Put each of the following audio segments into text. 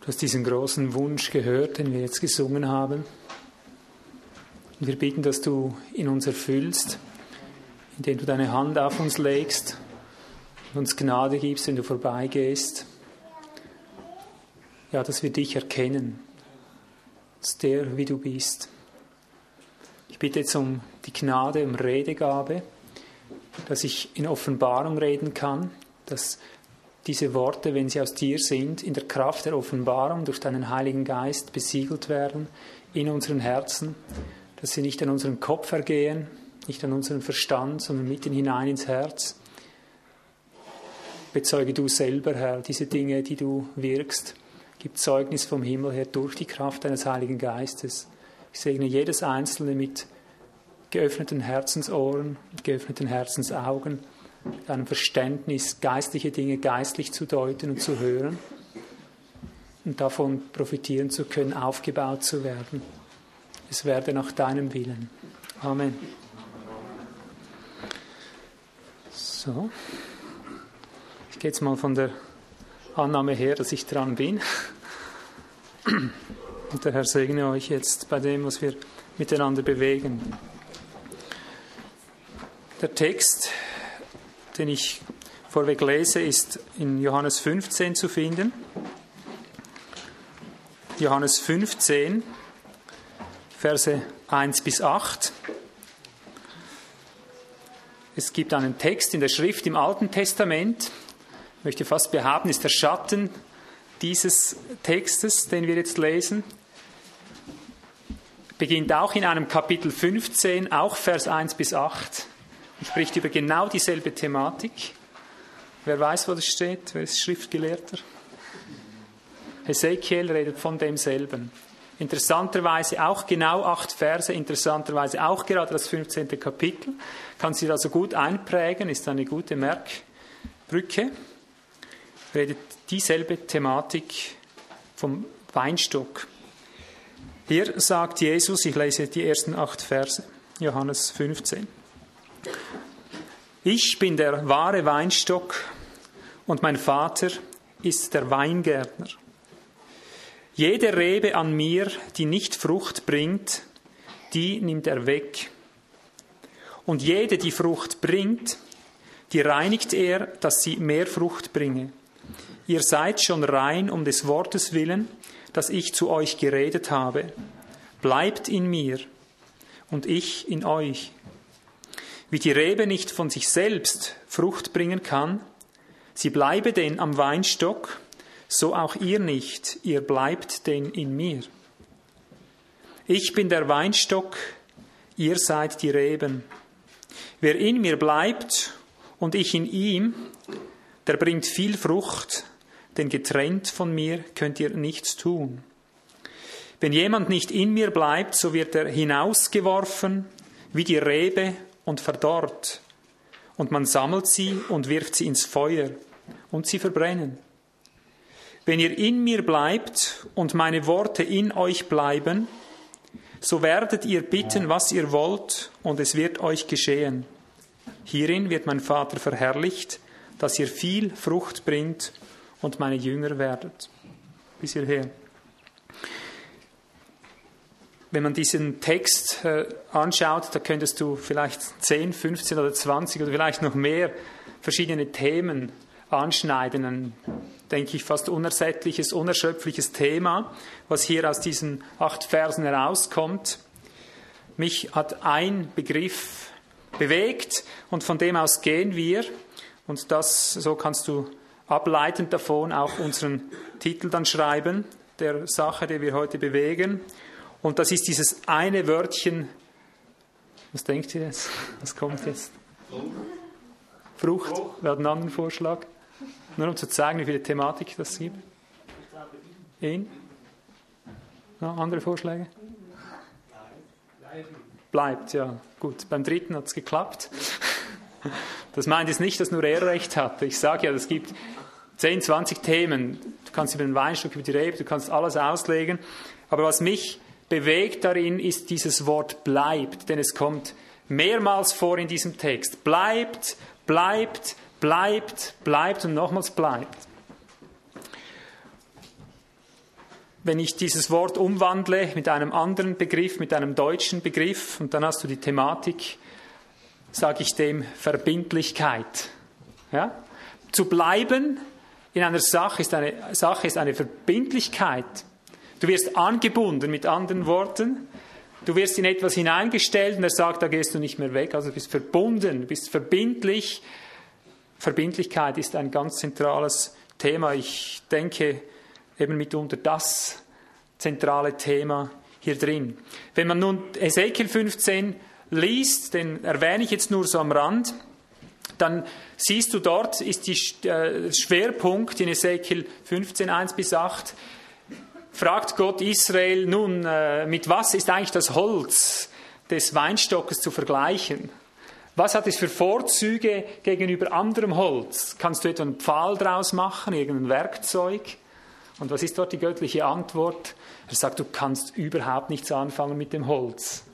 Du hast diesen großen Wunsch gehört, den wir jetzt gesungen haben. Und wir bitten, dass du in uns erfüllst, indem du deine Hand auf uns legst und uns Gnade gibst, wenn du vorbeigehst. Ja, dass wir dich erkennen, als der, wie du bist. Ich bitte jetzt um die Gnade, um Redegabe, dass ich in Offenbarung reden kann, dass diese Worte, wenn sie aus dir sind, in der Kraft der Offenbarung durch deinen Heiligen Geist besiegelt werden in unseren Herzen, dass sie nicht an unseren Kopf ergehen, nicht an unseren Verstand, sondern mitten hinein ins Herz. Bezeuge du selber, Herr, diese Dinge, die du wirkst. Gib Zeugnis vom Himmel her durch die Kraft deines Heiligen Geistes. Ich segne jedes Einzelne mit geöffneten Herzensohren, geöffneten Herzensaugen mit einem Verständnis, geistliche Dinge geistlich zu deuten und zu hören und davon profitieren zu können, aufgebaut zu werden. Es werde nach deinem Willen. Amen. So. Ich gehe jetzt mal von der Annahme her, dass ich dran bin. Und der Herr segne euch jetzt bei dem, was wir miteinander bewegen. Der Text den ich vorweg lese, ist in Johannes 15 zu finden. Johannes 15, Verse 1 bis 8. Es gibt einen Text in der Schrift im Alten Testament, ich möchte fast behaupten, ist der Schatten dieses Textes, den wir jetzt lesen. Beginnt auch in einem Kapitel 15, auch Vers 1 bis 8 und spricht über genau dieselbe Thematik. Wer weiß, wo das steht? Wer ist Schriftgelehrter? Hesekiel redet von demselben. Interessanterweise auch genau acht Verse, interessanterweise auch gerade das 15. Kapitel. Kann sich also gut einprägen, ist eine gute Merkbrücke. Redet dieselbe Thematik vom Weinstock. Hier sagt Jesus, ich lese die ersten acht Verse, Johannes 15. Ich bin der wahre Weinstock und mein Vater ist der Weingärtner. Jede Rebe an mir, die nicht Frucht bringt, die nimmt er weg. Und jede, die Frucht bringt, die reinigt er, dass sie mehr Frucht bringe. Ihr seid schon rein um des Wortes willen, das ich zu euch geredet habe. Bleibt in mir und ich in euch. Wie die Rebe nicht von sich selbst Frucht bringen kann, sie bleibe denn am Weinstock, so auch ihr nicht, ihr bleibt denn in mir. Ich bin der Weinstock, ihr seid die Reben. Wer in mir bleibt und ich in ihm, der bringt viel Frucht, denn getrennt von mir könnt ihr nichts tun. Wenn jemand nicht in mir bleibt, so wird er hinausgeworfen wie die Rebe und verdorrt, und man sammelt sie und wirft sie ins Feuer, und sie verbrennen. Wenn ihr in mir bleibt und meine Worte in euch bleiben, so werdet ihr bitten, was ihr wollt, und es wird euch geschehen. Hierin wird mein Vater verherrlicht, dass ihr viel Frucht bringt und meine Jünger werdet. Bis hierher wenn man diesen Text äh, anschaut, da könntest du vielleicht 10, 15 oder 20 oder vielleicht noch mehr verschiedene Themen anschneiden. Ein, denke ich, fast unersättliches, unerschöpfliches Thema, was hier aus diesen acht Versen herauskommt. Mich hat ein Begriff bewegt und von dem aus gehen wir. Und das, so kannst du ableitend davon auch unseren Titel dann schreiben, der Sache, die wir heute bewegen. Und das ist dieses eine Wörtchen. Was denkt ihr jetzt? Was kommt jetzt? Frucht. Frucht. Wer hat einen anderen Vorschlag? Nur um zu zeigen, wie viele Thematik das gibt. In? Ja, andere Vorschläge? Bleibt, ja. Gut, beim dritten hat es geklappt. Das meint jetzt nicht, dass nur er recht hatte. Ich sage ja, es gibt 10, 20 Themen. Du kannst über den Weinstock, über die Rebe, du kannst alles auslegen. Aber was mich bewegt darin ist dieses Wort bleibt, denn es kommt mehrmals vor in diesem Text. Bleibt, bleibt, bleibt, bleibt und nochmals bleibt. wenn ich dieses Wort umwandle mit einem anderen Begriff, mit einem deutschen Begriff, und dann hast du die Thematik, sage ich dem Verbindlichkeit. Ja? Zu bleiben in einer Sache ist eine, Sache ist eine Verbindlichkeit. Du wirst angebunden, mit anderen Worten. Du wirst in etwas hineingestellt und er sagt, da gehst du nicht mehr weg. Also du bist verbunden, bist verbindlich. Verbindlichkeit ist ein ganz zentrales Thema. Ich denke eben mitunter das zentrale Thema hier drin. Wenn man nun Ezekiel 15 liest, den erwähne ich jetzt nur so am Rand, dann siehst du dort ist die äh, Schwerpunkt in Ezekiel 15, 1 bis 8, fragt Gott Israel, nun, äh, mit was ist eigentlich das Holz des Weinstockes zu vergleichen? Was hat es für Vorzüge gegenüber anderem Holz? Kannst du etwa einen Pfahl draus machen, irgendein Werkzeug? Und was ist dort die göttliche Antwort? Er sagt, du kannst überhaupt nichts anfangen mit dem Holz.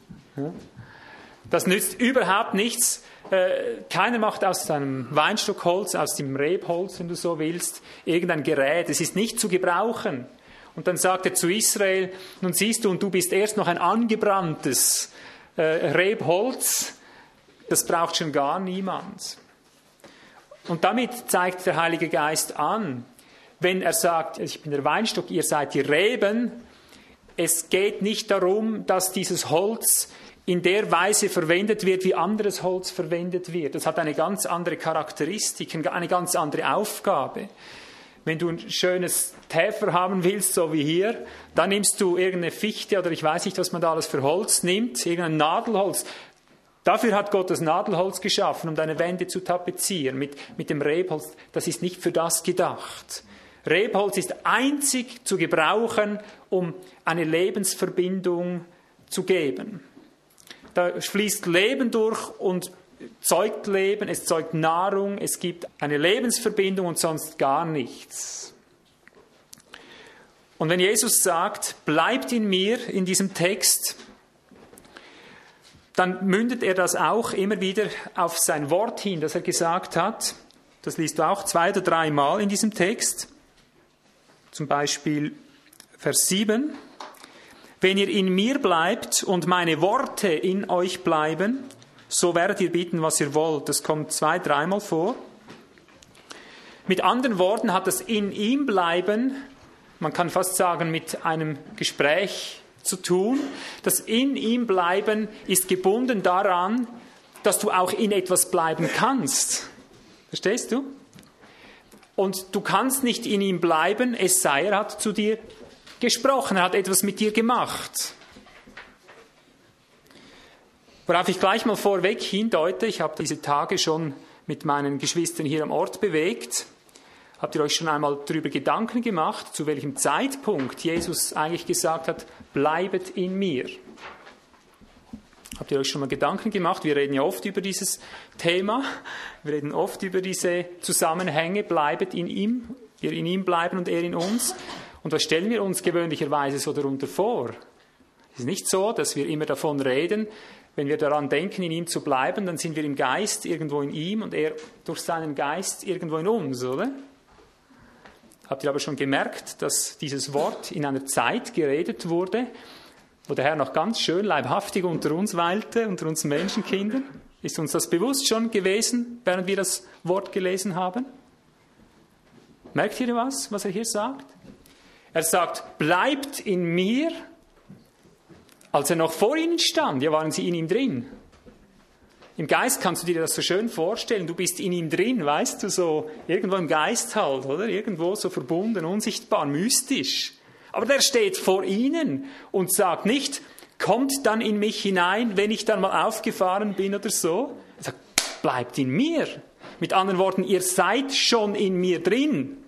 Das nützt überhaupt nichts. Äh, keiner macht aus einem Weinstockholz, aus dem Rebholz, wenn du so willst, irgendein Gerät. Es ist nicht zu gebrauchen. Und dann sagt er zu Israel, nun siehst du, und du bist erst noch ein angebranntes äh, Rebholz, das braucht schon gar niemand. Und damit zeigt der Heilige Geist an, wenn er sagt, ich bin der Weinstock, ihr seid die Reben, es geht nicht darum, dass dieses Holz in der Weise verwendet wird, wie anderes Holz verwendet wird. Das hat eine ganz andere Charakteristik, eine ganz andere Aufgabe. Wenn du ein schönes Täfer haben willst, so wie hier, dann nimmst du irgendeine Fichte oder ich weiß nicht, was man da alles für Holz nimmt, irgendein Nadelholz. Dafür hat Gott das Nadelholz geschaffen, um deine Wände zu tapezieren. Mit, mit dem Rebholz, das ist nicht für das gedacht. Rebholz ist einzig zu gebrauchen, um eine Lebensverbindung zu geben. Da fließt Leben durch und zeugt Leben, es zeugt Nahrung, es gibt eine Lebensverbindung und sonst gar nichts. Und wenn Jesus sagt, bleibt in mir in diesem Text, dann mündet er das auch immer wieder auf sein Wort hin, das er gesagt hat. Das liest du auch zwei oder drei Mal in diesem Text. Zum Beispiel Vers 7. Wenn ihr in mir bleibt und meine Worte in euch bleiben, so werdet ihr bieten, was ihr wollt. Das kommt zwei, dreimal vor. Mit anderen Worten hat das in ihm bleiben, man kann fast sagen, mit einem Gespräch zu tun. Das in ihm bleiben ist gebunden daran, dass du auch in etwas bleiben kannst. Verstehst du? Und du kannst nicht in ihm bleiben, es sei, er hat zu dir gesprochen, er hat etwas mit dir gemacht. Worauf ich gleich mal vorweg hindeute, ich habe diese Tage schon mit meinen Geschwistern hier am Ort bewegt. Habt ihr euch schon einmal darüber Gedanken gemacht, zu welchem Zeitpunkt Jesus eigentlich gesagt hat, bleibet in mir? Habt ihr euch schon mal Gedanken gemacht? Wir reden ja oft über dieses Thema. Wir reden oft über diese Zusammenhänge. Bleibet in ihm, wir in ihm bleiben und er in uns. Und was stellen wir uns gewöhnlicherweise so darunter vor? Es ist nicht so, dass wir immer davon reden, wenn wir daran denken, in ihm zu bleiben, dann sind wir im Geist irgendwo in ihm und er durch seinen Geist irgendwo in uns, oder? Habt ihr aber schon gemerkt, dass dieses Wort in einer Zeit geredet wurde, wo der Herr noch ganz schön leibhaftig unter uns weilte, unter uns Menschenkindern? Ist uns das bewusst schon gewesen, während wir das Wort gelesen haben? Merkt ihr was, was er hier sagt? Er sagt, bleibt in mir. Als er noch vor ihnen stand, ja, waren sie in ihm drin. Im Geist kannst du dir das so schön vorstellen. Du bist in ihm drin, weißt du, so irgendwo im Geist halt, oder? Irgendwo so verbunden, unsichtbar, mystisch. Aber der steht vor ihnen und sagt nicht, kommt dann in mich hinein, wenn ich dann mal aufgefahren bin oder so. Er sagt, bleibt in mir. Mit anderen Worten, ihr seid schon in mir drin.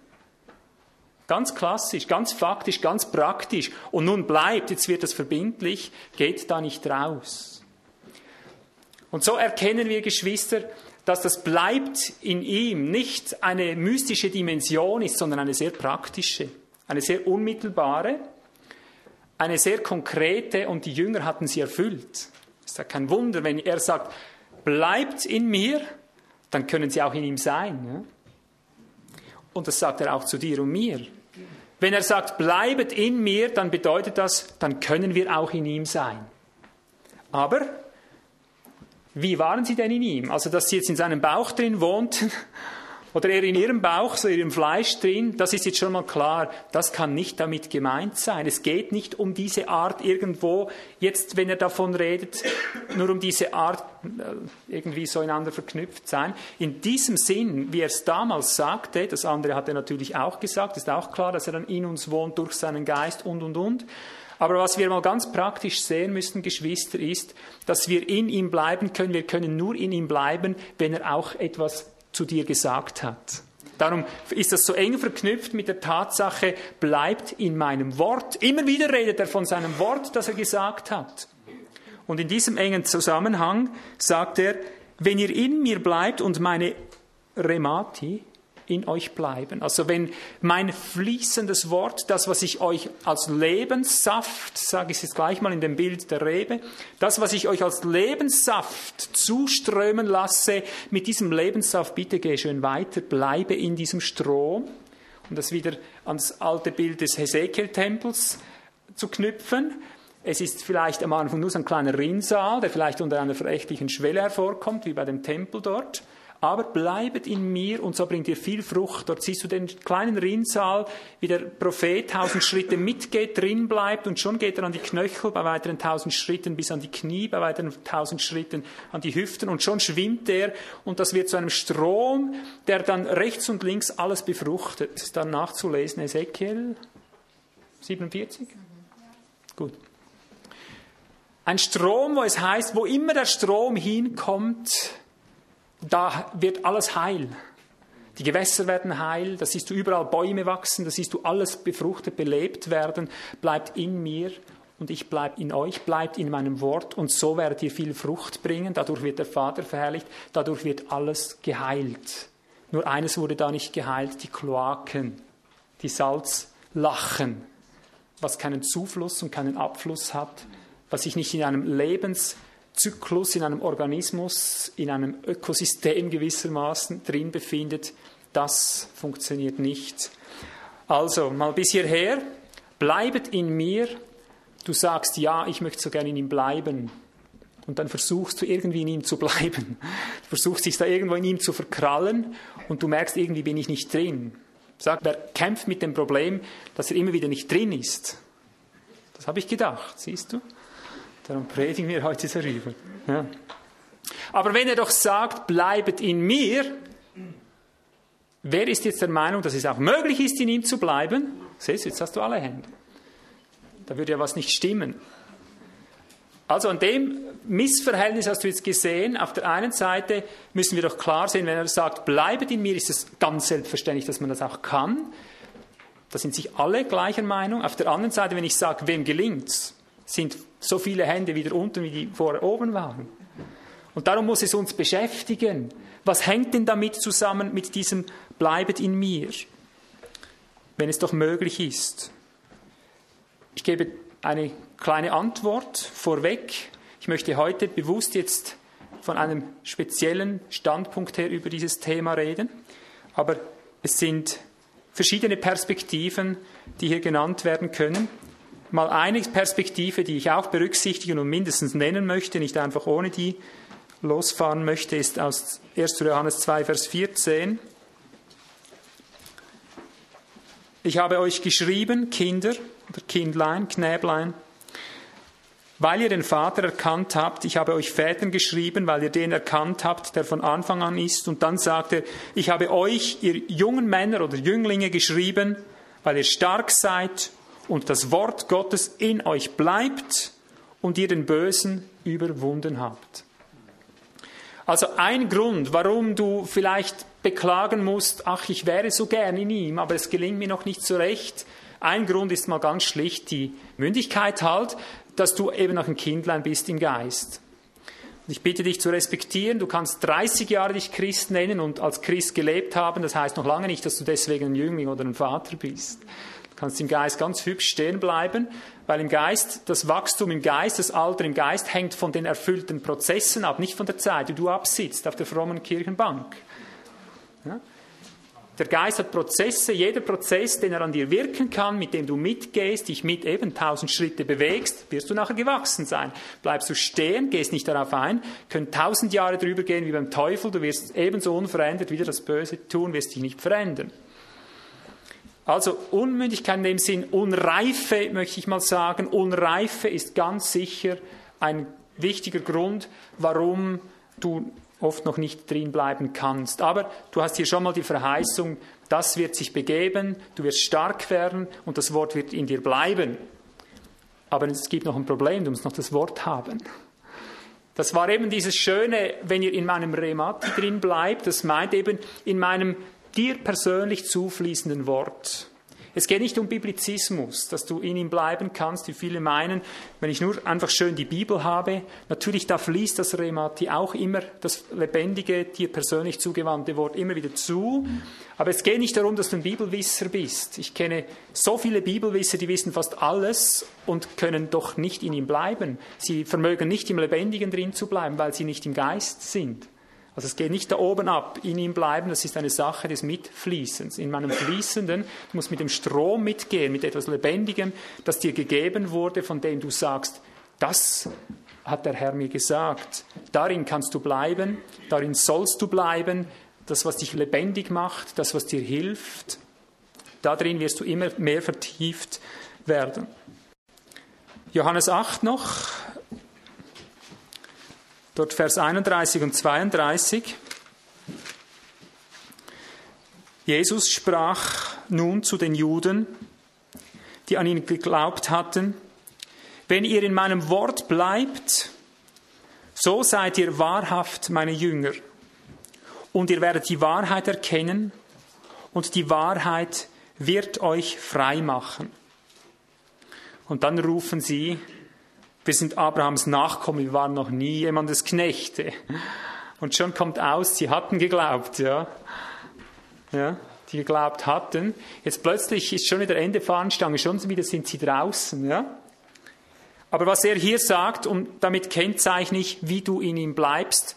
Ganz klassisch, ganz faktisch, ganz praktisch. Und nun bleibt, jetzt wird es verbindlich, geht da nicht raus. Und so erkennen wir, Geschwister, dass das bleibt in ihm nicht eine mystische Dimension ist, sondern eine sehr praktische eine sehr unmittelbare, eine sehr konkrete und die Jünger hatten sie erfüllt. Ist ja kein Wunder, wenn er sagt, bleibt in mir, dann können sie auch in ihm sein. Und das sagt er auch zu dir und mir. Wenn er sagt, bleibet in mir, dann bedeutet das, dann können wir auch in ihm sein. Aber wie waren sie denn in ihm? Also, dass sie jetzt in seinem Bauch drin wohnten oder er in ihrem Bauch, so in ihrem Fleisch drin, das ist jetzt schon mal klar, das kann nicht damit gemeint sein. Es geht nicht um diese Art irgendwo, jetzt wenn er davon redet, nur um diese Art äh, irgendwie so einander verknüpft sein. In diesem Sinn, wie er es damals sagte, das andere hat er natürlich auch gesagt, ist auch klar, dass er dann in uns wohnt durch seinen Geist und, und, und. Aber was wir mal ganz praktisch sehen müssen, Geschwister, ist, dass wir in ihm bleiben können. Wir können nur in ihm bleiben, wenn er auch etwas zu dir gesagt hat. Darum ist das so eng verknüpft mit der Tatsache, bleibt in meinem Wort. Immer wieder redet er von seinem Wort, das er gesagt hat. Und in diesem engen Zusammenhang sagt er, wenn ihr in mir bleibt und meine Remati, in euch bleiben. Also wenn mein fließendes Wort, das, was ich euch als Lebenssaft, sage ich es jetzt gleich mal in dem Bild der Rebe, das, was ich euch als Lebenssaft zuströmen lasse, mit diesem Lebenssaft, bitte geh schön weiter, bleibe in diesem Strom. Um das wieder ans alte Bild des Hesekiel-Tempels zu knüpfen. Es ist vielleicht am Anfang nur so ein kleiner Rinnsal, der vielleicht unter einer verächtlichen Schwelle hervorkommt, wie bei dem Tempel dort aber bleibet in mir und so bringt ihr viel Frucht. Dort siehst du den kleinen Rinnsal, wie der Prophet tausend Schritte mitgeht, drin bleibt und schon geht er an die Knöchel bei weiteren tausend Schritten bis an die Knie, bei weiteren tausend Schritten an die Hüften und schon schwimmt er und das wird zu einem Strom, der dann rechts und links alles befruchtet. Dann nachzulesen, Ezekiel 47? Gut. Ein Strom, wo es heißt, wo immer der Strom hinkommt, da wird alles heil. Die Gewässer werden heil, da siehst du überall Bäume wachsen, da siehst du alles befruchtet, belebt werden, bleibt in mir und ich bleib in euch, bleibt in meinem Wort und so werdet ihr viel Frucht bringen, dadurch wird der Vater verherrlicht, dadurch wird alles geheilt. Nur eines wurde da nicht geheilt, die Kloaken, die Salzlachen, was keinen Zufluss und keinen Abfluss hat, was sich nicht in einem Lebens Zyklus in einem Organismus, in einem Ökosystem gewissermaßen drin befindet, das funktioniert nicht. Also, mal bis hierher, bleibet in mir, du sagst, ja, ich möchte so gerne in ihm bleiben. Und dann versuchst du irgendwie in ihm zu bleiben. Du versuchst dich da irgendwo in ihm zu verkrallen und du merkst, irgendwie bin ich nicht drin. Sag, wer kämpft mit dem Problem, dass er immer wieder nicht drin ist? Das habe ich gedacht, siehst du? Darum predigen wir heute darüber. Ja. Aber wenn er doch sagt, bleibet in mir, wer ist jetzt der Meinung, dass es auch möglich ist, in ihm zu bleiben? Siehst du, jetzt hast du alle Hände. Da würde ja was nicht stimmen. Also an dem Missverhältnis hast du jetzt gesehen. Auf der einen Seite müssen wir doch klar sehen, wenn er sagt, bleibet in mir, ist es ganz selbstverständlich, dass man das auch kann. Da sind sich alle gleicher Meinung. Auf der anderen Seite, wenn ich sage, wem gelingt's, sind so viele Hände wieder unten, wie die vorher oben waren. Und darum muss es uns beschäftigen. Was hängt denn damit zusammen mit diesem Bleibet in mir, wenn es doch möglich ist? Ich gebe eine kleine Antwort vorweg. Ich möchte heute bewusst jetzt von einem speziellen Standpunkt her über dieses Thema reden, aber es sind verschiedene Perspektiven, die hier genannt werden können. Mal eine Perspektive, die ich auch berücksichtigen und mindestens nennen möchte, nicht einfach ohne die losfahren möchte, ist aus 1. Johannes 2, Vers 14. Ich habe euch geschrieben, Kinder oder Kindlein, Knäblein, weil ihr den Vater erkannt habt. Ich habe euch Vätern geschrieben, weil ihr den erkannt habt, der von Anfang an ist. Und dann sagt er, ich habe euch, ihr jungen Männer oder Jünglinge, geschrieben, weil ihr stark seid und das Wort Gottes in euch bleibt und ihr den Bösen überwunden habt. Also ein Grund, warum du vielleicht beklagen musst, ach, ich wäre so gern in ihm, aber es gelingt mir noch nicht so recht. Ein Grund ist mal ganz schlicht die Mündigkeit halt, dass du eben noch ein Kindlein bist im Geist. Ich bitte dich zu respektieren, du kannst 30 Jahre dich Christ nennen und als Christ gelebt haben, das heißt noch lange nicht, dass du deswegen ein Jüngling oder ein Vater bist kannst im Geist ganz hübsch stehen bleiben, weil im Geist, das Wachstum im Geist, das Alter im Geist hängt von den erfüllten Prozessen ab, nicht von der Zeit, die du absitzt auf der frommen Kirchenbank. Ja? Der Geist hat Prozesse, jeder Prozess, den er an dir wirken kann, mit dem du mitgehst, dich mit eben tausend Schritte bewegst, wirst du nachher gewachsen sein. Bleibst du stehen, gehst nicht darauf ein, können tausend Jahre drüber gehen wie beim Teufel, du wirst ebenso unverändert wieder das Böse tun, wirst dich nicht verändern. Also Unmündigkeit in dem Sinn, Unreife möchte ich mal sagen, Unreife ist ganz sicher ein wichtiger Grund, warum du oft noch nicht drin bleiben kannst. Aber du hast hier schon mal die Verheißung, das wird sich begeben, du wirst stark werden und das Wort wird in dir bleiben. Aber es gibt noch ein Problem, du musst noch das Wort haben. Das war eben dieses Schöne, wenn ihr in meinem Remati drin bleibt, das meint eben in meinem dir persönlich zufließenden Wort. Es geht nicht um Biblizismus, dass du in ihm bleiben kannst, wie viele meinen, wenn ich nur einfach schön die Bibel habe. Natürlich, da fließt das Remati auch immer, das lebendige, dir persönlich zugewandte Wort immer wieder zu. Aber es geht nicht darum, dass du ein Bibelwisser bist. Ich kenne so viele Bibelwisser, die wissen fast alles und können doch nicht in ihm bleiben. Sie vermögen nicht im Lebendigen drin zu bleiben, weil sie nicht im Geist sind. Also es geht nicht da oben ab, in ihm bleiben, das ist eine Sache des Mitfließens. In meinem Fließenden, du musst mit dem Strom mitgehen, mit etwas Lebendigem, das dir gegeben wurde, von dem du sagst, das hat der Herr mir gesagt. Darin kannst du bleiben, darin sollst du bleiben, das, was dich lebendig macht, das, was dir hilft. Darin wirst du immer mehr vertieft werden. Johannes 8 noch, Dort Vers 31 und 32. Jesus sprach nun zu den Juden, die an ihn geglaubt hatten, wenn ihr in meinem Wort bleibt, so seid ihr wahrhaft meine Jünger. Und ihr werdet die Wahrheit erkennen und die Wahrheit wird euch frei machen. Und dann rufen sie, wir sind Abrahams Nachkommen, wir waren noch nie jemandes Knechte. Und schon kommt aus, sie hatten geglaubt, ja. Ja, die geglaubt hatten. Jetzt plötzlich ist schon wieder Ende Fahnenstange, schon wieder sind sie draußen, ja. Aber was er hier sagt, und damit kennzeichne ich, wie du in ihm bleibst,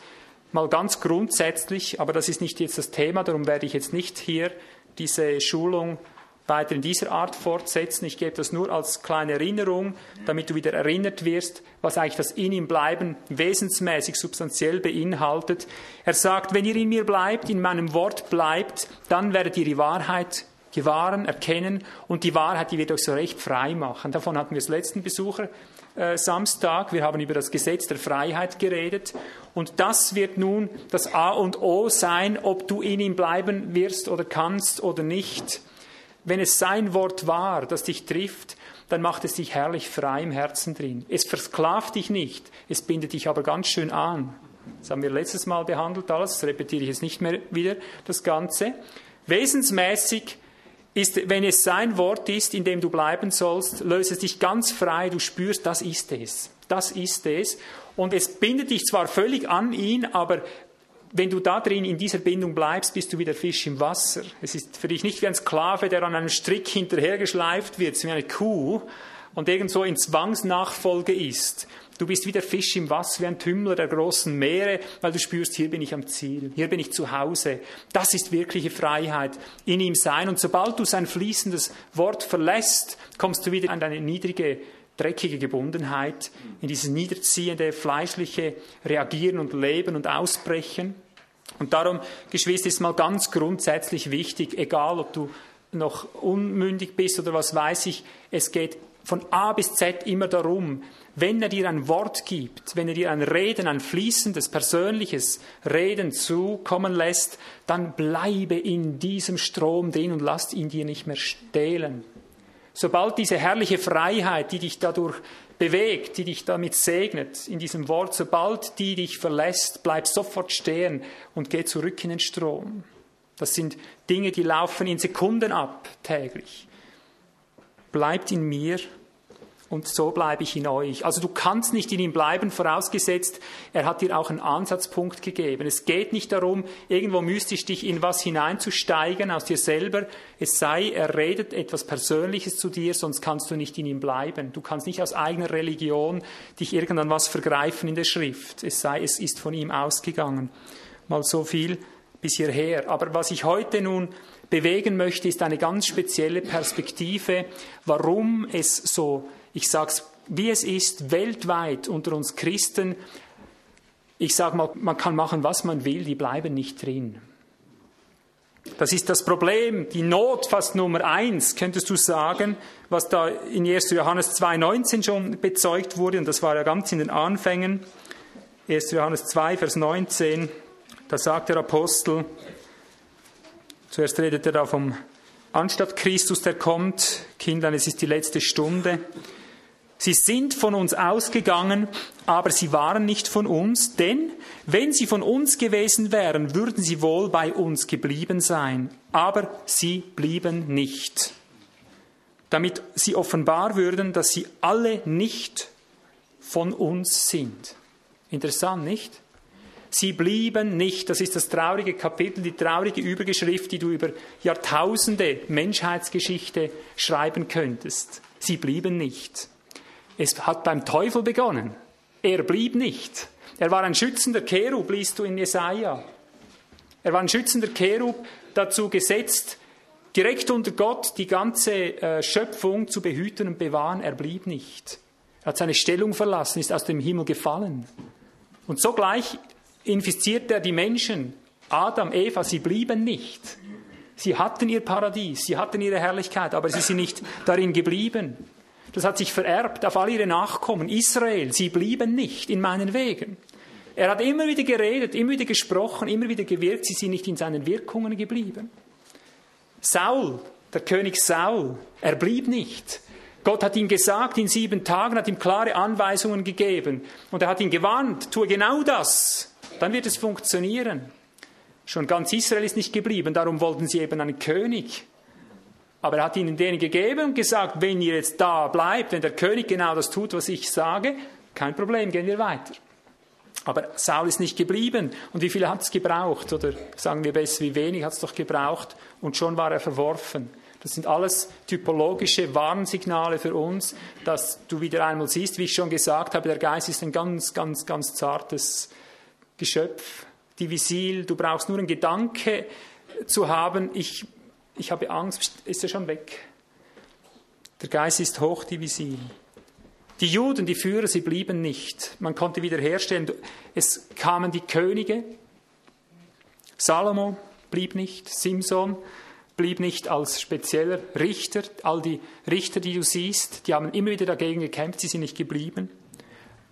mal ganz grundsätzlich, aber das ist nicht jetzt das Thema, darum werde ich jetzt nicht hier diese Schulung weiter in dieser Art fortsetzen. Ich gebe das nur als kleine Erinnerung, damit du wieder erinnert wirst, was eigentlich das in ihm bleiben wesensmäßig, substanziell beinhaltet. Er sagt, wenn ihr in mir bleibt, in meinem Wort bleibt, dann werdet ihr die Wahrheit gewahren, erkennen und die Wahrheit, die wird euch so recht frei machen. Davon hatten wir das letzten Besucher äh, Samstag. Wir haben über das Gesetz der Freiheit geredet. Und das wird nun das A und O sein, ob du in ihm bleiben wirst oder kannst oder nicht. Wenn es sein Wort war, das dich trifft, dann macht es dich herrlich frei im Herzen drin. Es versklavt dich nicht, es bindet dich aber ganz schön an. Das haben wir letztes Mal behandelt alles, das repetiere ich jetzt nicht mehr wieder, das Ganze. Wesensmäßig ist, wenn es sein Wort ist, in dem du bleiben sollst, löse es dich ganz frei, du spürst, das ist es. Das ist es. Und es bindet dich zwar völlig an ihn, aber wenn du da drin in dieser Bindung bleibst, bist du wie der Fisch im Wasser. Es ist für dich nicht wie ein Sklave, der an einem Strick hinterhergeschleift wird, wie eine Kuh und irgendwo in Zwangsnachfolge ist. Du bist wie der Fisch im Wasser, wie ein Tümmler der großen Meere, weil du spürst, hier bin ich am Ziel, hier bin ich zu Hause. Das ist wirkliche Freiheit, in ihm sein. Und sobald du sein fließendes Wort verlässt, kommst du wieder an deine niedrige dreckige Gebundenheit, in dieses niederziehende, fleischliche Reagieren und Leben und Ausbrechen. Und darum, Geschwister, ist mal ganz grundsätzlich wichtig, egal ob du noch unmündig bist oder was weiß ich, es geht von A bis Z immer darum, wenn er dir ein Wort gibt, wenn er dir ein Reden, ein fließendes, persönliches Reden zukommen lässt, dann bleibe in diesem Strom drin und lass ihn dir nicht mehr stehlen. Sobald diese herrliche Freiheit, die dich dadurch bewegt, die dich damit segnet, in diesem Wort, sobald die dich verlässt, bleib sofort stehen und geh zurück in den Strom. Das sind Dinge, die laufen in Sekunden ab täglich. Bleibt in mir und so bleibe ich in euch. Also du kannst nicht in ihm bleiben, vorausgesetzt, er hat dir auch einen Ansatzpunkt gegeben. Es geht nicht darum, irgendwo mystisch dich in was hineinzusteigen aus dir selber. Es sei, er redet etwas Persönliches zu dir, sonst kannst du nicht in ihm bleiben. Du kannst nicht aus eigener Religion dich irgendwann was vergreifen in der Schrift. Es sei, es ist von ihm ausgegangen. Mal so viel bis hierher. Aber was ich heute nun bewegen möchte, ist eine ganz spezielle Perspektive, warum es so, ich sage es, wie es ist, weltweit unter uns Christen, ich sage mal, man kann machen, was man will, die bleiben nicht drin. Das ist das Problem, die Not fast Nummer eins, könntest du sagen, was da in 1. Johannes 2,19 schon bezeugt wurde, und das war ja ganz in den Anfängen. 1. Johannes 2, Vers 19, da sagt der Apostel, zuerst redet er da vom, anstatt Christus, der kommt, Kindern, es ist die letzte Stunde. Sie sind von uns ausgegangen, aber sie waren nicht von uns, denn wenn sie von uns gewesen wären, würden sie wohl bei uns geblieben sein. Aber sie blieben nicht. Damit sie offenbar würden, dass sie alle nicht von uns sind. Interessant, nicht? Sie blieben nicht. Das ist das traurige Kapitel, die traurige Übergeschrift, die du über Jahrtausende Menschheitsgeschichte schreiben könntest. Sie blieben nicht. Es hat beim Teufel begonnen. Er blieb nicht. Er war ein schützender Cherub, liest du in Jesaja. Er war ein schützender Cherub, dazu gesetzt, direkt unter Gott die ganze äh, Schöpfung zu behüten und bewahren. Er blieb nicht. Er hat seine Stellung verlassen, ist aus dem Himmel gefallen. Und sogleich infiziert er die Menschen. Adam, Eva, sie blieben nicht. Sie hatten ihr Paradies, sie hatten ihre Herrlichkeit, aber sie sind nicht darin geblieben. Das hat sich vererbt auf all ihre Nachkommen. Israel, sie blieben nicht in meinen Wegen. Er hat immer wieder geredet, immer wieder gesprochen, immer wieder gewirkt, sie sind nicht in seinen Wirkungen geblieben. Saul, der König Saul, er blieb nicht. Gott hat ihm gesagt, in sieben Tagen hat ihm klare Anweisungen gegeben und er hat ihn gewarnt, tue genau das, dann wird es funktionieren. Schon ganz Israel ist nicht geblieben, darum wollten sie eben einen König. Aber er hat ihnen denen gegeben und gesagt, wenn ihr jetzt da bleibt, wenn der König genau das tut, was ich sage, kein Problem, gehen wir weiter. Aber Saul ist nicht geblieben. Und wie viel hat es gebraucht? Oder sagen wir besser, wie wenig hat es doch gebraucht? Und schon war er verworfen. Das sind alles typologische Warnsignale für uns, dass du wieder einmal siehst, wie ich schon gesagt habe, der Geist ist ein ganz, ganz, ganz zartes Geschöpf, divisil. Du brauchst nur einen Gedanke zu haben, ich ich habe Angst, ist er schon weg. Der Geist ist hochdivisil. Die Juden, die Führer, sie blieben nicht. Man konnte wiederherstellen. Es kamen die Könige. Salomo blieb nicht. Simson blieb nicht als spezieller Richter. All die Richter, die du siehst, die haben immer wieder dagegen gekämpft. Sie sind nicht geblieben.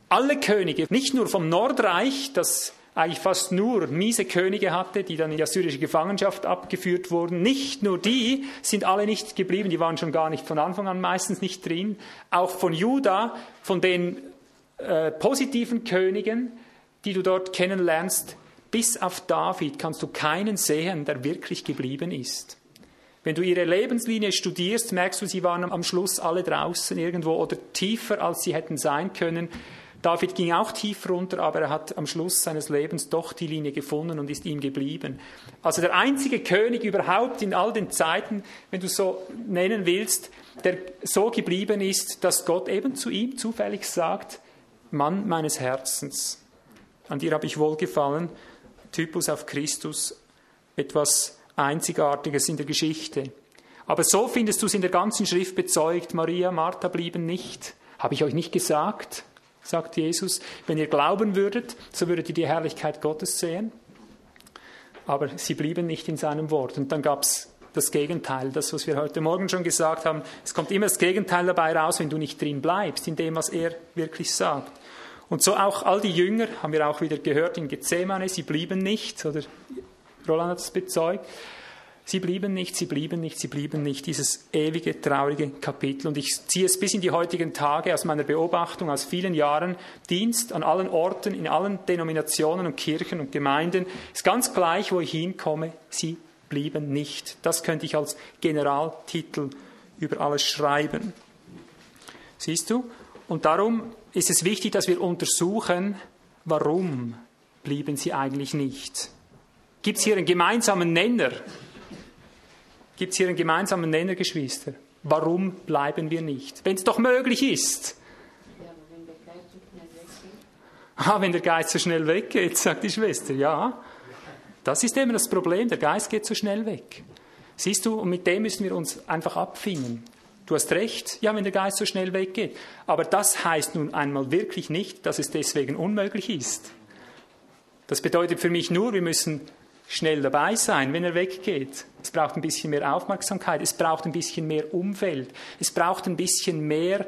Alle Könige, nicht nur vom Nordreich, das eigentlich fast nur miese Könige hatte, die dann in die assyrische Gefangenschaft abgeführt wurden. Nicht nur die sind alle nicht geblieben, die waren schon gar nicht von Anfang an meistens nicht drin. Auch von Juda, von den äh, positiven Königen, die du dort kennenlernst, bis auf David kannst du keinen sehen, der wirklich geblieben ist. Wenn du ihre Lebenslinie studierst, merkst du, sie waren am Schluss alle draußen irgendwo oder tiefer, als sie hätten sein können. David ging auch tief runter, aber er hat am Schluss seines Lebens doch die Linie gefunden und ist ihm geblieben. Also der einzige König überhaupt in all den Zeiten, wenn du so nennen willst, der so geblieben ist, dass Gott eben zu ihm zufällig sagt, Mann meines Herzens, an dir habe ich wohlgefallen, Typus auf Christus, etwas Einzigartiges in der Geschichte. Aber so findest du es in der ganzen Schrift bezeugt, Maria, Martha blieben nicht. Habe ich euch nicht gesagt? Sagt Jesus. Wenn ihr glauben würdet, so würdet ihr die Herrlichkeit Gottes sehen. Aber sie blieben nicht in seinem Wort. Und dann gab es das Gegenteil, das, was wir heute Morgen schon gesagt haben. Es kommt immer das Gegenteil dabei raus, wenn du nicht drin bleibst, in dem, was er wirklich sagt. Und so auch all die Jünger, haben wir auch wieder gehört in Gethsemane, sie blieben nicht, oder Roland hat es bezeugt, Sie blieben nicht, sie blieben nicht, sie blieben nicht. Dieses ewige, traurige Kapitel. Und ich ziehe es bis in die heutigen Tage aus meiner Beobachtung, aus vielen Jahren Dienst an allen Orten, in allen Denominationen und Kirchen und Gemeinden. Ist ganz gleich, wo ich hinkomme, sie blieben nicht. Das könnte ich als Generaltitel über alles schreiben. Siehst du? Und darum ist es wichtig, dass wir untersuchen, warum blieben sie eigentlich nicht. Gibt es hier einen gemeinsamen Nenner? Gibt es hier einen gemeinsamen Nenner, Geschwister? Warum bleiben wir nicht? Wenn es doch möglich ist. Ah, wenn der Geist so schnell weggeht, sagt die Schwester. Ja, das ist eben das Problem. Der Geist geht so schnell weg. Siehst du, und mit dem müssen wir uns einfach abfinden. Du hast recht, ja, wenn der Geist so schnell weggeht. Aber das heißt nun einmal wirklich nicht, dass es deswegen unmöglich ist. Das bedeutet für mich nur, wir müssen schnell dabei sein, wenn er weggeht. Es braucht ein bisschen mehr Aufmerksamkeit, es braucht ein bisschen mehr Umfeld, es braucht ein bisschen mehr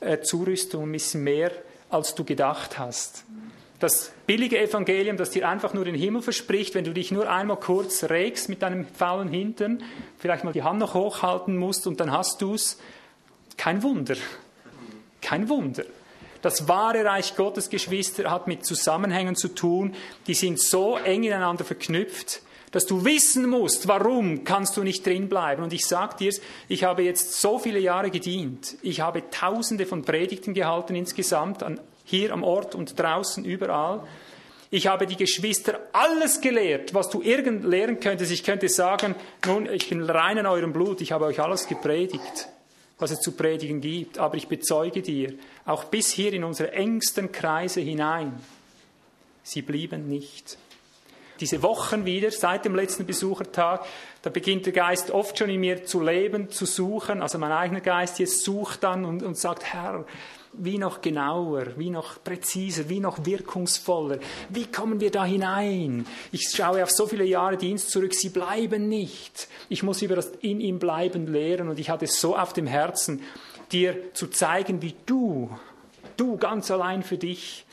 äh, Zurüstung, ein bisschen mehr, als du gedacht hast. Das billige Evangelium, das dir einfach nur den Himmel verspricht, wenn du dich nur einmal kurz regst mit deinem faulen Hintern, vielleicht mal die Hand noch hochhalten musst und dann hast du es. Kein Wunder. Kein Wunder. Das wahre Reich Gottes, Geschwister, hat mit Zusammenhängen zu tun, die sind so eng ineinander verknüpft, dass du wissen musst, warum kannst du nicht drin bleiben. Und ich sage dir, ich habe jetzt so viele Jahre gedient. Ich habe tausende von Predigten gehalten insgesamt, an, hier am Ort und draußen, überall. Ich habe die Geschwister alles gelehrt, was du irgend lehren könntest. Ich könnte sagen, nun, ich bin rein in eurem Blut, ich habe euch alles gepredigt was es zu predigen gibt. Aber ich bezeuge dir, auch bis hier in unsere engsten Kreise hinein, sie blieben nicht. Diese Wochen wieder, seit dem letzten Besuchertag, da beginnt der Geist oft schon in mir zu leben, zu suchen. Also mein eigener Geist jetzt sucht dann und, und sagt, Herr, wie noch genauer, wie noch präziser, wie noch wirkungsvoller. Wie kommen wir da hinein? Ich schaue auf so viele Jahre Dienst zurück, sie bleiben nicht. Ich muss über das in ihm bleiben lehren und ich hatte es so auf dem Herzen, dir zu zeigen, wie du, du ganz allein für dich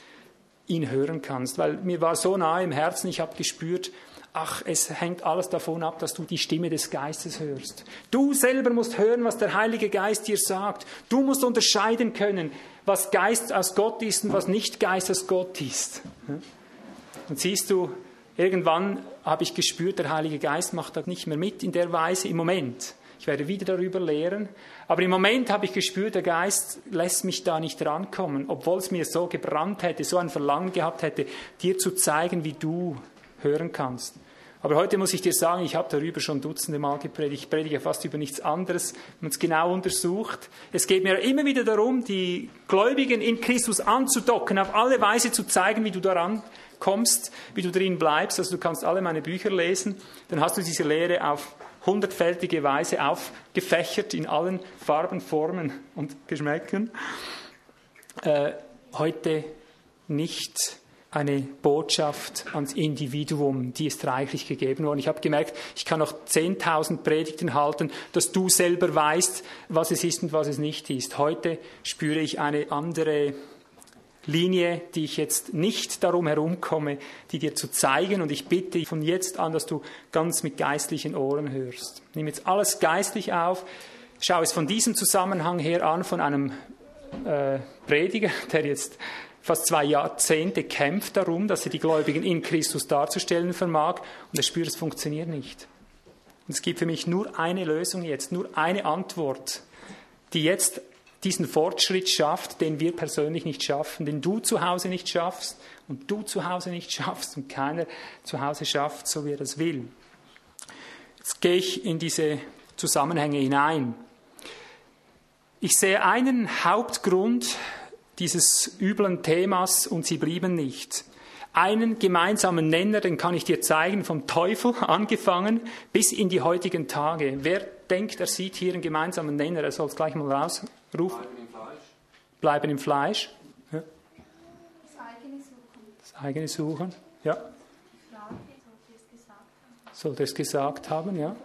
ihn hören kannst, weil mir war so nahe im Herzen, ich habe gespürt, ach, es hängt alles davon ab, dass du die Stimme des Geistes hörst. Du selber musst hören, was der Heilige Geist dir sagt. Du musst unterscheiden können, was Geist aus Gott ist und was nicht Geist aus Gott ist. Und siehst du, irgendwann habe ich gespürt, der Heilige Geist macht das nicht mehr mit in der Weise im Moment. Ich werde wieder darüber lehren. Aber im Moment habe ich gespürt, der Geist lässt mich da nicht rankommen, obwohl es mir so gebrannt hätte, so ein Verlangen gehabt hätte, dir zu zeigen, wie du hören kannst. Aber heute muss ich dir sagen, ich habe darüber schon dutzende Mal gepredigt. Ich predige fast über nichts anderes, wenn man es genau untersucht. Es geht mir immer wieder darum, die Gläubigen in Christus anzudocken, auf alle Weise zu zeigen, wie du daran kommst, wie du drin bleibst. Also du kannst alle meine Bücher lesen, dann hast du diese Lehre auf hundertfältige Weise aufgefächert in allen Farben, Formen und Geschmäckern. Äh, heute nicht eine Botschaft ans Individuum, die ist reichlich gegeben worden. Ich habe gemerkt, ich kann noch 10.000 Predigten halten, dass du selber weißt, was es ist und was es nicht ist. Heute spüre ich eine andere Linie, die ich jetzt nicht darum herumkomme, die dir zu zeigen. Und ich bitte von jetzt an, dass du ganz mit geistlichen Ohren hörst. Nimm jetzt alles geistlich auf. Schau es von diesem Zusammenhang her an, von einem äh, Prediger, der jetzt fast zwei Jahrzehnte kämpft darum, dass er die Gläubigen in Christus darzustellen vermag und er spürt, es funktioniert nicht. Und es gibt für mich nur eine Lösung jetzt, nur eine Antwort, die jetzt diesen Fortschritt schafft, den wir persönlich nicht schaffen, den du zu Hause nicht schaffst und du zu Hause nicht schaffst und keiner zu Hause schafft, so wie er das will. Jetzt gehe ich in diese Zusammenhänge hinein. Ich sehe einen Hauptgrund, dieses üblen Themas und sie blieben nicht. Einen gemeinsamen Nenner, den kann ich dir zeigen, vom Teufel angefangen bis in die heutigen Tage. Wer denkt, er sieht hier einen gemeinsamen Nenner, er soll es gleich mal rausrufen. Bleiben im Fleisch. Bleiben im Fleisch. Ja. Das eigene Suchen. Das eigene Suchen, ja. Sollte es gesagt haben, ja.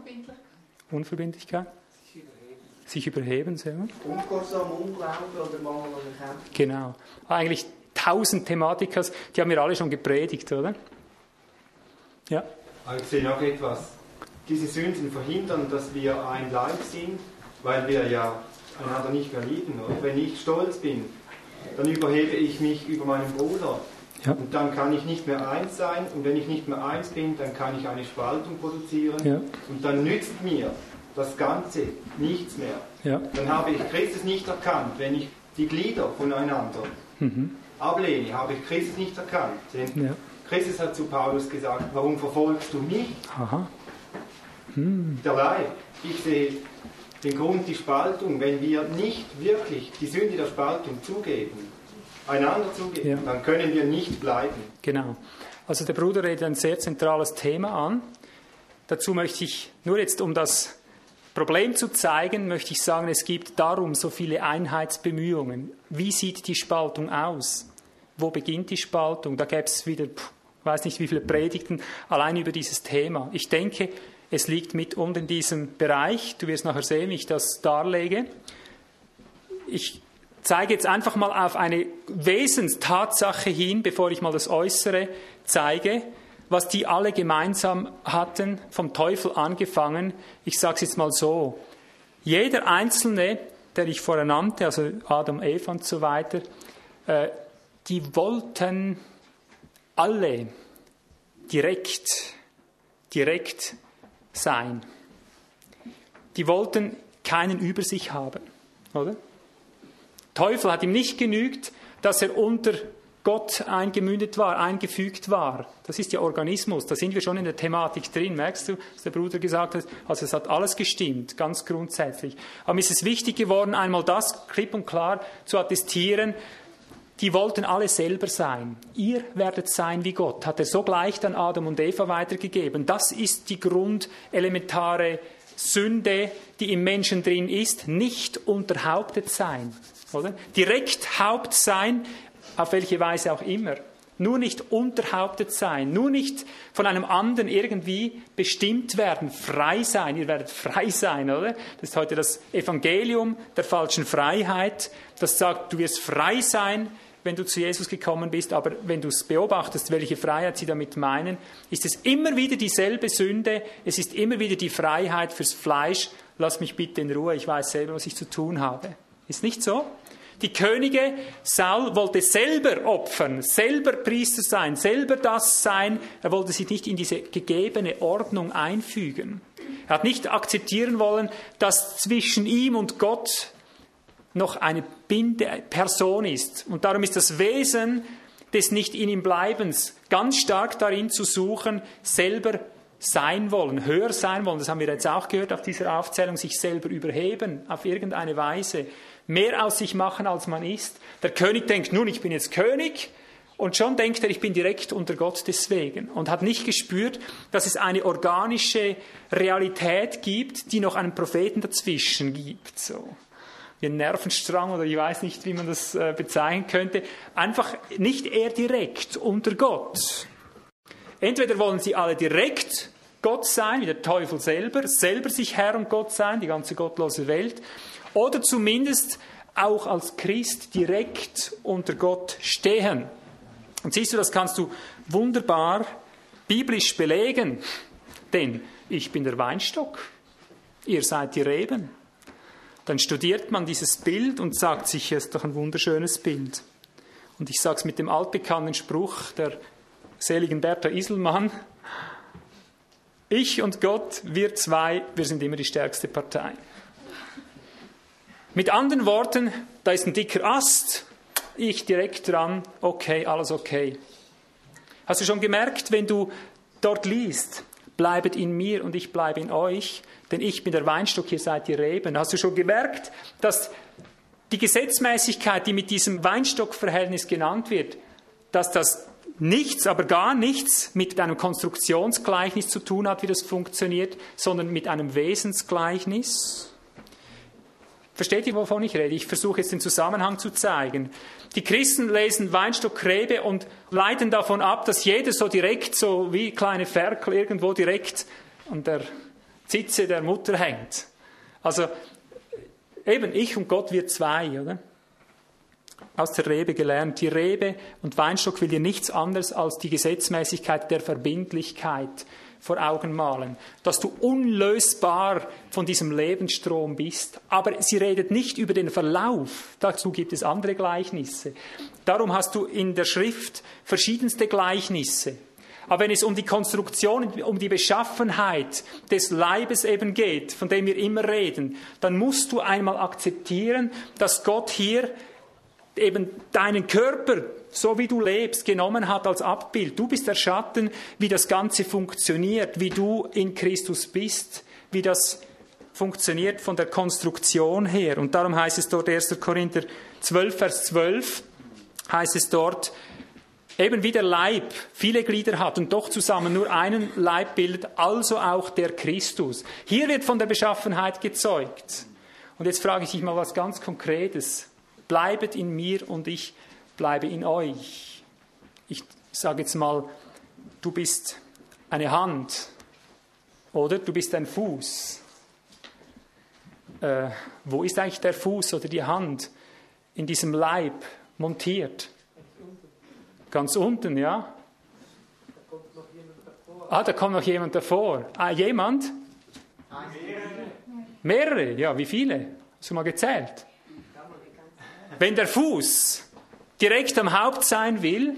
Unverbindlichkeit sich überheben. Selber. Ungehorsam, Unglauben oder Mangel an Erkenntnis. Genau. Eigentlich tausend Thematikas, die haben wir alle schon gepredigt, oder? Ja. Ich sehe noch etwas. Diese Sünden verhindern, dass wir ein Leib sind, weil wir ja einander nicht mehr lieben. Oder? Wenn ich stolz bin, dann überhebe ich mich über meinen Bruder. Ja. Und dann kann ich nicht mehr eins sein. Und wenn ich nicht mehr eins bin, dann kann ich eine Spaltung produzieren. Ja. Und dann nützt mir das Ganze nichts mehr. Ja. Dann habe ich Christus nicht erkannt, wenn ich die Glieder voneinander mhm. ablehne, habe ich Christus nicht erkannt. Denn ja. Christus hat zu Paulus gesagt, warum verfolgst du mich? Hm. Der Leib. Ich sehe den Grund, die Spaltung. Wenn wir nicht wirklich die Sünde der Spaltung zugeben, einander zugeben, ja. dann können wir nicht bleiben. Genau. Also der Bruder redet ein sehr zentrales Thema an Dazu möchte ich nur jetzt, um das Problem zu zeigen, möchte ich sagen, es gibt darum so viele Einheitsbemühungen. Wie sieht die Spaltung aus? Wo beginnt die Spaltung? Da gäbe es wieder, ich weiß nicht wie viele Predigten allein über dieses Thema. Ich denke, es liegt mitunter in diesem Bereich. Du wirst nachher sehen, wie ich das darlege. Ich zeige jetzt einfach mal auf eine Wesenstatsache hin, bevor ich mal das Äußere zeige was die alle gemeinsam hatten, vom Teufel angefangen. Ich sage es jetzt mal so. Jeder Einzelne, der ich vorher nannte, also Adam, Eva und so weiter, äh, die wollten alle direkt, direkt sein. Die wollten keinen über sich haben, oder? Teufel hat ihm nicht genügt, dass er unter Gott eingemündet war, eingefügt war. Das ist ja Organismus, da sind wir schon in der Thematik drin. Merkst du, was der Bruder gesagt hat? Also es hat alles gestimmt, ganz grundsätzlich. Aber mir ist es wichtig geworden, einmal das klipp und klar zu attestieren, die wollten alle selber sein. Ihr werdet sein wie Gott, hat er sogleich dann Adam und Eva weitergegeben. Das ist die grundelementare Sünde, die im Menschen drin ist, nicht unterhauptet sein. Oder? Direkt Haupt sein auf welche Weise auch immer. Nur nicht unterhauptet sein, nur nicht von einem anderen irgendwie bestimmt werden, frei sein. Ihr werdet frei sein, oder? Das ist heute das Evangelium der falschen Freiheit, das sagt, du wirst frei sein, wenn du zu Jesus gekommen bist, aber wenn du es beobachtest, welche Freiheit sie damit meinen, ist es immer wieder dieselbe Sünde, es ist immer wieder die Freiheit fürs Fleisch, lass mich bitte in Ruhe, ich weiß selber, was ich zu tun habe. Ist nicht so? Die Könige, Saul wollte selber opfern, selber Priester sein, selber das sein. Er wollte sich nicht in diese gegebene Ordnung einfügen. Er hat nicht akzeptieren wollen, dass zwischen ihm und Gott noch eine Binde Person ist. Und darum ist das Wesen des nicht in ihm Bleibens ganz stark darin zu suchen, selber sein wollen, höher sein wollen. Das haben wir jetzt auch gehört auf dieser Aufzählung, sich selber überheben auf irgendeine Weise mehr aus sich machen, als man ist. Der König denkt, nun, ich bin jetzt König. Und schon denkt er, ich bin direkt unter Gott deswegen. Und hat nicht gespürt, dass es eine organische Realität gibt, die noch einen Propheten dazwischen gibt. So. Wie ein Nervenstrang oder ich weiß nicht, wie man das äh, bezeichnen könnte. Einfach nicht er direkt unter Gott. Entweder wollen sie alle direkt Gott sein, wie der Teufel selber, selber sich Herr und Gott sein, die ganze gottlose Welt, oder zumindest auch als Christ direkt unter Gott stehen. Und siehst du, das kannst du wunderbar biblisch belegen, denn ich bin der Weinstock, ihr seid die Reben. Dann studiert man dieses Bild und sagt sich, es ist doch ein wunderschönes Bild. Und ich sage es mit dem altbekannten Spruch der seligen Bertha Iselmann, ich und Gott, wir zwei, wir sind immer die stärkste Partei. Mit anderen Worten, da ist ein dicker Ast, ich direkt dran, okay, alles okay. Hast du schon gemerkt, wenn du dort liest, bleibet in mir und ich bleibe in euch, denn ich bin der Weinstock, ihr seid die Reben. Hast du schon gemerkt, dass die Gesetzmäßigkeit, die mit diesem Weinstockverhältnis genannt wird, dass das nichts, aber gar nichts mit einem Konstruktionsgleichnis zu tun hat, wie das funktioniert, sondern mit einem Wesensgleichnis? Versteht ihr, wovon ich rede? Ich versuche jetzt den Zusammenhang zu zeigen. Die Christen lesen Weinstock Rebe und leiten davon ab, dass jeder so direkt, so wie kleine Ferkel irgendwo direkt an der Zitze der Mutter hängt. Also eben ich und Gott wir zwei, oder? Aus der Rebe gelernt. Die Rebe und Weinstock will dir nichts anderes als die Gesetzmäßigkeit der Verbindlichkeit vor Augen malen, dass du unlösbar von diesem Lebensstrom bist. Aber sie redet nicht über den Verlauf. Dazu gibt es andere Gleichnisse. Darum hast du in der Schrift verschiedenste Gleichnisse. Aber wenn es um die Konstruktion, um die Beschaffenheit des Leibes eben geht, von dem wir immer reden, dann musst du einmal akzeptieren, dass Gott hier eben deinen Körper so wie du lebst, genommen hat als Abbild. Du bist der Schatten, wie das Ganze funktioniert, wie du in Christus bist, wie das funktioniert von der Konstruktion her. Und darum heißt es dort 1. Korinther 12, Vers 12, heißt es dort, eben wie der Leib viele Glieder hat und doch zusammen nur einen Leib bildet, also auch der Christus. Hier wird von der Beschaffenheit gezeugt. Und jetzt frage ich dich mal was ganz Konkretes. Bleibet in mir und ich bleibe in euch. Ich sage jetzt mal, du bist eine Hand oder du bist ein Fuß. Äh, wo ist eigentlich der Fuß oder die Hand in diesem Leib montiert? Ganz unten, ja? Ah, da kommt noch jemand davor. Ah, jemand? Mehrere, ja, wie viele? Hast du mal gezählt? Wenn der Fuß direkt am Haupt sein will,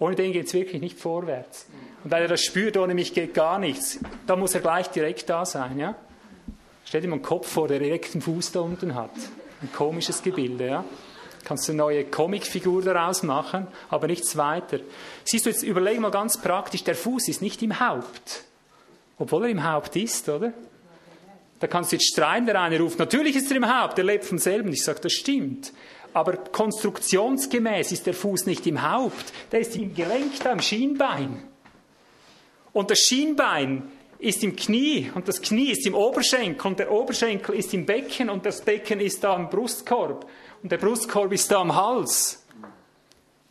ohne den geht es wirklich nicht vorwärts. Und weil er das spürt, ohne mich geht gar nichts, da muss er gleich direkt da sein, ja? Stell dir mal einen Kopf vor, der direkt einen Fuß da unten hat. Ein komisches Gebilde, ja? Kannst du eine neue Comicfigur daraus machen, aber nichts weiter. Siehst du, jetzt überleg mal ganz praktisch, der Fuß ist nicht im Haupt. Obwohl er im Haupt ist, oder? Da kannst du jetzt streiten, der eine ruft, natürlich ist er im Haupt, der lebt vom selben. Ich sage, das stimmt. Aber konstruktionsgemäß ist der Fuß nicht im Haupt, der ist im Gelenk da, im Schienbein. Und das Schienbein ist im Knie und das Knie ist im Oberschenkel und der Oberschenkel ist im Becken und das Becken ist da am Brustkorb und der Brustkorb ist da am Hals.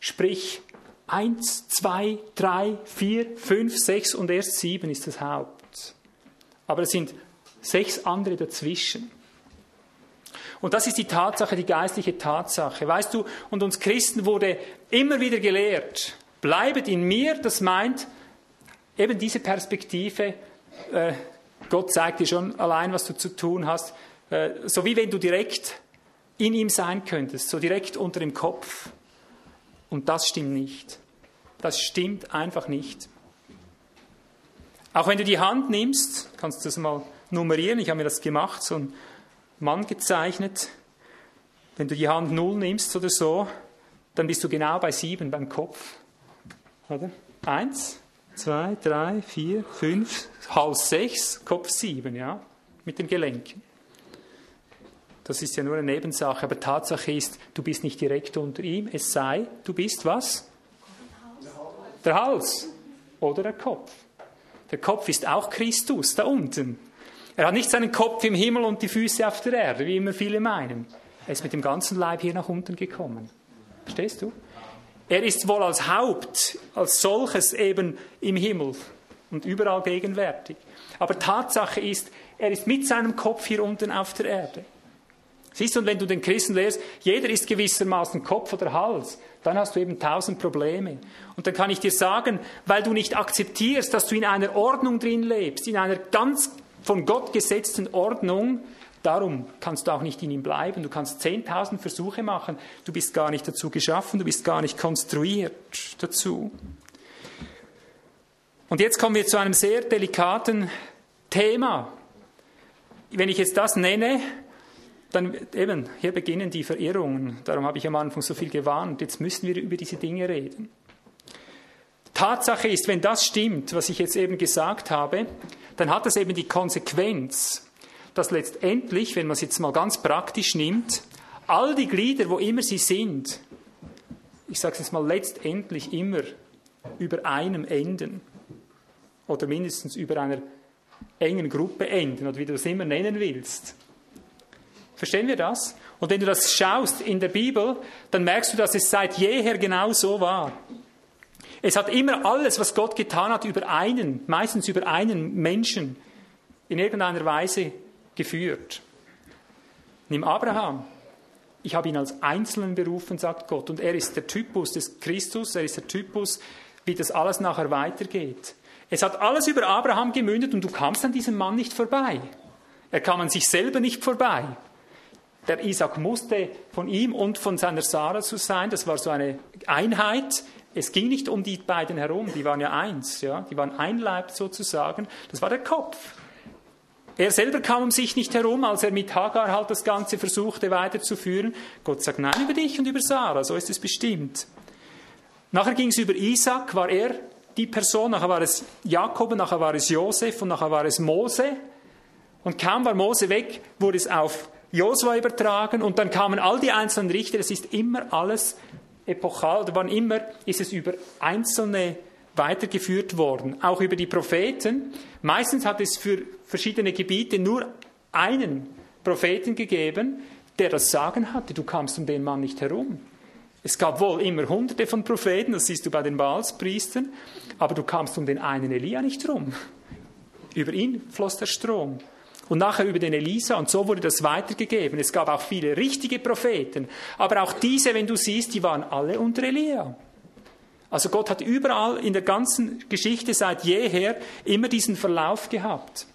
Sprich, eins, zwei, drei, vier, fünf, sechs und erst sieben ist das Haupt. Aber es sind sechs andere dazwischen. Und das ist die Tatsache, die geistliche Tatsache. Weißt du, und uns Christen wurde immer wieder gelehrt, bleibet in mir, das meint eben diese Perspektive, äh, Gott zeigt dir schon allein, was du zu tun hast, äh, so wie wenn du direkt in ihm sein könntest, so direkt unter dem Kopf. Und das stimmt nicht. Das stimmt einfach nicht. Auch wenn du die Hand nimmst, kannst du das mal nummerieren, ich habe mir das gemacht, so ein Mann gezeichnet. Wenn du die Hand null nimmst oder so, dann bist du genau bei sieben beim Kopf. Oder? Eins, zwei, drei, vier, fünf, Hals sechs, Kopf sieben, ja, mit den Gelenken. Das ist ja nur eine Nebensache, aber Tatsache ist, du bist nicht direkt unter ihm, es sei, du bist was? Der Hals oder der Kopf. Der Kopf ist auch Christus, da unten. Er hat nicht seinen Kopf im Himmel und die Füße auf der Erde, wie immer viele meinen. Er ist mit dem ganzen Leib hier nach unten gekommen. Verstehst du? Er ist wohl als Haupt, als solches eben im Himmel und überall gegenwärtig. Aber Tatsache ist, er ist mit seinem Kopf hier unten auf der Erde. Siehst du, und wenn du den Christen lehrst, jeder ist gewissermaßen Kopf oder Hals, dann hast du eben tausend Probleme. Und dann kann ich dir sagen, weil du nicht akzeptierst, dass du in einer Ordnung drin lebst, in einer ganz von Gott gesetzten Ordnung, darum kannst du auch nicht in ihm bleiben. Du kannst zehntausend Versuche machen, du bist gar nicht dazu geschaffen, du bist gar nicht konstruiert dazu. Und jetzt kommen wir zu einem sehr delikaten Thema. Wenn ich jetzt das nenne, dann eben, hier beginnen die Verirrungen. Darum habe ich am Anfang so viel gewarnt. Jetzt müssen wir über diese Dinge reden. Tatsache ist, wenn das stimmt, was ich jetzt eben gesagt habe, dann hat das eben die Konsequenz, dass letztendlich, wenn man es jetzt mal ganz praktisch nimmt, all die Glieder, wo immer sie sind, ich sage es jetzt mal letztendlich immer über einem enden oder mindestens über einer engen Gruppe enden oder wie du es immer nennen willst. Verstehen wir das? Und wenn du das schaust in der Bibel, dann merkst du, dass es seit jeher genau so war. Es hat immer alles, was Gott getan hat, über einen, meistens über einen Menschen in irgendeiner Weise geführt. Nimm Abraham. Ich habe ihn als Einzelnen berufen, sagt Gott. Und er ist der Typus des Christus, er ist der Typus, wie das alles nachher weitergeht. Es hat alles über Abraham gemündet und du kamst an diesem Mann nicht vorbei. Er kam an sich selber nicht vorbei. Der Isaac musste von ihm und von seiner Sarah zu sein. Das war so eine Einheit. Es ging nicht um die beiden herum, die waren ja eins, ja, die waren ein Leib sozusagen. Das war der Kopf. Er selber kam um sich nicht herum, als er mit Hagar halt das Ganze versuchte weiterzuführen. Gott sagt nein über dich und über Sarah, so ist es bestimmt. Nachher ging es über Isaac, war er die Person, nachher war es Jakob, nachher war es Josef und nachher war es Mose. Und kaum war Mose weg, wurde es auf Josua übertragen und dann kamen all die einzelnen Richter. Es ist immer alles epochal, oder wann immer, ist es über einzelne weitergeführt worden, auch über die Propheten. Meistens hat es für verschiedene Gebiete nur einen Propheten gegeben, der das Sagen hatte. Du kamst um den Mann nicht herum. Es gab wohl immer hunderte von Propheten, das siehst du bei den Baalspriestern, aber du kamst um den einen Elia nicht herum. Über ihn floss der Strom. Und nachher über den Elisa und so wurde das weitergegeben. Es gab auch viele richtige Propheten, aber auch diese, wenn du siehst, die waren alle unter Elia. Also Gott hat überall in der ganzen Geschichte seit jeher immer diesen Verlauf gehabt.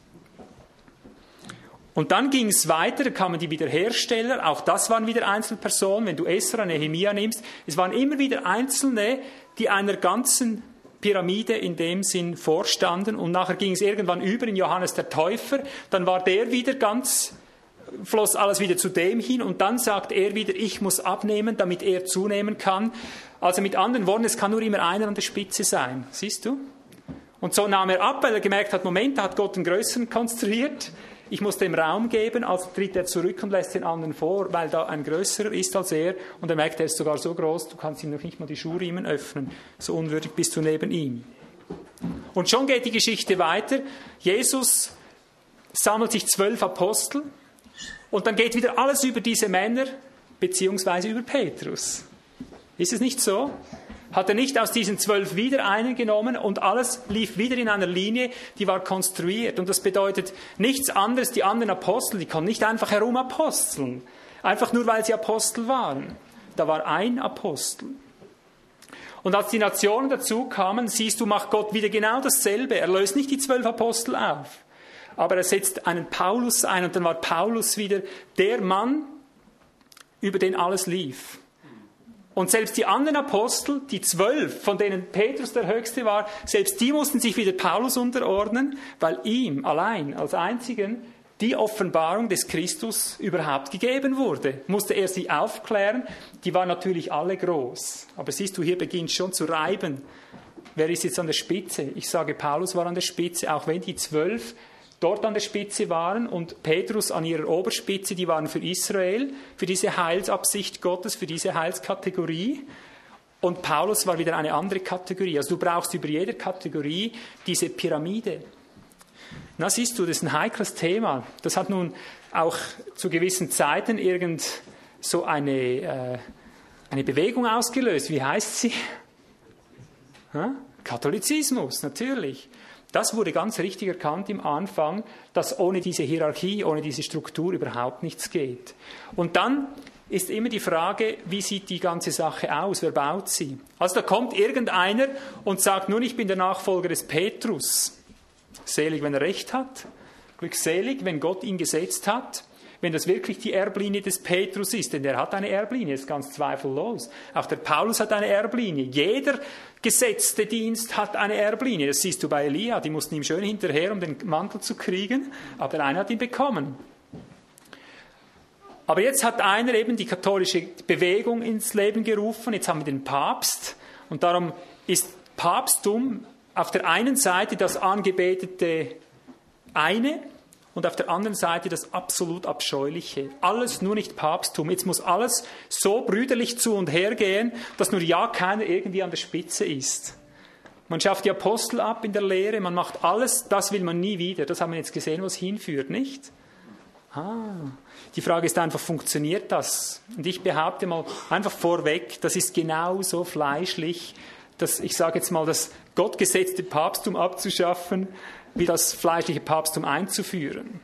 Und dann ging es weiter, da kamen die Wiederhersteller, auch das waren wieder Einzelpersonen, wenn du Esra, Nehemia nimmst, es waren immer wieder Einzelne, die einer ganzen Pyramide in dem Sinn vorstanden. Und nachher ging es irgendwann über in Johannes der Täufer, dann war der wieder ganz, floss alles wieder zu dem hin. Und dann sagt er wieder, ich muss abnehmen, damit er zunehmen kann. Also mit anderen Worten, es kann nur immer einer an der Spitze sein, siehst du? Und so nahm er ab, weil er gemerkt hat, Moment, da hat Gott einen Größeren konstruiert, ich muss dem Raum geben, also tritt er zurück und lässt den anderen vor, weil da ein größerer ist als er und er merkt, er ist sogar so groß, du kannst ihm noch nicht mal die Schuhriemen öffnen. So unwürdig bist du neben ihm. Und schon geht die Geschichte weiter. Jesus sammelt sich zwölf Apostel und dann geht wieder alles über diese Männer beziehungsweise über Petrus. Ist es nicht so? Hat er nicht aus diesen zwölf wieder einen genommen und alles lief wieder in einer Linie, die war konstruiert. Und das bedeutet nichts anderes, die anderen Apostel, die konnten nicht einfach herum aposteln, einfach nur weil sie Apostel waren. Da war ein Apostel. Und als die Nationen dazu kamen, siehst du, macht Gott wieder genau dasselbe. Er löst nicht die zwölf Apostel auf, aber er setzt einen Paulus ein und dann war Paulus wieder der Mann, über den alles lief. Und selbst die anderen Apostel, die zwölf, von denen Petrus der Höchste war, selbst die mussten sich wieder Paulus unterordnen, weil ihm allein als einzigen die Offenbarung des Christus überhaupt gegeben wurde. Musste er sie aufklären. Die waren natürlich alle groß. Aber siehst du, hier beginnt schon zu reiben. Wer ist jetzt an der Spitze? Ich sage, Paulus war an der Spitze, auch wenn die zwölf dort an der Spitze waren und Petrus an ihrer Oberspitze, die waren für Israel, für diese Heilsabsicht Gottes, für diese Heilskategorie. Und Paulus war wieder eine andere Kategorie. Also du brauchst über jede Kategorie diese Pyramide. Na siehst du, das ist ein heikles Thema. Das hat nun auch zu gewissen Zeiten irgend so eine, äh, eine Bewegung ausgelöst. Wie heißt sie? Ha? Katholizismus, natürlich. Das wurde ganz richtig erkannt im Anfang, dass ohne diese Hierarchie, ohne diese Struktur überhaupt nichts geht. Und dann ist immer die Frage, wie sieht die ganze Sache aus? Wer baut sie? Also da kommt irgendeiner und sagt, nun, ich bin der Nachfolger des Petrus. Selig, wenn er recht hat. Glückselig, wenn Gott ihn gesetzt hat wenn das wirklich die Erblinie des Petrus ist, denn der hat eine Erblinie, ist ganz zweifellos. Auch der Paulus hat eine Erblinie. Jeder gesetzte Dienst hat eine Erblinie. Das siehst du bei Elia, die mussten ihm schön hinterher, um den Mantel zu kriegen, aber der eine hat ihn bekommen. Aber jetzt hat einer eben die katholische Bewegung ins Leben gerufen, jetzt haben wir den Papst und darum ist Papsttum auf der einen Seite das angebetete eine, und auf der anderen Seite das absolut Abscheuliche. Alles nur nicht Papsttum. Jetzt muss alles so brüderlich zu und her gehen, dass nur ja keiner irgendwie an der Spitze ist. Man schafft die Apostel ab in der Lehre, man macht alles, das will man nie wieder. Das haben wir jetzt gesehen, was hinführt, nicht? Ah, die Frage ist einfach, funktioniert das? Und ich behaupte mal einfach vorweg, das ist genau so fleischlich, dass ich sage jetzt mal, das gottgesetzte Papsttum abzuschaffen, das fleischliche Papsttum einzuführen.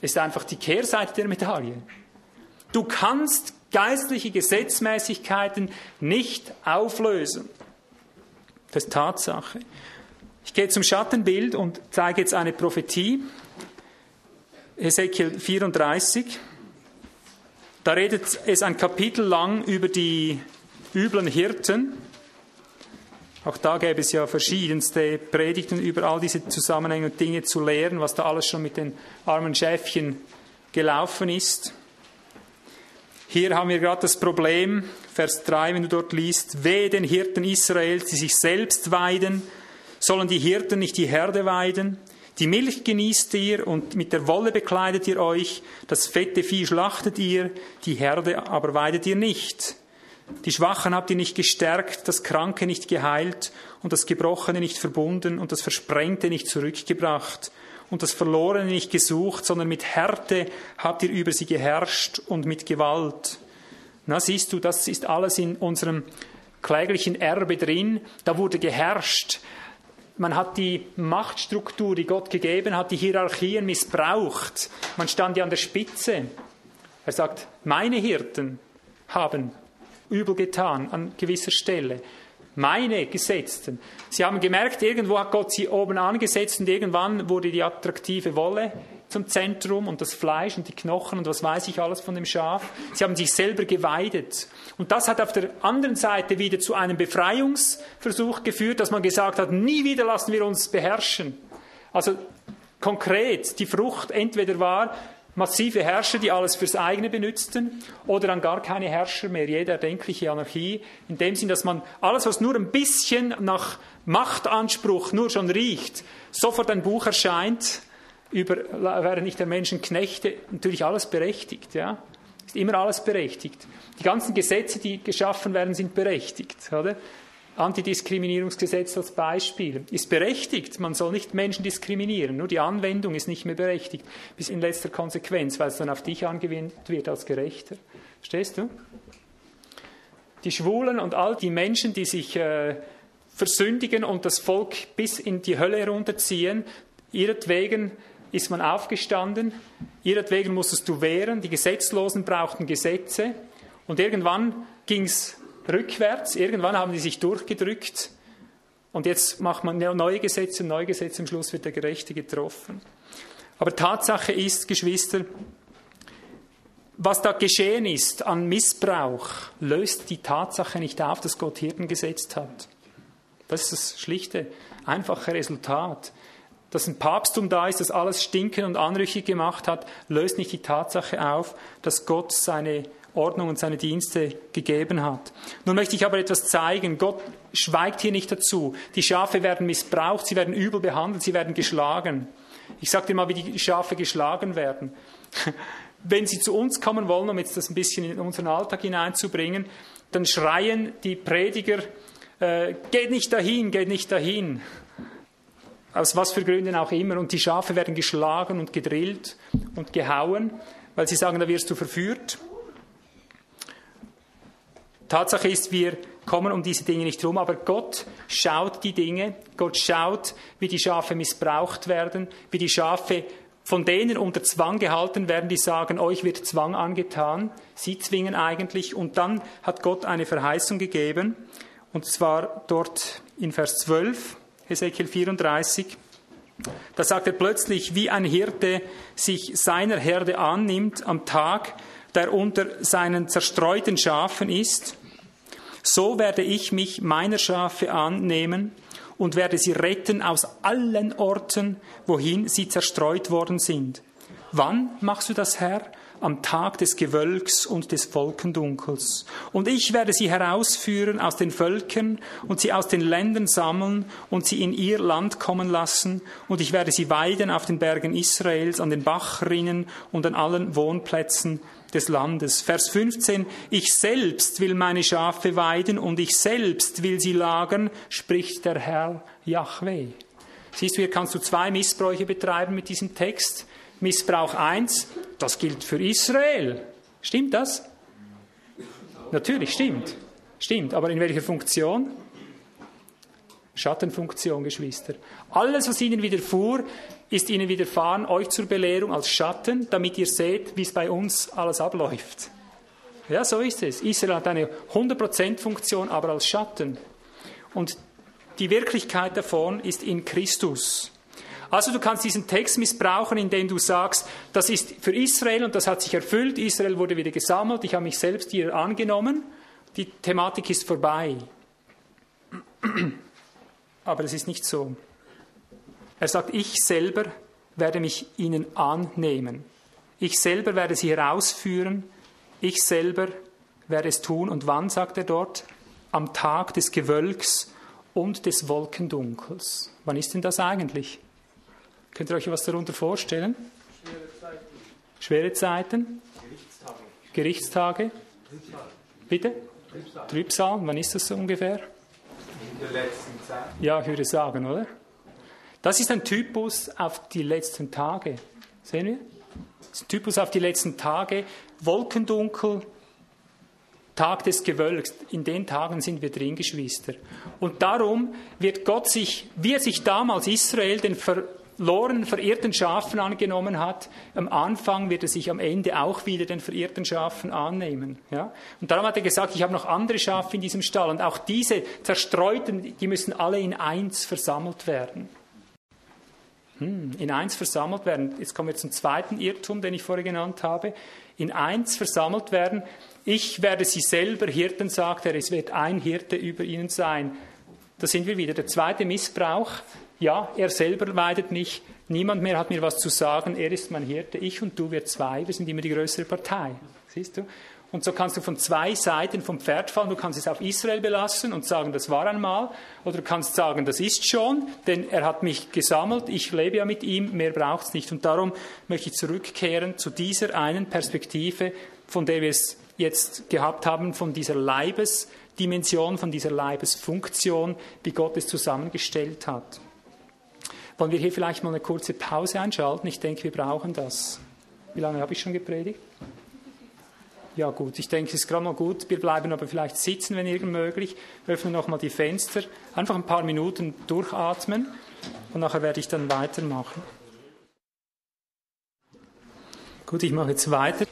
Ist einfach die Kehrseite der Medaille. Du kannst geistliche Gesetzmäßigkeiten nicht auflösen. Das ist Tatsache. Ich gehe zum Schattenbild und zeige jetzt eine Prophetie. Ezekiel 34. Da redet es ein Kapitel lang über die üblen Hirten. Auch da gäbe es ja verschiedenste Predigten über all diese Zusammenhänge und Dinge zu lehren, was da alles schon mit den armen Schäfchen gelaufen ist. Hier haben wir gerade das Problem, Vers 3, wenn du dort liest, wehe den Hirten Israels, die sich selbst weiden, sollen die Hirten nicht die Herde weiden? Die Milch genießt ihr und mit der Wolle bekleidet ihr euch, das fette Vieh schlachtet ihr, die Herde aber weidet ihr nicht. Die Schwachen habt ihr nicht gestärkt, das Kranke nicht geheilt und das Gebrochene nicht verbunden und das Versprengte nicht zurückgebracht und das Verlorene nicht gesucht, sondern mit Härte habt ihr über sie geherrscht und mit Gewalt. Na, siehst du, das ist alles in unserem kläglichen Erbe drin. Da wurde geherrscht. Man hat die Machtstruktur, die Gott gegeben hat, die Hierarchien missbraucht. Man stand ja an der Spitze. Er sagt, meine Hirten haben übel getan an gewisser Stelle. Meine Gesetzten. Sie haben gemerkt, irgendwo hat Gott sie oben angesetzt und irgendwann wurde die attraktive Wolle zum Zentrum und das Fleisch und die Knochen und was weiß ich alles von dem Schaf. Sie haben sich selber geweidet. Und das hat auf der anderen Seite wieder zu einem Befreiungsversuch geführt, dass man gesagt hat, nie wieder lassen wir uns beherrschen. Also konkret, die Frucht entweder war, massive Herrscher, die alles fürs eigene benutzten, oder dann gar keine Herrscher mehr, jede erdenkliche Anarchie, in dem Sinn, dass man alles, was nur ein bisschen nach Machtanspruch nur schon riecht, sofort ein Buch erscheint, über, wären nicht der Menschen Knechte, natürlich alles berechtigt, ja. Ist immer alles berechtigt. Die ganzen Gesetze, die geschaffen werden, sind berechtigt, oder? Antidiskriminierungsgesetz als Beispiel ist berechtigt. Man soll nicht Menschen diskriminieren. Nur die Anwendung ist nicht mehr berechtigt. Bis in letzter Konsequenz, weil es dann auf dich angewendet wird als Gerechter. Verstehst du? Die Schwulen und all die Menschen, die sich äh, versündigen und das Volk bis in die Hölle herunterziehen, ihretwegen ist man aufgestanden, ihretwegen musstest du wehren, die Gesetzlosen brauchten Gesetze und irgendwann ging es rückwärts. Irgendwann haben die sich durchgedrückt und jetzt macht man neue Gesetze und neue Gesetze. Am Schluss wird der Gerechte getroffen. Aber Tatsache ist, Geschwister, was da geschehen ist an Missbrauch, löst die Tatsache nicht auf, dass Gott Hirten gesetzt hat. Das ist das schlichte, einfache Resultat. Dass ein Papsttum da ist, das alles stinken und anrüchig gemacht hat, löst nicht die Tatsache auf, dass Gott seine Ordnung und seine Dienste gegeben hat. Nun möchte ich aber etwas zeigen. Gott schweigt hier nicht dazu. Die Schafe werden missbraucht, sie werden übel behandelt, sie werden geschlagen. Ich sage dir mal, wie die Schafe geschlagen werden. Wenn sie zu uns kommen wollen, um jetzt das ein bisschen in unseren Alltag hineinzubringen, dann schreien die Prediger, äh, geht nicht dahin, geht nicht dahin. Aus was für Gründen auch immer. Und die Schafe werden geschlagen und gedrillt und gehauen, weil sie sagen, da wirst du verführt. Tatsache ist, wir kommen um diese Dinge nicht herum, aber Gott schaut die Dinge, Gott schaut, wie die Schafe missbraucht werden, wie die Schafe von denen unter Zwang gehalten werden, die sagen, euch wird Zwang angetan, sie zwingen eigentlich, und dann hat Gott eine Verheißung gegeben, und zwar dort in Vers 12, Ezekiel 34, da sagt er plötzlich, wie ein Hirte sich seiner Herde annimmt am Tag, der unter seinen zerstreuten Schafen ist, so werde ich mich meiner Schafe annehmen und werde sie retten aus allen Orten, wohin sie zerstreut worden sind. Wann machst du das, Herr? am Tag des Gewölks und des Wolkendunkels. Und ich werde sie herausführen aus den Völkern und sie aus den Ländern sammeln und sie in ihr Land kommen lassen. Und ich werde sie weiden auf den Bergen Israels, an den Bachrinnen und an allen Wohnplätzen des Landes. Vers 15, ich selbst will meine Schafe weiden und ich selbst will sie lagern, spricht der Herr Yahweh. Siehst du, hier kannst du zwei Missbräuche betreiben mit diesem Text. Missbrauch 1, das gilt für Israel. Stimmt das? Natürlich, stimmt. Stimmt, aber in welcher Funktion? Schattenfunktion, Geschwister. Alles, was ihnen widerfuhr, ist ihnen widerfahren, euch zur Belehrung als Schatten, damit ihr seht, wie es bei uns alles abläuft. Ja, so ist es. Israel hat eine 100% Funktion, aber als Schatten. Und die Wirklichkeit davon ist in Christus. Also du kannst diesen Text missbrauchen, indem du sagst, das ist für Israel und das hat sich erfüllt, Israel wurde wieder gesammelt, ich habe mich selbst hier angenommen, die Thematik ist vorbei. Aber es ist nicht so. Er sagt, ich selber werde mich ihnen annehmen. Ich selber werde sie herausführen. Ich selber werde es tun. Und wann, sagt er dort? Am Tag des Gewölks und des Wolkendunkels. Wann ist denn das eigentlich? Könnt ihr euch was darunter vorstellen? Schwere Zeiten. Schwere Zeiten? Gerichtstage. Gerichtstage. Bitte? Trübsal, wann ist das so ungefähr? In der letzten Zeit. Ja, ich würde sagen, oder? Das ist ein Typus auf die letzten Tage. Sehen wir? Das ist ein Typus auf die letzten Tage. Wolkendunkel, Tag des Gewölks. In den Tagen sind wir drin, Geschwister. Und darum wird Gott sich, wie er sich damals Israel den verlorenen, verirrten Schafen angenommen hat, am Anfang wird er sich am Ende auch wieder den verirrten Schafen annehmen. Ja? Und darum hat er gesagt, ich habe noch andere Schafe in diesem Stall. Und auch diese zerstreuten, die müssen alle in eins versammelt werden. Hm, in eins versammelt werden. Jetzt kommen wir zum zweiten Irrtum, den ich vorher genannt habe. In eins versammelt werden. Ich werde sie selber Hirten, sagt er, es wird ein Hirte über ihnen sein. Da sind wir wieder. Der zweite Missbrauch. Ja, er selber weidet mich. Niemand mehr hat mir was zu sagen. Er ist mein Hirte. Ich und du, wir zwei, wir sind immer die größere Partei. Siehst du? Und so kannst du von zwei Seiten vom Pferd fallen. Du kannst es auf Israel belassen und sagen, das war einmal. Oder du kannst sagen, das ist schon, denn er hat mich gesammelt. Ich lebe ja mit ihm. Mehr braucht es nicht. Und darum möchte ich zurückkehren zu dieser einen Perspektive, von der wir es jetzt gehabt haben, von dieser Leibesdimension, von dieser Leibesfunktion, wie Gott es zusammengestellt hat. Wollen wir hier vielleicht mal eine kurze Pause einschalten? Ich denke, wir brauchen das. Wie lange habe ich schon gepredigt? Ja gut, ich denke, es ist gerade mal gut. Wir bleiben aber vielleicht sitzen, wenn irgend möglich. Öffnen nochmal die Fenster. Einfach ein paar Minuten durchatmen und nachher werde ich dann weitermachen. Gut, ich mache jetzt weiter.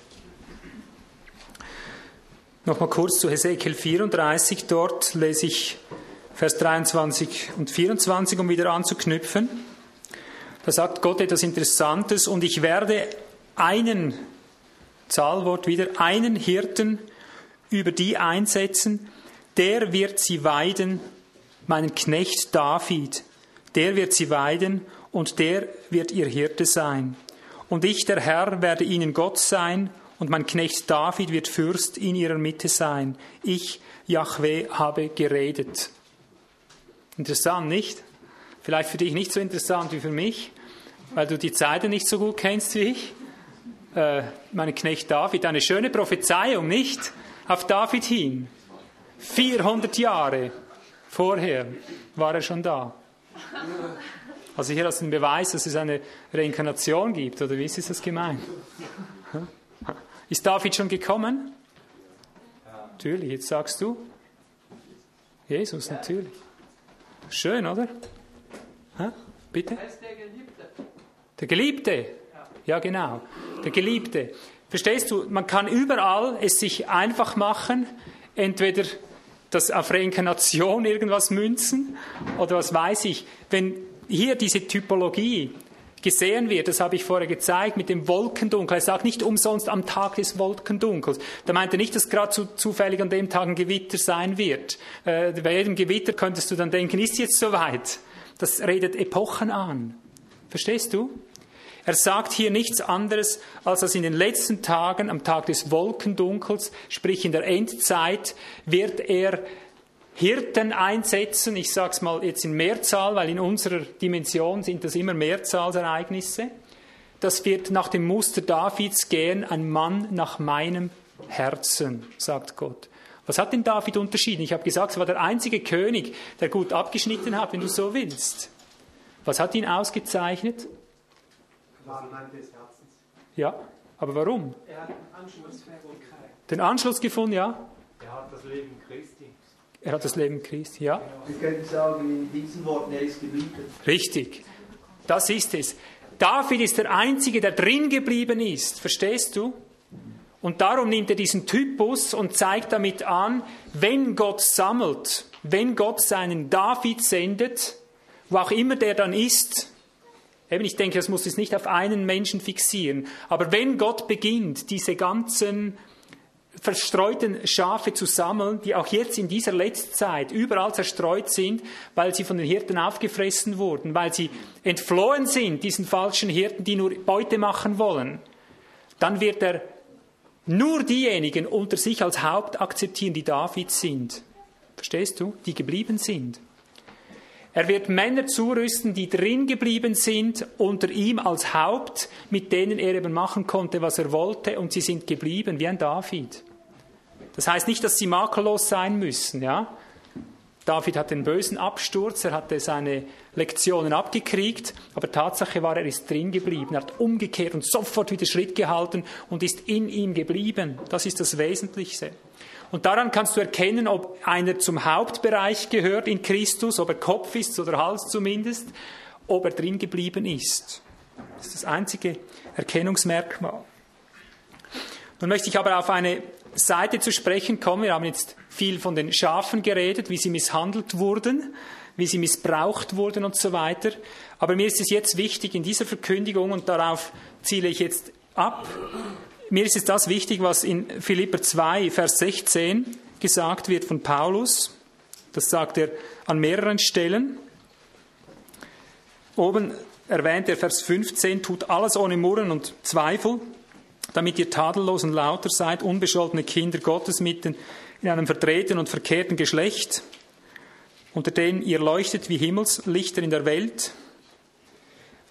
Nochmal kurz zu Hesekiel 34. Dort lese ich Vers 23 und 24, um wieder anzuknüpfen. Da sagt Gott etwas Interessantes und ich werde einen, Zahlwort wieder, einen Hirten über die einsetzen, der wird sie weiden, meinen Knecht David, der wird sie weiden und der wird ihr Hirte sein. Und ich, der Herr, werde ihnen Gott sein und mein Knecht David wird Fürst in ihrer Mitte sein. Ich, Yahweh, habe geredet. Interessant, nicht? Vielleicht für dich nicht so interessant wie für mich, weil du die Zeiten nicht so gut kennst wie ich. Äh, mein Knecht David, eine schöne Prophezeiung, nicht? Auf David hin. 400 Jahre vorher war er schon da. Also hier hast du den Beweis, dass es eine Reinkarnation gibt, oder wie ist das gemeint? Ist David schon gekommen? Ja. Natürlich, jetzt sagst du. Jesus, ja. natürlich. Schön, oder? Ha? Bitte? Er ist der Geliebte. Der Geliebte? Ja, genau. Der Geliebte. Verstehst du, man kann überall es sich einfach machen, entweder das auf Reinkarnation irgendwas münzen oder was weiß ich. Wenn hier diese Typologie gesehen wird, das habe ich vorher gezeigt, mit dem Wolkendunkel. Er sagt nicht umsonst am Tag des Wolkendunkels. Da meint er nicht, dass gerade zu, zufällig an dem Tag ein Gewitter sein wird. Äh, bei jedem Gewitter könntest du dann denken, ist jetzt soweit. Das redet Epochen an. Verstehst du? Er sagt hier nichts anderes, als dass in den letzten Tagen, am Tag des Wolkendunkels, sprich in der Endzeit, wird er Hirten einsetzen. Ich sage es mal jetzt in Mehrzahl, weil in unserer Dimension sind das immer Mehrzahlsereignisse. Das wird nach dem Muster Davids gehen, ein Mann nach meinem Herzen, sagt Gott. Was hat denn David unterschieden? Ich habe gesagt, es war der einzige König, der gut abgeschnitten hat, wenn du so willst. Was hat ihn ausgezeichnet? Mann des Herzens. Ja, aber warum? Er hat Anschlussfähigkeit. Den Anschluss gefunden, ja? Er hat das Leben Christi. Er hat das Leben Christi, ja. Wir können sagen, in diesen Worten, er ist geblieben. Richtig. Das ist es. David ist der Einzige, der drin geblieben ist. Verstehst du? Und darum nimmt er diesen Typus und zeigt damit an, wenn Gott sammelt, wenn Gott seinen David sendet, wo auch immer der dann ist, eben ich denke, das muss es nicht auf einen Menschen fixieren, aber wenn Gott beginnt, diese ganzen verstreuten Schafe zu sammeln, die auch jetzt in dieser Letztzeit überall zerstreut sind, weil sie von den Hirten aufgefressen wurden, weil sie entflohen sind, diesen falschen Hirten, die nur Beute machen wollen, dann wird er nur diejenigen unter sich als Haupt akzeptieren, die David sind. Verstehst du? Die geblieben sind. Er wird Männer zurüsten, die drin geblieben sind, unter ihm als Haupt, mit denen er eben machen konnte, was er wollte, und sie sind geblieben, wie ein David. Das heißt nicht, dass sie makellos sein müssen, ja. David hat den bösen Absturz, er hatte seine Lektionen abgekriegt, aber Tatsache war, er ist drin geblieben. Er hat umgekehrt und sofort wieder Schritt gehalten und ist in ihm geblieben. Das ist das Wesentliche. Und daran kannst du erkennen, ob einer zum Hauptbereich gehört in Christus, ob er Kopf ist oder Hals zumindest, ob er drin geblieben ist. Das ist das einzige Erkennungsmerkmal. Nun möchte ich aber auf eine Seite zu sprechen kommen. Wir haben jetzt viel von den Schafen geredet, wie sie misshandelt wurden, wie sie missbraucht wurden und so weiter. Aber mir ist es jetzt wichtig in dieser Verkündigung, und darauf ziele ich jetzt ab, mir ist es das wichtig, was in Philipper 2, Vers 16 gesagt wird von Paulus. Das sagt er an mehreren Stellen. Oben erwähnt er Vers 15, tut alles ohne Murren und Zweifel, damit ihr tadellos und lauter seid, unbescholtene Kinder Gottes mitten in einem verdrehten und verkehrten Geschlecht, unter denen ihr leuchtet wie Himmelslichter in der Welt.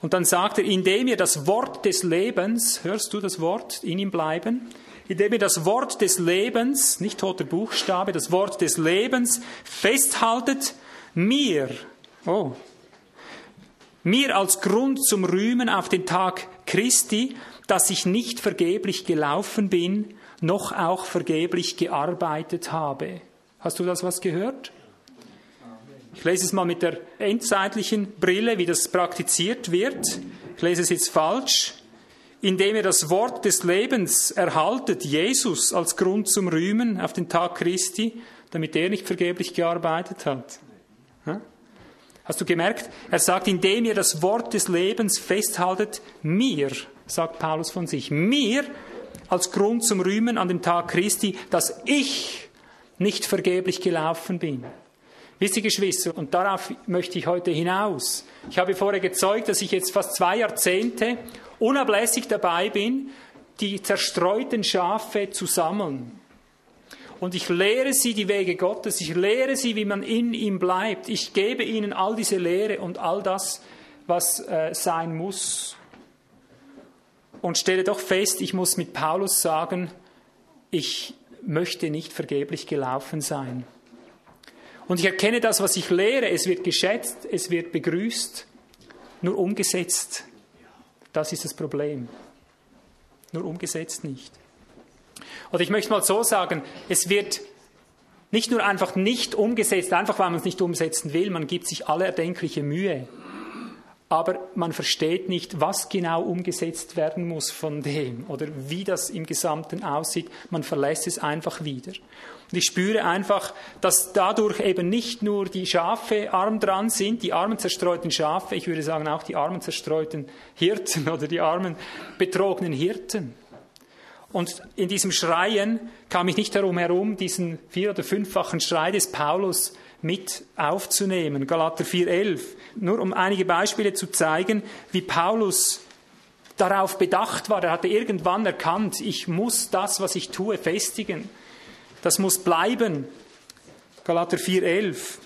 Und dann sagt er, indem ihr das Wort des Lebens, hörst du das Wort, in ihm bleiben, indem ihr das Wort des Lebens, nicht toter Buchstabe, das Wort des Lebens festhaltet, mir, oh, mir als Grund zum Rühmen auf den Tag Christi, dass ich nicht vergeblich gelaufen bin, noch auch vergeblich gearbeitet habe. Hast du das was gehört? Ich lese es mal mit der endzeitlichen Brille, wie das praktiziert wird. Ich lese es jetzt falsch. Indem ihr das Wort des Lebens erhaltet, Jesus als Grund zum Rühmen auf den Tag Christi, damit er nicht vergeblich gearbeitet hat. Hast du gemerkt? Er sagt, indem ihr das Wort des Lebens festhaltet, mir, sagt Paulus von sich, mir als Grund zum Rühmen an dem Tag Christi, dass ich nicht vergeblich gelaufen bin. Wisst ihr, Geschwister, und darauf möchte ich heute hinaus. Ich habe vorher gezeugt, dass ich jetzt fast zwei Jahrzehnte unablässig dabei bin, die zerstreuten Schafe zu sammeln. Und ich lehre sie die Wege Gottes, ich lehre sie, wie man in ihm bleibt. Ich gebe ihnen all diese Lehre und all das, was äh, sein muss. Und stelle doch fest, ich muss mit Paulus sagen, ich möchte nicht vergeblich gelaufen sein. Und ich erkenne das, was ich lehre, es wird geschätzt, es wird begrüßt, nur umgesetzt. Das ist das Problem. Nur umgesetzt nicht. Oder ich möchte mal so sagen, es wird nicht nur einfach nicht umgesetzt, einfach weil man es nicht umsetzen will, man gibt sich alle erdenkliche Mühe. Aber man versteht nicht, was genau umgesetzt werden muss von dem oder wie das im Gesamten aussieht. Man verlässt es einfach wieder. Und ich spüre einfach, dass dadurch eben nicht nur die Schafe arm dran sind, die armen zerstreuten Schafe, ich würde sagen auch die armen zerstreuten Hirten oder die armen betrogenen Hirten. Und in diesem Schreien kam ich nicht darum herum, diesen vier- oder fünffachen Schrei des Paulus mit aufzunehmen. Galater 4,11. Nur um einige Beispiele zu zeigen, wie Paulus darauf bedacht war. Er hatte irgendwann erkannt, ich muss das, was ich tue, festigen. Das muss bleiben. Galater 4,11.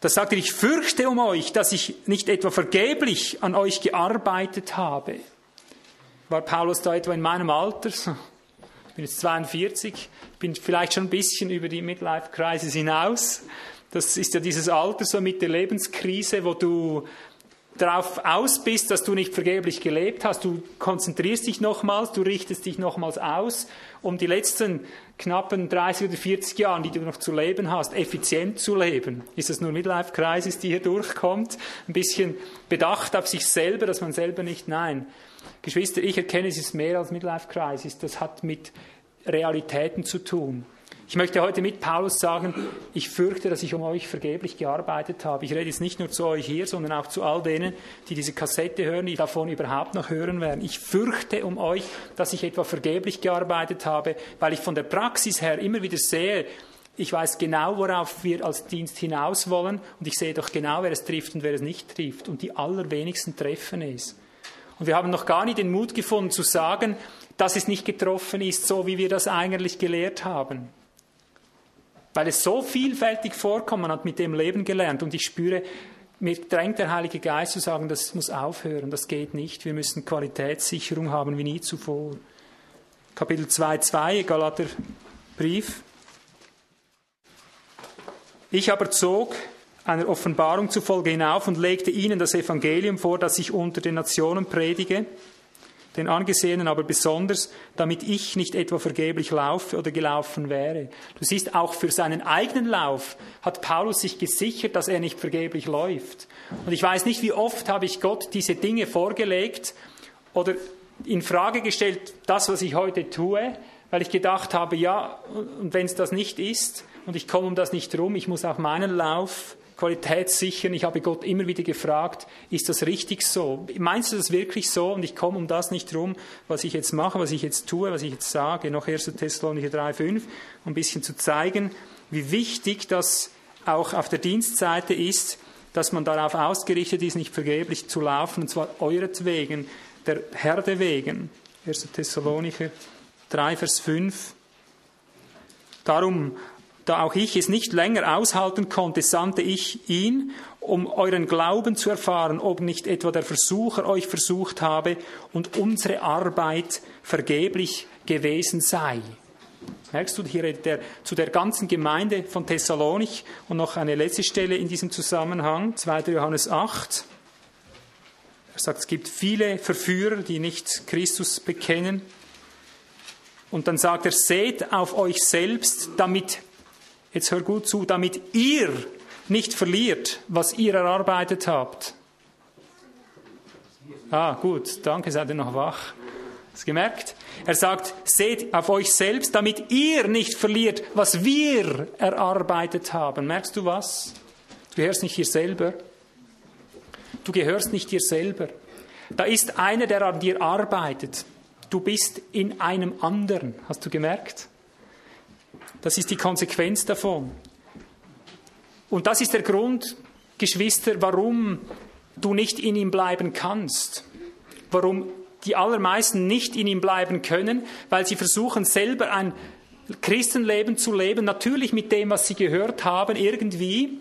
Da sagt er, ich fürchte um euch, dass ich nicht etwa vergeblich an euch gearbeitet habe war Paulus da etwa in meinem Alter. Ich bin jetzt 42, bin vielleicht schon ein bisschen über die Midlife-Crisis hinaus. Das ist ja dieses Alter so mit der Lebenskrise, wo du darauf aus bist, dass du nicht vergeblich gelebt hast. Du konzentrierst dich nochmals, du richtest dich nochmals aus, um die letzten knappen 30 oder 40 Jahre, die du noch zu leben hast, effizient zu leben. Ist das nur Midlife-Crisis, die hier durchkommt? Ein bisschen bedacht auf sich selber, dass man selber nicht, nein. Geschwister, ich erkenne, es ist mehr als Midlife Crisis. Das hat mit Realitäten zu tun. Ich möchte heute mit Paulus sagen, ich fürchte, dass ich um euch vergeblich gearbeitet habe. Ich rede jetzt nicht nur zu euch hier, sondern auch zu all denen, die diese Kassette hören, die davon überhaupt noch hören werden. Ich fürchte um euch, dass ich etwa vergeblich gearbeitet habe, weil ich von der Praxis her immer wieder sehe, ich weiß genau, worauf wir als Dienst hinaus wollen und ich sehe doch genau, wer es trifft und wer es nicht trifft. Und die allerwenigsten treffen es. Und wir haben noch gar nicht den Mut gefunden zu sagen, dass es nicht getroffen ist, so wie wir das eigentlich gelehrt haben. Weil es so vielfältig vorkommt, man hat mit dem Leben gelernt und ich spüre, mir drängt der Heilige Geist zu sagen, das muss aufhören, das geht nicht, wir müssen Qualitätssicherung haben wie nie zuvor. Kapitel 2,2, Galater Brief. Ich aber zog einer Offenbarung zufolge hinauf und legte ihnen das Evangelium vor, das ich unter den Nationen predige, den Angesehenen aber besonders, damit ich nicht etwa vergeblich laufe oder gelaufen wäre. Du siehst, auch für seinen eigenen Lauf hat Paulus sich gesichert, dass er nicht vergeblich läuft. Und ich weiß nicht, wie oft habe ich Gott diese Dinge vorgelegt oder in Frage gestellt, das, was ich heute tue, weil ich gedacht habe, ja, und wenn es das nicht ist und ich komme um das nicht rum, ich muss auch meinen Lauf Qualität sichern. Ich habe Gott immer wieder gefragt, ist das richtig so? Meinst du das wirklich so? Und ich komme um das nicht rum, was ich jetzt mache, was ich jetzt tue, was ich jetzt sage. Noch 1. Thessalonicher 3,5, um ein bisschen zu zeigen, wie wichtig das auch auf der Dienstseite ist, dass man darauf ausgerichtet ist, nicht vergeblich zu laufen, und zwar euretwegen, der Herde wegen. 1. Thessalonicher 3, Vers 5. Darum da auch ich es nicht länger aushalten konnte, sandte ich ihn, um euren Glauben zu erfahren, ob nicht etwa der Versucher euch versucht habe und unsere Arbeit vergeblich gewesen sei. Merkst du hier der, zu der ganzen Gemeinde von Thessalonich und noch eine letzte Stelle in diesem Zusammenhang, 2. Johannes 8. Er sagt, es gibt viele Verführer, die nicht Christus bekennen. Und dann sagt er, seht auf euch selbst, damit Jetzt hör gut zu, damit ihr nicht verliert, was ihr erarbeitet habt. Ah, gut, danke, seid ihr noch wach. Hast gemerkt? Er sagt, seht auf euch selbst, damit ihr nicht verliert, was wir erarbeitet haben. Merkst du was? Du gehörst nicht dir selber. Du gehörst nicht dir selber. Da ist einer, der an dir arbeitet. Du bist in einem anderen. Hast du gemerkt? Das ist die Konsequenz davon. Und das ist der Grund, Geschwister, warum du nicht in ihm bleiben kannst. Warum die allermeisten nicht in ihm bleiben können, weil sie versuchen selber ein Christenleben zu leben, natürlich mit dem, was sie gehört haben, irgendwie.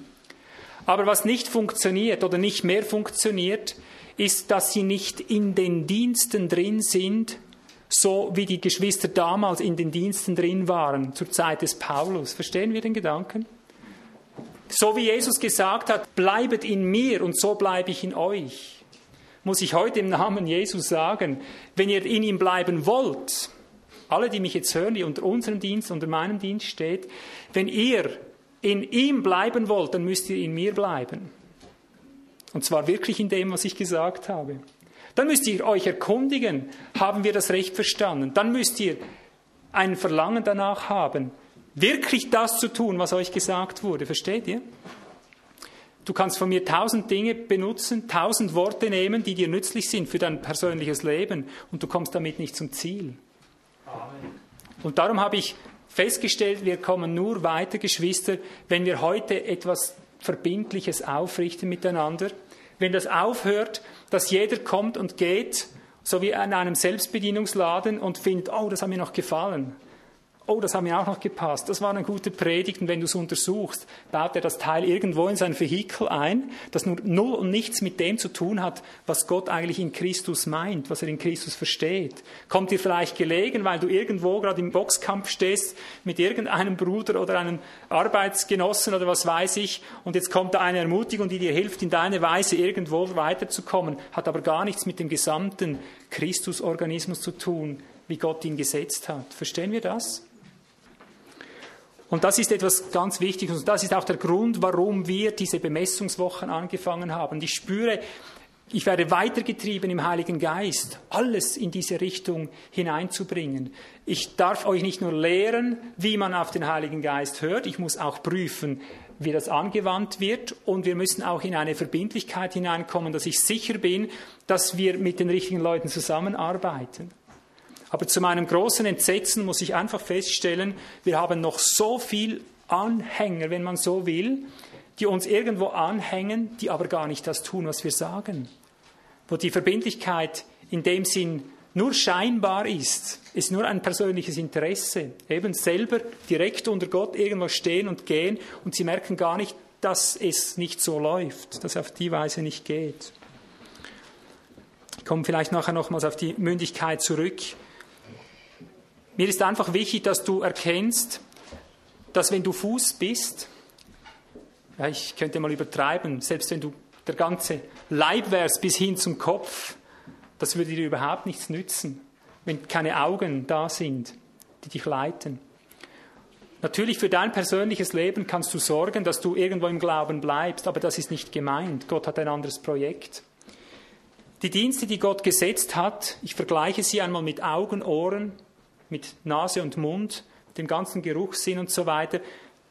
Aber was nicht funktioniert oder nicht mehr funktioniert, ist, dass sie nicht in den Diensten drin sind, so wie die Geschwister damals in den Diensten drin waren, zur Zeit des Paulus. Verstehen wir den Gedanken? So wie Jesus gesagt hat, bleibet in mir und so bleibe ich in euch. Muss ich heute im Namen Jesus sagen, wenn ihr in ihm bleiben wollt, alle, die mich jetzt hören, die unter unserem Dienst, unter meinem Dienst steht, wenn ihr in ihm bleiben wollt, dann müsst ihr in mir bleiben. Und zwar wirklich in dem, was ich gesagt habe. Dann müsst ihr euch erkundigen, haben wir das Recht verstanden? Dann müsst ihr ein Verlangen danach haben, wirklich das zu tun, was euch gesagt wurde. Versteht ihr? Du kannst von mir tausend Dinge benutzen, tausend Worte nehmen, die dir nützlich sind für dein persönliches Leben und du kommst damit nicht zum Ziel. Amen. Und darum habe ich festgestellt, wir kommen nur weiter, Geschwister, wenn wir heute etwas Verbindliches aufrichten miteinander, wenn das aufhört, dass jeder kommt und geht, so wie in einem Selbstbedienungsladen und findet, oh, das hat mir noch gefallen oh, das hat mir auch noch gepasst, das war eine gute Predigt und wenn du es untersuchst, baut er das Teil irgendwo in sein Vehikel ein, das nur null und nichts mit dem zu tun hat, was Gott eigentlich in Christus meint, was er in Christus versteht. Kommt dir vielleicht gelegen, weil du irgendwo gerade im Boxkampf stehst mit irgendeinem Bruder oder einem Arbeitsgenossen oder was weiß ich und jetzt kommt da eine Ermutigung, die dir hilft, in deiner Weise irgendwo weiterzukommen, hat aber gar nichts mit dem gesamten Christusorganismus zu tun, wie Gott ihn gesetzt hat. Verstehen wir das? Und das ist etwas ganz Wichtiges und das ist auch der Grund, warum wir diese Bemessungswochen angefangen haben. Ich spüre, ich werde weitergetrieben im Heiligen Geist, alles in diese Richtung hineinzubringen. Ich darf euch nicht nur lehren, wie man auf den Heiligen Geist hört, ich muss auch prüfen, wie das angewandt wird und wir müssen auch in eine Verbindlichkeit hineinkommen, dass ich sicher bin, dass wir mit den richtigen Leuten zusammenarbeiten. Aber zu meinem großen Entsetzen muss ich einfach feststellen, wir haben noch so viel Anhänger, wenn man so will, die uns irgendwo anhängen, die aber gar nicht das tun, was wir sagen. Wo die Verbindlichkeit in dem Sinn nur scheinbar ist, ist nur ein persönliches Interesse. Eben selber direkt unter Gott irgendwo stehen und gehen und sie merken gar nicht, dass es nicht so läuft, dass es auf die Weise nicht geht. Ich komme vielleicht nachher nochmals auf die Mündigkeit zurück. Mir ist einfach wichtig, dass du erkennst, dass wenn du Fuß bist, ja, ich könnte mal übertreiben, selbst wenn du der ganze Leib wärst bis hin zum Kopf, das würde dir überhaupt nichts nützen, wenn keine Augen da sind, die dich leiten. Natürlich für dein persönliches Leben kannst du sorgen, dass du irgendwo im Glauben bleibst, aber das ist nicht gemeint. Gott hat ein anderes Projekt. Die Dienste, die Gott gesetzt hat, ich vergleiche sie einmal mit Augen, Ohren, mit Nase und Mund, dem ganzen Geruchssinn und so weiter,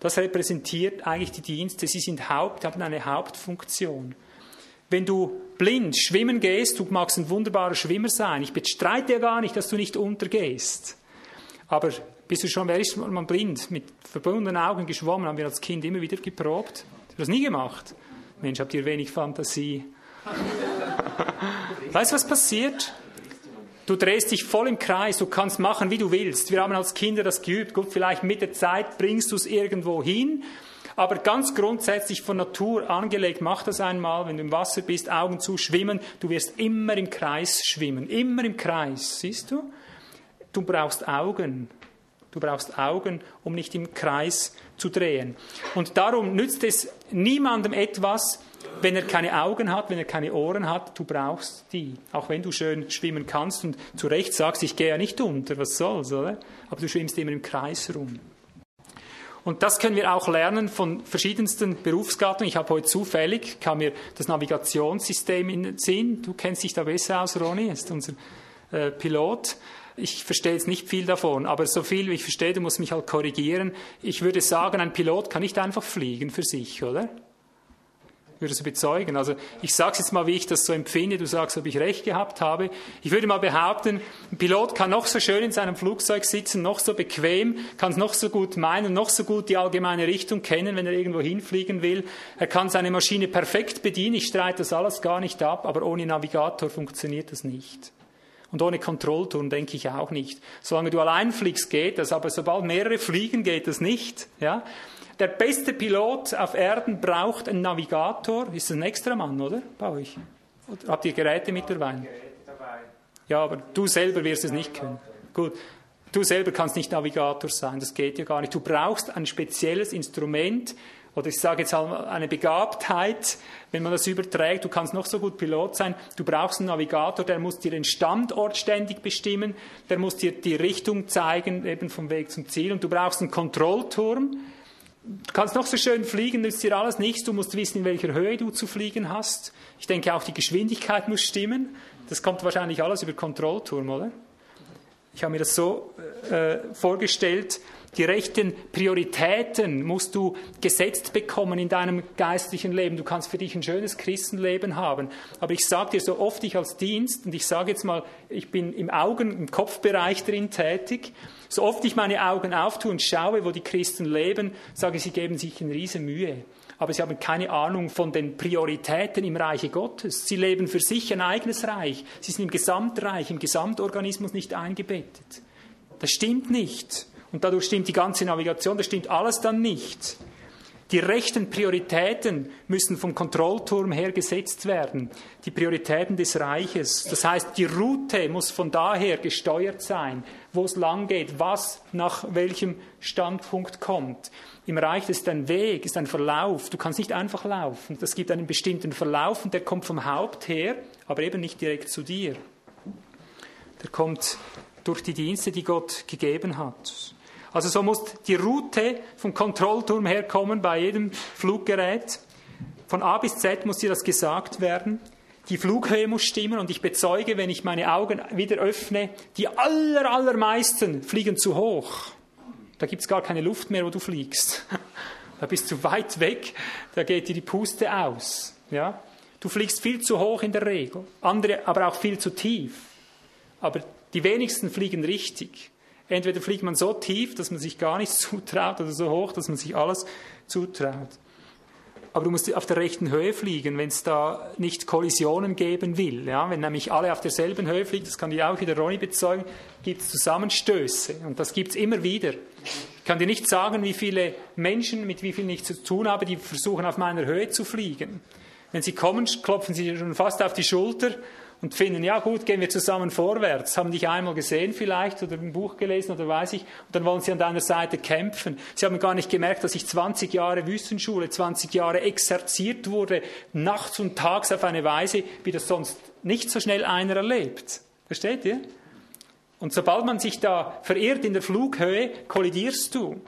das repräsentiert eigentlich die Dienste. Sie sind Haupt, haben eine Hauptfunktion. Wenn du blind schwimmen gehst, du magst ein wunderbarer Schwimmer sein. Ich bestreite ja gar nicht, dass du nicht untergehst. Aber bist du schon, man blind? Mit verbundenen Augen geschwommen, haben wir als Kind immer wieder geprobt. Hast du das nie gemacht? Mensch, habt ihr wenig Fantasie. weißt du, was passiert? Du drehst dich voll im Kreis, du kannst machen, wie du willst. Wir haben als Kinder das geübt. Gut, vielleicht mit der Zeit bringst du es irgendwo hin. Aber ganz grundsätzlich von Natur angelegt, mach das einmal, wenn du im Wasser bist, Augen zu, schwimmen. Du wirst immer im Kreis schwimmen. Immer im Kreis, siehst du? Du brauchst Augen. Du brauchst Augen, um nicht im Kreis zu drehen. Und darum nützt es niemandem etwas, wenn er keine Augen hat, wenn er keine Ohren hat, du brauchst die. Auch wenn du schön schwimmen kannst und zu Recht sagst, ich gehe ja nicht unter, was soll's, oder? Aber du schwimmst immer im Kreis rum. Und das können wir auch lernen von verschiedensten Berufsgattungen. Ich habe heute zufällig, kam mir das Navigationssystem in den Sinn. Du kennst dich da besser aus, Ronny, ist unser äh, Pilot. Ich verstehe jetzt nicht viel davon, aber so viel wie ich verstehe, du musst mich halt korrigieren. Ich würde sagen, ein Pilot kann nicht einfach fliegen für sich, oder? Würde du bezeugen. Also ich sage es jetzt mal, wie ich das so empfinde. Du sagst, ob ich recht gehabt habe. Ich würde mal behaupten, ein Pilot kann noch so schön in seinem Flugzeug sitzen, noch so bequem, kann es noch so gut meinen, noch so gut die allgemeine Richtung kennen, wenn er irgendwo hinfliegen will. Er kann seine Maschine perfekt bedienen. Ich streite das alles gar nicht ab, aber ohne Navigator funktioniert das nicht. Und ohne Kontrollturm denke ich auch nicht. Solange du allein fliegst, geht das, aber sobald mehrere fliegen, geht das nicht. Ja? Der beste Pilot auf Erden braucht einen Navigator. Ist das ein extra Mann, oder? Bei euch? Oder habt ihr Geräte mit dabei? Ja, aber du selber wirst es nicht können. Gut. Du selber kannst nicht Navigator sein, das geht ja gar nicht. Du brauchst ein spezielles Instrument, oder ich sage jetzt eine Begabtheit, wenn man das überträgt, du kannst noch so gut Pilot sein, du brauchst einen Navigator, der muss dir den Standort ständig bestimmen, der muss dir die Richtung zeigen, eben vom Weg zum Ziel, und du brauchst einen Kontrollturm, Du kannst noch so schön fliegen, nützt dir alles nichts. Du musst wissen, in welcher Höhe du zu fliegen hast. Ich denke auch die Geschwindigkeit muss stimmen. Das kommt wahrscheinlich alles über Kontrollturm, oder? Ich habe mir das so äh, vorgestellt, die rechten Prioritäten musst du gesetzt bekommen in deinem geistlichen Leben. Du kannst für dich ein schönes Christenleben haben. Aber ich sage dir so oft, ich als Dienst, und ich sage jetzt mal, ich bin im Augen-, im Kopfbereich drin tätig, so oft ich meine Augen auftue und schaue, wo die Christen leben, sage ich, sie geben sich eine riesen Mühe. Aber sie haben keine Ahnung von den Prioritäten im Reiche Gottes. Sie leben für sich ein eigenes Reich. Sie sind im Gesamtreich, im Gesamtorganismus nicht eingebettet. Das stimmt nicht. Und dadurch stimmt die ganze Navigation, das stimmt alles dann nicht. Die rechten Prioritäten müssen vom Kontrollturm her gesetzt werden. Die Prioritäten des Reiches. Das heißt, die Route muss von daher gesteuert sein, wo es lang geht, was nach welchem Standpunkt kommt. Im Reich ist ein Weg, ist ein Verlauf. Du kannst nicht einfach laufen. Das gibt einen bestimmten Verlauf und der kommt vom Haupt her, aber eben nicht direkt zu dir. Der kommt durch die Dienste, die Gott gegeben hat. Also so muss die Route vom Kontrollturm herkommen bei jedem Fluggerät. Von A bis Z muss dir das gesagt werden. Die Flughöhe muss stimmen und ich bezeuge, wenn ich meine Augen wieder öffne, die aller, allermeisten fliegen zu hoch. Da gibt es gar keine Luft mehr, wo du fliegst. Da bist du weit weg, da geht dir die Puste aus. Ja? Du fliegst viel zu hoch in der Regel, andere aber auch viel zu tief. Aber die wenigsten fliegen richtig. Entweder fliegt man so tief, dass man sich gar nichts zutraut, oder so hoch, dass man sich alles zutraut. Aber du musst auf der rechten Höhe fliegen, wenn es da nicht Kollisionen geben will. Ja? Wenn nämlich alle auf derselben Höhe fliegen, das kann dir auch wieder Ronny bezeugen, gibt es Zusammenstöße. Und das gibt es immer wieder. Ich kann dir nicht sagen, wie viele Menschen, mit wie vielen ich zu tun habe, die versuchen, auf meiner Höhe zu fliegen. Wenn sie kommen, klopfen sie schon fast auf die Schulter und finden, ja gut, gehen wir zusammen vorwärts, haben dich einmal gesehen vielleicht oder ein Buch gelesen oder weiß ich, und dann wollen sie an deiner Seite kämpfen. Sie haben gar nicht gemerkt, dass ich 20 Jahre Wüstenschule, 20 Jahre exerziert wurde, nachts und tags auf eine Weise, wie das sonst nicht so schnell einer erlebt. Versteht ihr? Und sobald man sich da verirrt in der Flughöhe, kollidierst du.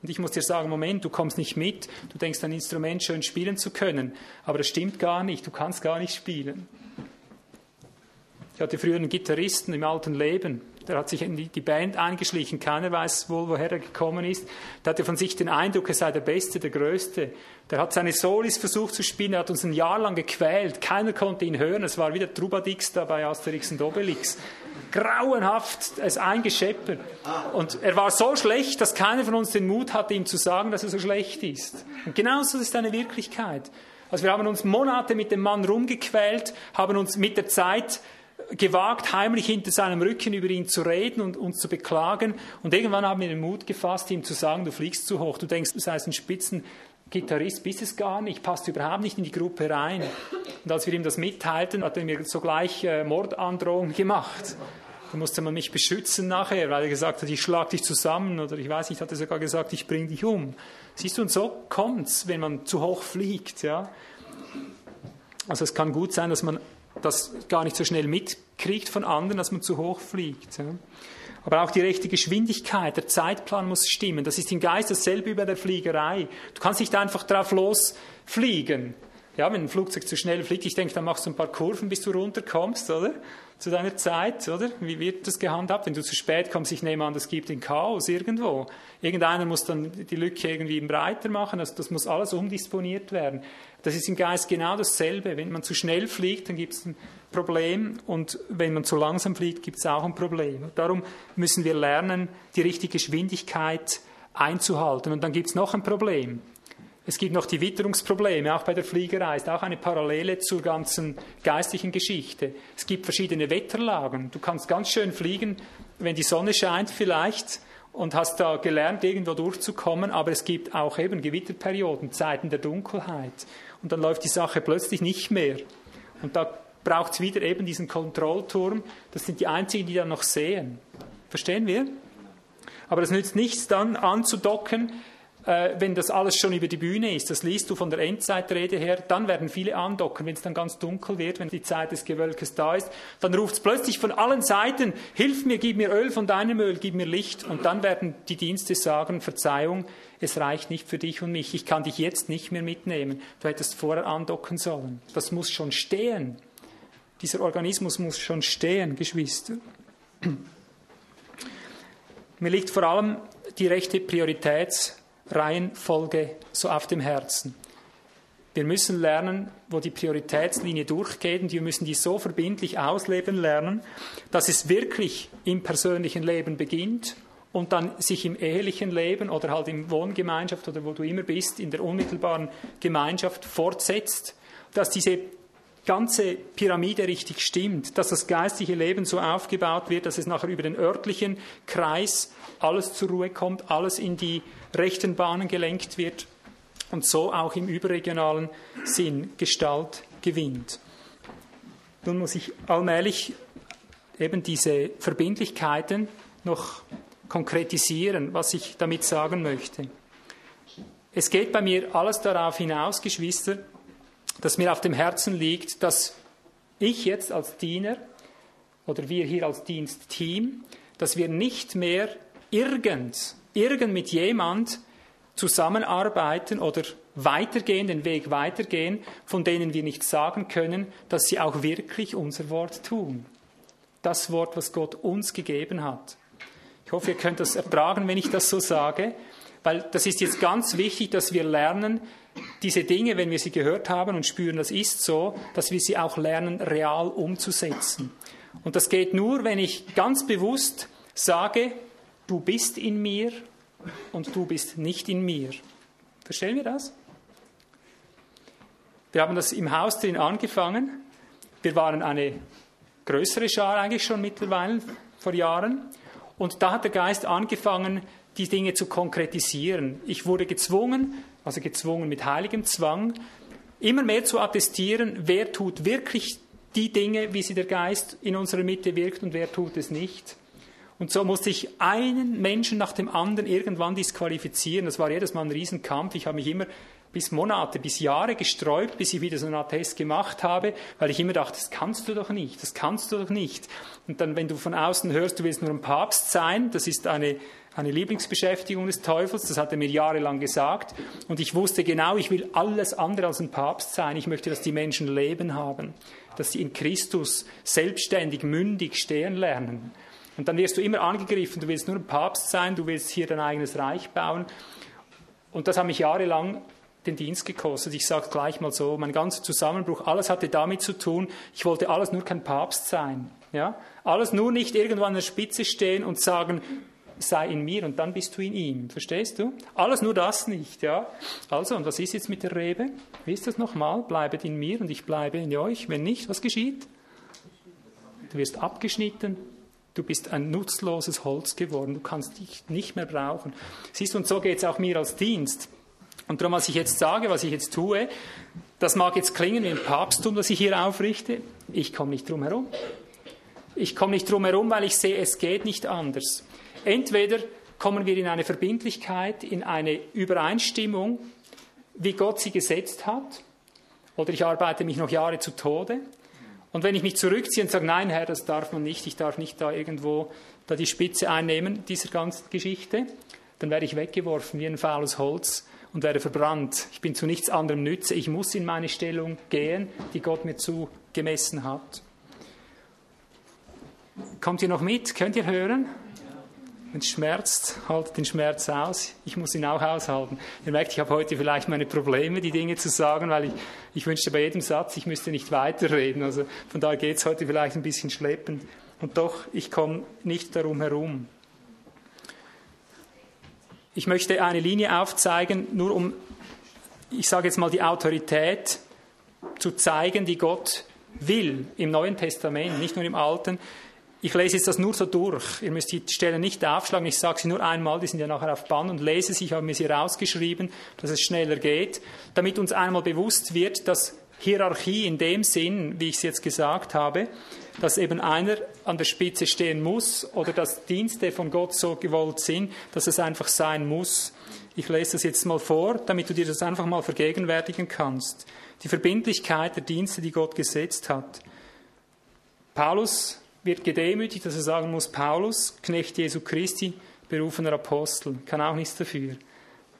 Und ich muss dir sagen, Moment, du kommst nicht mit, du denkst ein Instrument schön spielen zu können, aber das stimmt gar nicht, du kannst gar nicht spielen. Ich hatte früher einen Gitarristen im alten Leben, der hat sich in die Band eingeschlichen, keiner weiß wohl, woher er gekommen ist. Der hatte von sich den Eindruck, er sei der Beste, der Größte. Der hat seine Solis versucht zu spielen, er hat uns ein Jahr lang gequält, keiner konnte ihn hören, es war wieder Trubadix da bei Asterix und Obelix grauenhaft es eingescheppert. Und er war so schlecht, dass keiner von uns den Mut hatte, ihm zu sagen, dass er so schlecht ist. Und genauso ist eine Wirklichkeit. Also wir haben uns Monate mit dem Mann rumgequält, haben uns mit der Zeit gewagt, heimlich hinter seinem Rücken über ihn zu reden und uns zu beklagen. Und irgendwann haben wir den Mut gefasst, ihm zu sagen, du fliegst zu hoch, du denkst, du seist ein Spitzengitarrist, bist es gar nicht, passt überhaupt nicht in die Gruppe rein. Und als wir ihm das mitteilten, hat er mir sogleich äh, Mordandrohungen gemacht. Da musste man mich beschützen nachher, weil er gesagt hat, ich schlag dich zusammen oder ich weiß nicht, hat er sogar gesagt, ich bring dich um. Siehst du, und so kommt's, wenn man zu hoch fliegt, ja. Also es kann gut sein, dass man das gar nicht so schnell mitkriegt von anderen, dass man zu hoch fliegt. Aber auch die rechte Geschwindigkeit, der Zeitplan muss stimmen. Das ist im Geist dasselbe über der Fliegerei. Du kannst nicht einfach drauf losfliegen. Ja, wenn ein Flugzeug zu schnell fliegt, ich denke, dann machst du ein paar Kurven, bis du runterkommst, oder? Zu deiner Zeit, oder? Wie wird das gehandhabt? Wenn du zu spät kommst, ich nehme an, das gibt ein Chaos irgendwo. Irgendeiner muss dann die Lücke irgendwie breiter machen, also das muss alles umdisponiert werden. Das ist im Geist genau dasselbe. Wenn man zu schnell fliegt, dann gibt es ein Problem und wenn man zu langsam fliegt, gibt es auch ein Problem. Darum müssen wir lernen, die richtige Geschwindigkeit einzuhalten. Und dann gibt es noch ein Problem. Es gibt noch die Witterungsprobleme, auch bei der Fliegerei, ist auch eine Parallele zur ganzen geistlichen Geschichte. Es gibt verschiedene Wetterlagen. Du kannst ganz schön fliegen, wenn die Sonne scheint vielleicht und hast da gelernt, irgendwo durchzukommen, aber es gibt auch eben Gewitterperioden, Zeiten der Dunkelheit. Und dann läuft die Sache plötzlich nicht mehr. Und da braucht es wieder eben diesen Kontrollturm. Das sind die einzigen, die dann noch sehen. Verstehen wir? Aber es nützt nichts dann anzudocken, wenn das alles schon über die Bühne ist, das liest du von der Endzeitrede her, dann werden viele andocken, wenn es dann ganz dunkel wird, wenn die Zeit des Gewölkes da ist, dann ruft es plötzlich von allen Seiten, hilf mir, gib mir Öl von deinem Öl, gib mir Licht. Und dann werden die Dienste sagen, Verzeihung, es reicht nicht für dich und mich, ich kann dich jetzt nicht mehr mitnehmen. Du hättest vorher andocken sollen. Das muss schon stehen. Dieser Organismus muss schon stehen, Geschwister. Mir liegt vor allem die rechte Prioritäts- Reihenfolge so auf dem Herzen. Wir müssen lernen, wo die Prioritätslinie durchgeht und wir müssen die so verbindlich ausleben lernen, dass es wirklich im persönlichen Leben beginnt und dann sich im ehelichen Leben oder halt im Wohngemeinschaft oder wo du immer bist, in der unmittelbaren Gemeinschaft fortsetzt, dass diese ganze Pyramide richtig stimmt, dass das geistliche Leben so aufgebaut wird, dass es nachher über den örtlichen Kreis alles zur Ruhe kommt, alles in die rechten Bahnen gelenkt wird und so auch im überregionalen Sinn Gestalt gewinnt. Nun muss ich allmählich eben diese Verbindlichkeiten noch konkretisieren, was ich damit sagen möchte. Es geht bei mir alles darauf hinaus, Geschwister, dass mir auf dem Herzen liegt, dass ich jetzt als Diener oder wir hier als Dienstteam, dass wir nicht mehr irgend irgend mit jemand zusammenarbeiten oder weitergehen, den Weg weitergehen, von denen wir nicht sagen können, dass sie auch wirklich unser Wort tun. Das Wort, was Gott uns gegeben hat. Ich hoffe, ihr könnt das ertragen, wenn ich das so sage, weil das ist jetzt ganz wichtig, dass wir lernen, diese Dinge, wenn wir sie gehört haben und spüren, das ist so, dass wir sie auch lernen, real umzusetzen. Und das geht nur, wenn ich ganz bewusst sage, du bist in mir und du bist nicht in mir. Verstehen wir das? Wir haben das im Haus drin angefangen. Wir waren eine größere Schar eigentlich schon mittlerweile vor Jahren. Und da hat der Geist angefangen, die Dinge zu konkretisieren. Ich wurde gezwungen, also gezwungen mit heiligem Zwang, immer mehr zu attestieren, wer tut wirklich die Dinge, wie sie der Geist in unserer Mitte wirkt und wer tut es nicht. Und so musste ich einen Menschen nach dem anderen irgendwann disqualifizieren. Das war jedes Mal ein Riesenkampf. Ich habe mich immer bis Monate, bis Jahre gesträubt, bis ich wieder so einen Attest gemacht habe, weil ich immer dachte, das kannst du doch nicht, das kannst du doch nicht. Und dann, wenn du von außen hörst, du willst nur ein Papst sein, das ist eine, eine Lieblingsbeschäftigung des Teufels, das hat er mir jahrelang gesagt. Und ich wusste genau, ich will alles andere als ein Papst sein. Ich möchte, dass die Menschen Leben haben, dass sie in Christus selbstständig, mündig stehen lernen. Und dann wirst du immer angegriffen, du willst nur ein Papst sein, du willst hier dein eigenes Reich bauen. Und das hat mich jahrelang den Dienst gekostet. Ich sage gleich mal so, mein ganzer Zusammenbruch, alles hatte damit zu tun, ich wollte alles nur kein Papst sein. Ja? Alles nur nicht irgendwo an der Spitze stehen und sagen, sei in mir und dann bist du in ihm. Verstehst du? Alles nur das nicht. Ja? Also, und was ist jetzt mit der Rebe? Wie ist das nochmal? Bleibet in mir und ich bleibe in euch. Wenn nicht, was geschieht? Du wirst abgeschnitten, Du bist ein nutzloses Holz geworden. Du kannst dich nicht mehr brauchen. Siehst du, und so geht es auch mir als Dienst. Und darum, was ich jetzt sage, was ich jetzt tue, das mag jetzt klingen wie ein Papsttum, das ich hier aufrichte. Ich komme nicht drum herum. Ich komme nicht drum herum, weil ich sehe, es geht nicht anders. Entweder kommen wir in eine Verbindlichkeit, in eine Übereinstimmung, wie Gott sie gesetzt hat, oder ich arbeite mich noch Jahre zu Tode. Und wenn ich mich zurückziehe und sage, nein, Herr, das darf man nicht, ich darf nicht da irgendwo da die Spitze einnehmen dieser ganzen Geschichte, dann werde ich weggeworfen wie ein faules Holz und werde verbrannt. Ich bin zu nichts anderem nütze. Ich muss in meine Stellung gehen, die Gott mir zugemessen hat. Kommt ihr noch mit? Könnt ihr hören? Wenn es schmerzt, haltet den Schmerz aus. Ich muss ihn auch aushalten. Ihr merkt, ich habe heute vielleicht meine Probleme, die Dinge zu sagen, weil ich, ich wünschte bei jedem Satz, ich müsste nicht weiterreden. Also von daher geht es heute vielleicht ein bisschen schleppend. Und doch, ich komme nicht darum herum. Ich möchte eine Linie aufzeigen, nur um, ich sage jetzt mal, die Autorität zu zeigen, die Gott will im Neuen Testament, nicht nur im Alten. Ich lese jetzt das nur so durch. Ihr müsst die Stellen nicht aufschlagen. Ich sage sie nur einmal, die sind ja nachher auf Band und lese sie. Ich habe mir sie rausgeschrieben, dass es schneller geht, damit uns einmal bewusst wird, dass Hierarchie in dem Sinn, wie ich es jetzt gesagt habe, dass eben einer an der Spitze stehen muss oder dass Dienste von Gott so gewollt sind, dass es einfach sein muss. Ich lese das jetzt mal vor, damit du dir das einfach mal vergegenwärtigen kannst. Die Verbindlichkeit der Dienste, die Gott gesetzt hat. Paulus wird gedemütigt, dass er sagen muss, Paulus, Knecht Jesu Christi, berufener Apostel, kann auch nichts dafür.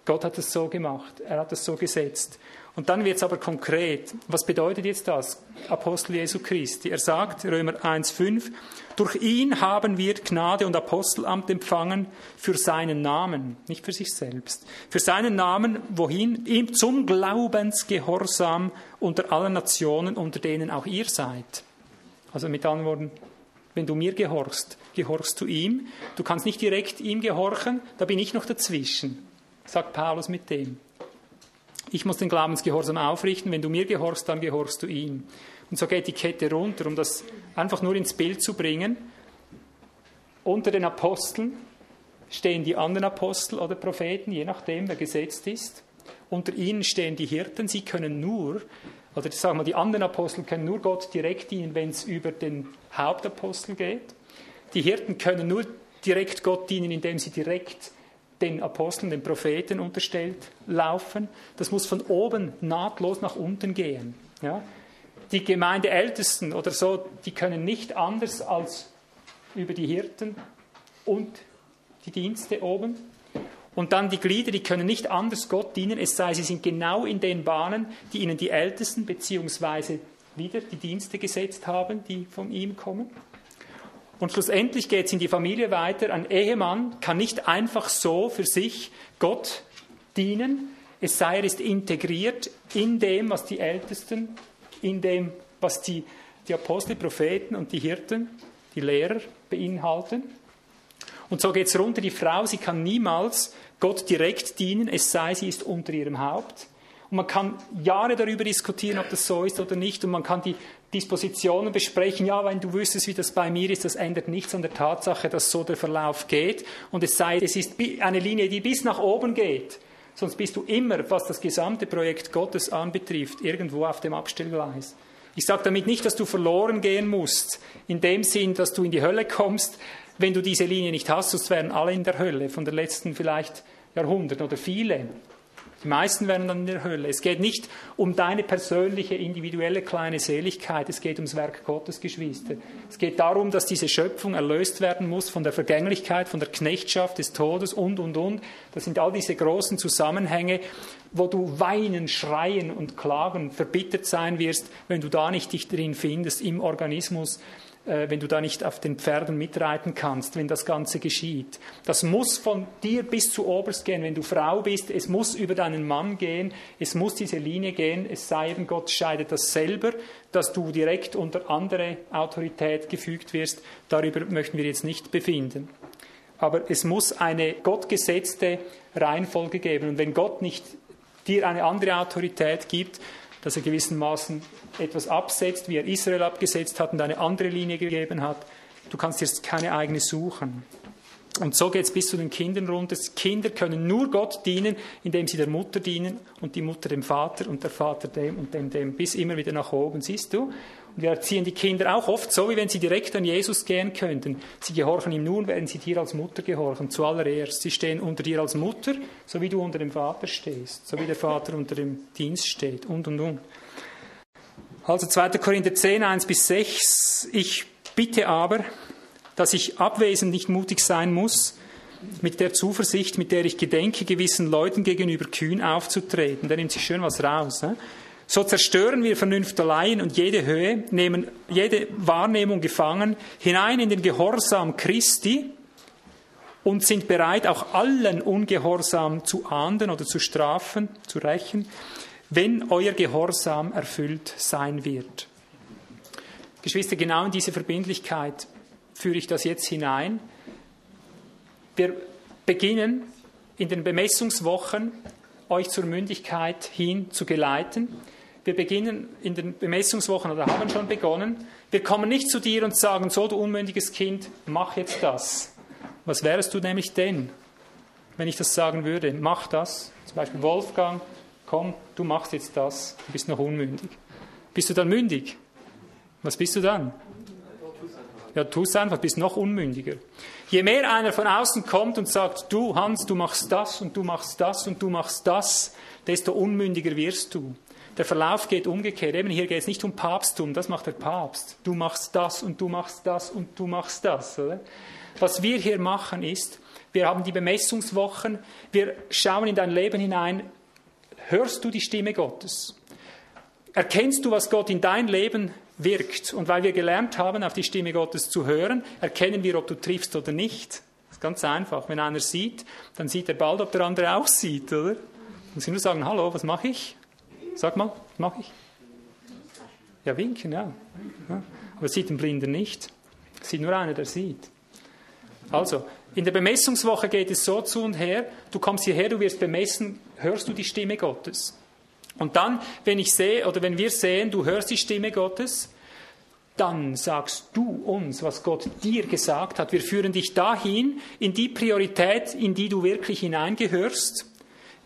Gott hat es so gemacht, er hat es so gesetzt. Und dann wird es aber konkret. Was bedeutet jetzt das? Apostel Jesu Christi. Er sagt, Römer 1,5, durch ihn haben wir Gnade und Apostelamt empfangen für seinen Namen, nicht für sich selbst. Für seinen Namen, wohin? Ihm zum Glaubensgehorsam unter allen Nationen, unter denen auch ihr seid. Also mit anderen Worten, wenn du mir gehorchst, gehorchst du ihm. Du kannst nicht direkt ihm gehorchen, da bin ich noch dazwischen, sagt Paulus mit dem. Ich muss den Glaubensgehorsam aufrichten. Wenn du mir gehorchst, dann gehorchst du ihm. Und so geht die Kette runter, um das einfach nur ins Bild zu bringen. Unter den Aposteln stehen die anderen Apostel oder Propheten, je nachdem, wer gesetzt ist. Unter ihnen stehen die Hirten. Sie können nur, oder sagen wir, die anderen Apostel können nur Gott direkt dienen, wenn es über den Hauptapostel geht. Die Hirten können nur direkt Gott dienen, indem sie direkt den Aposteln, den Propheten unterstellt laufen. Das muss von oben nahtlos nach unten gehen. Ja? Die Gemeindeältesten oder so, die können nicht anders als über die Hirten und die Dienste oben. Und dann die Glieder, die können nicht anders Gott dienen, es sei, sie sind genau in den Bahnen, die ihnen die Ältesten beziehungsweise wieder die Dienste gesetzt haben, die von ihm kommen. Und schlussendlich geht es in die Familie weiter. Ein Ehemann kann nicht einfach so für sich Gott dienen, es sei, er ist integriert in dem, was die Ältesten, in dem, was die, die Apostel, Propheten und die Hirten, die Lehrer beinhalten. Und so geht es runter. Die Frau, sie kann niemals Gott direkt dienen, es sei, sie ist unter ihrem Haupt. Und man kann Jahre darüber diskutieren, ob das so ist oder nicht. Und man kann die Dispositionen besprechen. Ja, wenn du wüsstest, wie das bei mir ist, das ändert nichts an der Tatsache, dass so der Verlauf geht. Und es sei, es ist eine Linie, die bis nach oben geht. Sonst bist du immer, was das gesamte Projekt Gottes anbetrifft, irgendwo auf dem Abstellgleis. Ich sage damit nicht, dass du verloren gehen musst, in dem Sinn, dass du in die Hölle kommst, wenn du diese Linie nicht hast, sonst wären alle in der Hölle von der letzten vielleicht Jahrhundert oder viele. Die meisten werden dann in der Hölle. Es geht nicht um deine persönliche, individuelle kleine Seligkeit, es geht ums Werk Gottes, Geschwister. Es geht darum, dass diese Schöpfung erlöst werden muss von der Vergänglichkeit, von der Knechtschaft des Todes und, und, und. Das sind all diese großen Zusammenhänge, wo du weinen, schreien und klagen, verbittert sein wirst, wenn du da nicht dich drin findest im Organismus äh, wenn du da nicht auf den Pferden mitreiten kannst, wenn das Ganze geschieht. Das muss von dir bis zu oberst gehen, wenn du Frau bist. Es muss über deinen Mann gehen. Es muss diese Linie gehen. Es sei eben, Gott scheidet das selber, dass du direkt unter andere Autorität gefügt wirst. Darüber möchten wir jetzt nicht befinden. Aber es muss eine gottgesetzte Reihenfolge geben. Und wenn Gott nicht dir eine andere Autorität gibt, dass er gewissermaßen etwas absetzt, wie er Israel abgesetzt hat und eine andere Linie gegeben hat. Du kannst jetzt keine eigene suchen. Und so geht es bis zu den Kindern runter. Kinder können nur Gott dienen, indem sie der Mutter dienen und die Mutter dem Vater und der Vater dem und dem dem, bis immer wieder nach oben, siehst du? Wir erziehen die Kinder auch oft so, wie wenn sie direkt an Jesus gehen könnten. Sie gehorchen ihm nun, wenn sie dir als Mutter gehorchen, zuallererst. Sie stehen unter dir als Mutter, so wie du unter dem Vater stehst, so wie der Vater unter dem Dienst steht und und und. Also 2. Korinther 10, 1 bis 6. Ich bitte aber, dass ich abwesend nicht mutig sein muss, mit der Zuversicht, mit der ich gedenke, gewissen Leuten gegenüber kühn aufzutreten. Da nimmt sich schön was raus. Ne? So zerstören wir Vernünfteleien und jede Höhe, nehmen jede Wahrnehmung gefangen, hinein in den Gehorsam Christi und sind bereit, auch allen Ungehorsam zu ahnden oder zu strafen, zu rächen, wenn euer Gehorsam erfüllt sein wird. Geschwister, genau in diese Verbindlichkeit führe ich das jetzt hinein. Wir beginnen in den Bemessungswochen euch zur Mündigkeit hin zu geleiten. Wir beginnen in den Bemessungswochen oder haben schon begonnen. Wir kommen nicht zu dir und sagen, so du unmündiges Kind, mach jetzt das. Was wärst du nämlich denn, wenn ich das sagen würde? Mach das. Zum Beispiel Wolfgang, komm, du machst jetzt das, du bist noch unmündig. Bist du dann mündig? Was bist du dann? Ja, tu es einfach, bist noch unmündiger. Je mehr einer von außen kommt und sagt, du Hans, du machst das und du machst das und du machst das, desto unmündiger wirst du. Der Verlauf geht umgekehrt. Eben hier geht es nicht um Papsttum, das macht der Papst. Du machst das und du machst das und du machst das. Oder? Was wir hier machen ist, wir haben die Bemessungswochen, wir schauen in dein Leben hinein, Hörst du die Stimme Gottes? Erkennst du, was Gott in dein Leben wirkt? Und weil wir gelernt haben, auf die Stimme Gottes zu hören, erkennen wir, ob du triffst oder nicht. Das ist ganz einfach. Wenn einer sieht, dann sieht er bald, ob der andere auch sieht, oder? Dann sie nur sagen, hallo, was mache ich? Sag mal, mache ich? Ja, winken, ja. ja. Aber sieht den Blinden nicht. Sieht nur einer, der sieht. Also, in der Bemessungswoche geht es so zu und her, du kommst hierher, du wirst bemessen, hörst du die Stimme Gottes. Und dann, wenn ich sehe oder wenn wir sehen, du hörst die Stimme Gottes, dann sagst du uns, was Gott dir gesagt hat. Wir führen dich dahin, in die Priorität, in die du wirklich hineingehörst.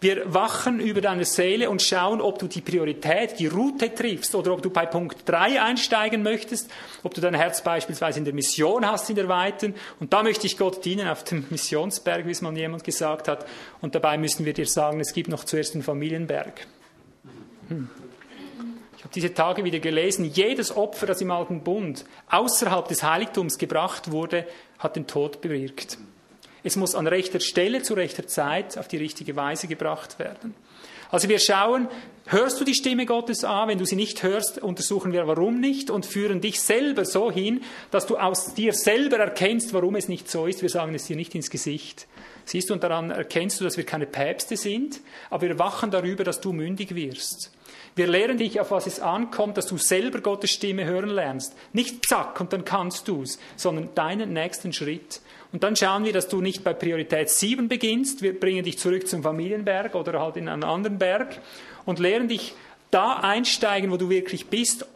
Wir wachen über deine Seele und schauen, ob du die Priorität, die Route triffst oder ob du bei Punkt 3 einsteigen möchtest, ob du dein Herz beispielsweise in der Mission hast, in der Weiten. Und da möchte ich Gott dienen auf dem Missionsberg, wie es mal jemand gesagt hat. Und dabei müssen wir dir sagen, es gibt noch zuerst den Familienberg. Hm. Ich habe diese Tage wieder gelesen, jedes Opfer, das im Alten Bund außerhalb des Heiligtums gebracht wurde, hat den Tod bewirkt. Es muss an rechter Stelle zu rechter Zeit auf die richtige Weise gebracht werden. Also wir schauen, hörst du die Stimme Gottes an? Wenn du sie nicht hörst, untersuchen wir, warum nicht und führen dich selber so hin, dass du aus dir selber erkennst, warum es nicht so ist. Wir sagen es dir nicht ins Gesicht. Siehst du, und daran erkennst du, dass wir keine Päpste sind, aber wir wachen darüber, dass du mündig wirst. Wir lehren dich, auf was es ankommt, dass du selber Gottes Stimme hören lernst. Nicht zack und dann kannst du es, sondern deinen nächsten Schritt. Und dann schauen wir, dass du nicht bei Priorität 7 beginnst. Wir bringen dich zurück zum Familienberg oder halt in einen anderen Berg und lehren dich da einsteigen, wo du wirklich bist,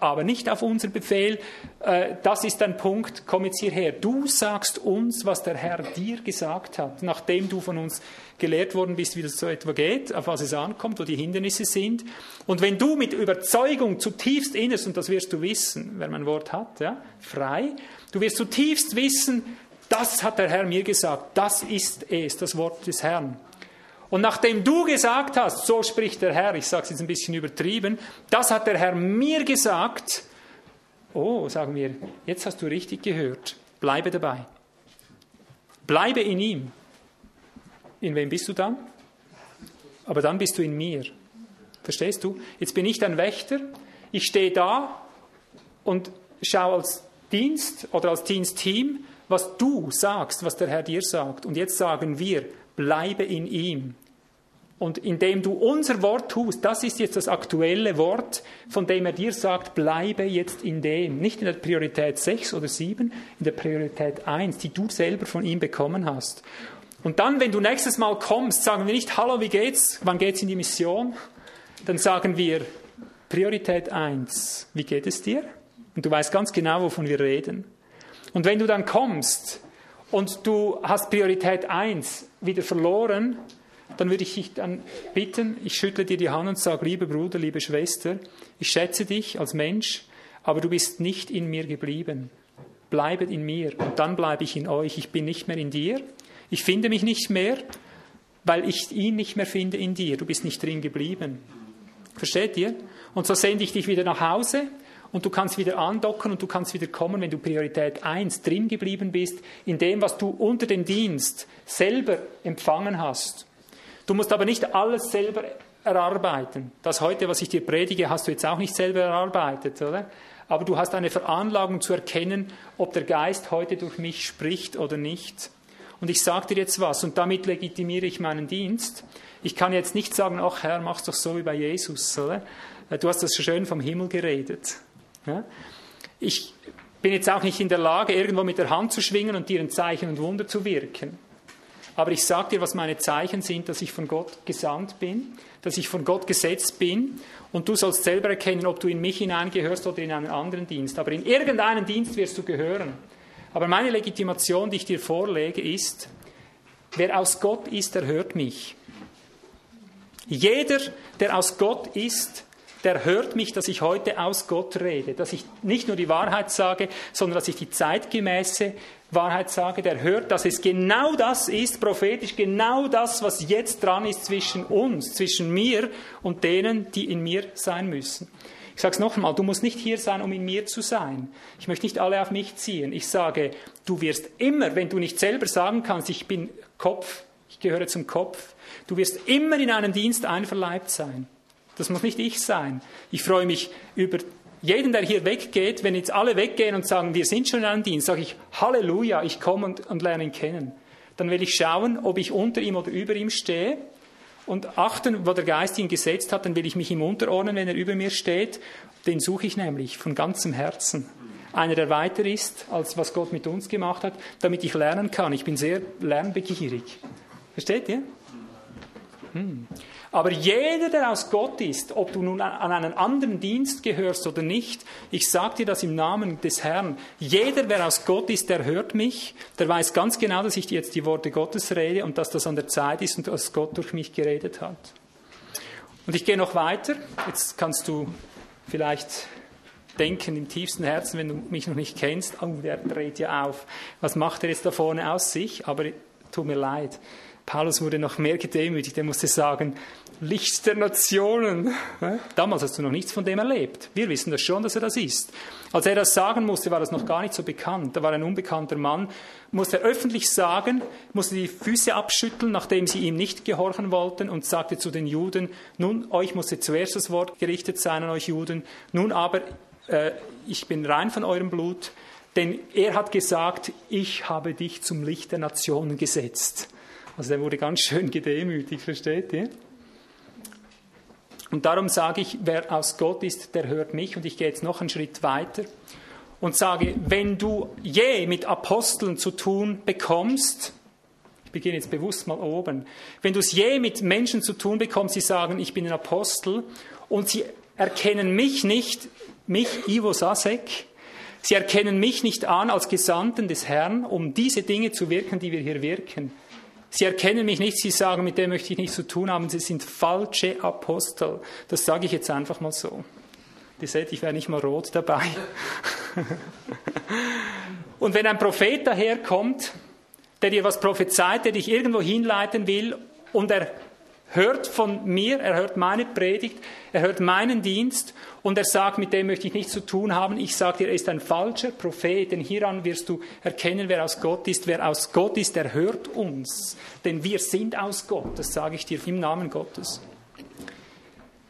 aber nicht auf unser Befehl. Äh, das ist ein Punkt, komm jetzt hierher. Du sagst uns, was der Herr dir gesagt hat, nachdem du von uns gelehrt worden bist, wie das so etwa geht, auf was es ankommt, wo die Hindernisse sind. Und wenn du mit Überzeugung zutiefst innerst, und das wirst du wissen, wer mein Wort hat, ja, frei, du wirst zutiefst wissen, das hat der Herr mir gesagt, das ist es, das Wort des Herrn. Und nachdem du gesagt hast, so spricht der Herr, ich sage es jetzt ein bisschen übertrieben, das hat der Herr mir gesagt, oh, sagen wir, jetzt hast du richtig gehört, bleibe dabei. Bleibe in ihm. In wem bist du dann? Aber dann bist du in mir. Verstehst du? Jetzt bin ich dein Wächter, ich stehe da und schaue als Dienst oder als Dienstteam, was du sagst, was der Herr dir sagt. Und jetzt sagen wir, bleibe in ihm. Und indem du unser Wort tust, das ist jetzt das aktuelle Wort, von dem er dir sagt, bleibe jetzt in dem. Nicht in der Priorität 6 oder 7, in der Priorität 1, die du selber von ihm bekommen hast. Und dann, wenn du nächstes Mal kommst, sagen wir nicht, hallo, wie geht's? Wann geht's in die Mission? Dann sagen wir, Priorität 1, wie geht es dir? Und du weißt ganz genau, wovon wir reden. Und wenn du dann kommst und du hast Priorität 1 wieder verloren, dann würde ich dich dann bitten, ich schüttle dir die Hand und sage, lieber Bruder, liebe Schwester, ich schätze dich als Mensch, aber du bist nicht in mir geblieben. Bleibet in mir und dann bleibe ich in euch. Ich bin nicht mehr in dir. Ich finde mich nicht mehr, weil ich ihn nicht mehr finde in dir. Du bist nicht drin geblieben. Versteht ihr? Und so sende ich dich wieder nach Hause und du kannst wieder andocken und du kannst wieder kommen, wenn du Priorität 1 drin geblieben bist, in dem, was du unter dem Dienst selber empfangen hast. Du musst aber nicht alles selber erarbeiten. Das heute, was ich dir predige, hast du jetzt auch nicht selber erarbeitet, oder? Aber du hast eine Veranlagung zu erkennen, ob der Geist heute durch mich spricht oder nicht. Und ich sage dir jetzt was und damit legitimiere ich meinen Dienst. Ich kann jetzt nicht sagen, ach Herr, mach's doch so wie bei Jesus, oder? Du hast das schön vom Himmel geredet. Ja? Ich bin jetzt auch nicht in der Lage, irgendwo mit der Hand zu schwingen und dir ein Zeichen und Wunder zu wirken. Aber ich sage dir, was meine Zeichen sind, dass ich von Gott gesandt bin, dass ich von Gott gesetzt bin und du sollst selber erkennen, ob du in mich hineingehörst oder in einen anderen Dienst. Aber in irgendeinen Dienst wirst du gehören. Aber meine Legitimation, die ich dir vorlege, ist, wer aus Gott ist, der hört mich. Jeder, der aus Gott ist, der hört mich, dass ich heute aus Gott rede, dass ich nicht nur die Wahrheit sage, sondern dass ich die zeitgemäße Wahrheit sage, der hört, dass es genau das ist, prophetisch genau das, was jetzt dran ist zwischen uns, zwischen mir und denen, die in mir sein müssen. Ich sage es nochmal, du musst nicht hier sein, um in mir zu sein. Ich möchte nicht alle auf mich ziehen. Ich sage, du wirst immer, wenn du nicht selber sagen kannst, ich bin Kopf, ich gehöre zum Kopf, du wirst immer in einem Dienst einverleibt sein. Das muss nicht ich sein. Ich freue mich über jeden, der hier weggeht. Wenn jetzt alle weggehen und sagen, wir sind schon einem Dienst, sage ich, Halleluja, ich komme und, und lerne ihn kennen. Dann will ich schauen, ob ich unter ihm oder über ihm stehe und achten, wo der Geist ihn gesetzt hat, dann will ich mich ihm unterordnen, wenn er über mir steht. Den suche ich nämlich von ganzem Herzen. Einer, der weiter ist, als was Gott mit uns gemacht hat, damit ich lernen kann. Ich bin sehr lernbegierig. Versteht ihr? Hm. Aber jeder, der aus Gott ist, ob du nun an einen anderen Dienst gehörst oder nicht, ich sage dir das im Namen des Herrn, jeder, der aus Gott ist, der hört mich, der weiß ganz genau, dass ich jetzt die Worte Gottes rede und dass das an der Zeit ist und dass Gott durch mich geredet hat. Und ich gehe noch weiter. Jetzt kannst du vielleicht denken im tiefsten Herzen, wenn du mich noch nicht kennst, oh, der dreht ja auf. Was macht er jetzt da vorne aus sich? Aber tut mir leid. Paulus wurde noch mehr gedemütigt. Er musste sagen, Licht der Nationen. Damals hast du noch nichts von dem erlebt. Wir wissen das schon, dass er das ist. Als er das sagen musste, war das noch gar nicht so bekannt. Da war ein unbekannter Mann, musste er öffentlich sagen, musste die Füße abschütteln, nachdem sie ihm nicht gehorchen wollten und sagte zu den Juden, nun, euch musste zuerst das Wort gerichtet sein an euch Juden, nun aber, äh, ich bin rein von eurem Blut, denn er hat gesagt, ich habe dich zum Licht der Nationen gesetzt. Also der wurde ganz schön gedemütigt, versteht ihr? Und darum sage ich, wer aus Gott ist, der hört mich. Und ich gehe jetzt noch einen Schritt weiter und sage, wenn du je mit Aposteln zu tun bekommst, ich beginne jetzt bewusst mal oben, wenn du es je mit Menschen zu tun bekommst, die sagen, ich bin ein Apostel, und sie erkennen mich nicht, mich, Ivo Sasek, sie erkennen mich nicht an als Gesandten des Herrn, um diese Dinge zu wirken, die wir hier wirken. Sie erkennen mich nicht, sie sagen, mit dem möchte ich nichts zu tun haben, sie sind falsche Apostel. Das sage ich jetzt einfach mal so. Ihr seht, ich wäre nicht mal rot dabei. Und wenn ein Prophet daherkommt, der dir was prophezeit, der dich irgendwo hinleiten will und er hört von mir, er hört meine Predigt, er hört meinen Dienst und er sagt, mit dem möchte ich nichts zu tun haben. Ich sage dir, er ist ein falscher Prophet, denn hieran wirst du erkennen, wer aus Gott ist. Wer aus Gott ist, der hört uns. Denn wir sind aus Gott, das sage ich dir im Namen Gottes.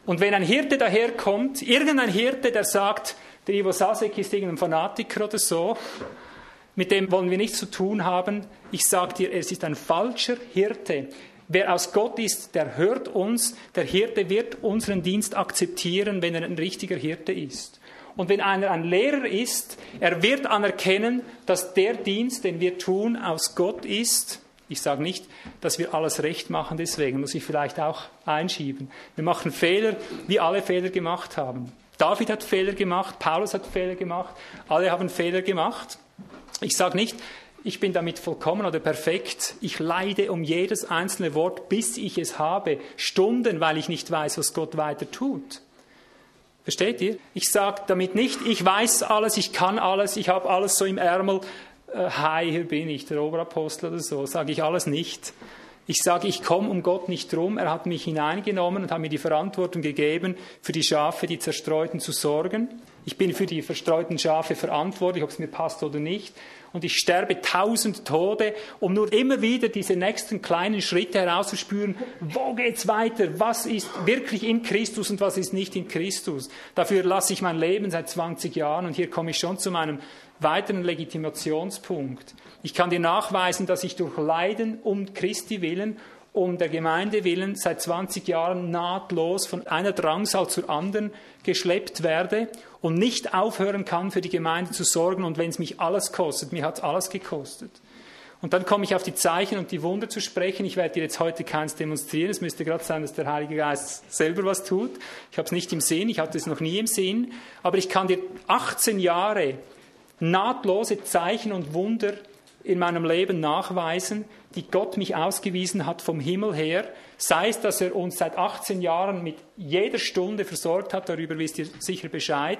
Und wenn ein Hirte daherkommt, irgendein Hirte, der sagt, der Ivo Sasek ist irgendein Fanatiker oder so, mit dem wollen wir nichts zu tun haben. Ich sage dir, es ist ein falscher Hirte. Wer aus Gott ist, der hört uns. Der Hirte wird unseren Dienst akzeptieren, wenn er ein richtiger Hirte ist. Und wenn einer ein Lehrer ist, er wird anerkennen, dass der Dienst, den wir tun, aus Gott ist. Ich sage nicht, dass wir alles recht machen, deswegen muss ich vielleicht auch einschieben. Wir machen Fehler, wie alle Fehler gemacht haben. David hat Fehler gemacht, Paulus hat Fehler gemacht, alle haben Fehler gemacht. Ich sage nicht, ich bin damit vollkommen oder perfekt. Ich leide um jedes einzelne Wort, bis ich es habe. Stunden, weil ich nicht weiß, was Gott weiter tut. Versteht ihr? Ich sage damit nicht, ich weiß alles, ich kann alles, ich habe alles so im Ärmel. Äh, hi, hier bin ich, der Oberapostel oder so. Sage ich alles nicht. Ich sage, ich komme um Gott nicht drum. Er hat mich hineingenommen und hat mir die Verantwortung gegeben, für die Schafe, die Zerstreuten zu sorgen. Ich bin für die verstreuten Schafe verantwortlich, ob es mir passt oder nicht und ich sterbe tausend Tode, um nur immer wieder diese nächsten kleinen Schritte herauszuspüren, wo geht's weiter, was ist wirklich in Christus und was ist nicht in Christus. Dafür lasse ich mein Leben seit 20 Jahren und hier komme ich schon zu meinem weiteren Legitimationspunkt. Ich kann dir nachweisen, dass ich durch Leiden um Christi willen um der Gemeinde willen seit 20 Jahren nahtlos von einer Drangsal zur anderen geschleppt werde und nicht aufhören kann, für die Gemeinde zu sorgen und wenn es mich alles kostet, mir hat es alles gekostet. Und dann komme ich auf die Zeichen und die Wunder zu sprechen. Ich werde dir jetzt heute keins demonstrieren. Es müsste gerade sein, dass der Heilige Geist selber was tut. Ich habe es nicht im Sinn, ich hatte es noch nie im Sinn. Aber ich kann dir 18 Jahre nahtlose Zeichen und Wunder in meinem Leben nachweisen, die Gott mich ausgewiesen hat vom Himmel her, sei es, dass er uns seit 18 Jahren mit jeder Stunde versorgt hat, darüber wisst ihr sicher Bescheid.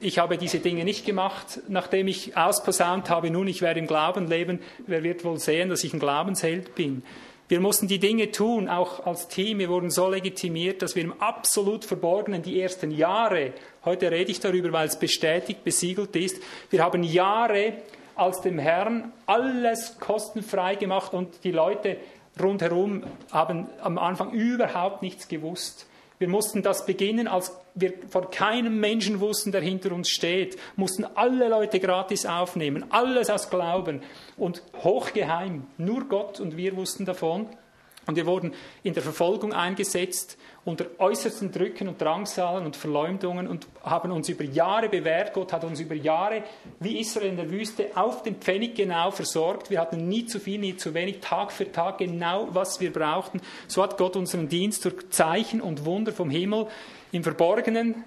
Ich habe diese Dinge nicht gemacht, nachdem ich ausposaunt habe, nun, ich werde im Glauben leben, wer wird wohl sehen, dass ich ein Glaubensheld bin. Wir mussten die Dinge tun, auch als Team. Wir wurden so legitimiert, dass wir im absolut Verborgenen die ersten Jahre, heute rede ich darüber, weil es bestätigt, besiegelt ist, wir haben Jahre als dem Herrn alles kostenfrei gemacht und die Leute rundherum haben am Anfang überhaupt nichts gewusst. Wir mussten das beginnen, als wir vor keinem Menschen wussten, der hinter uns steht, mussten alle Leute gratis aufnehmen, alles aus Glauben und hochgeheim. Nur Gott und wir wussten davon. Und wir wurden in der Verfolgung eingesetzt unter äußersten Drücken und Drangsalen und Verleumdungen und haben uns über Jahre bewährt. Gott hat uns über Jahre, wie Israel in der Wüste, auf den Pfennig genau versorgt. Wir hatten nie zu viel, nie zu wenig, Tag für Tag genau, was wir brauchten. So hat Gott unseren Dienst durch Zeichen und Wunder vom Himmel im Verborgenen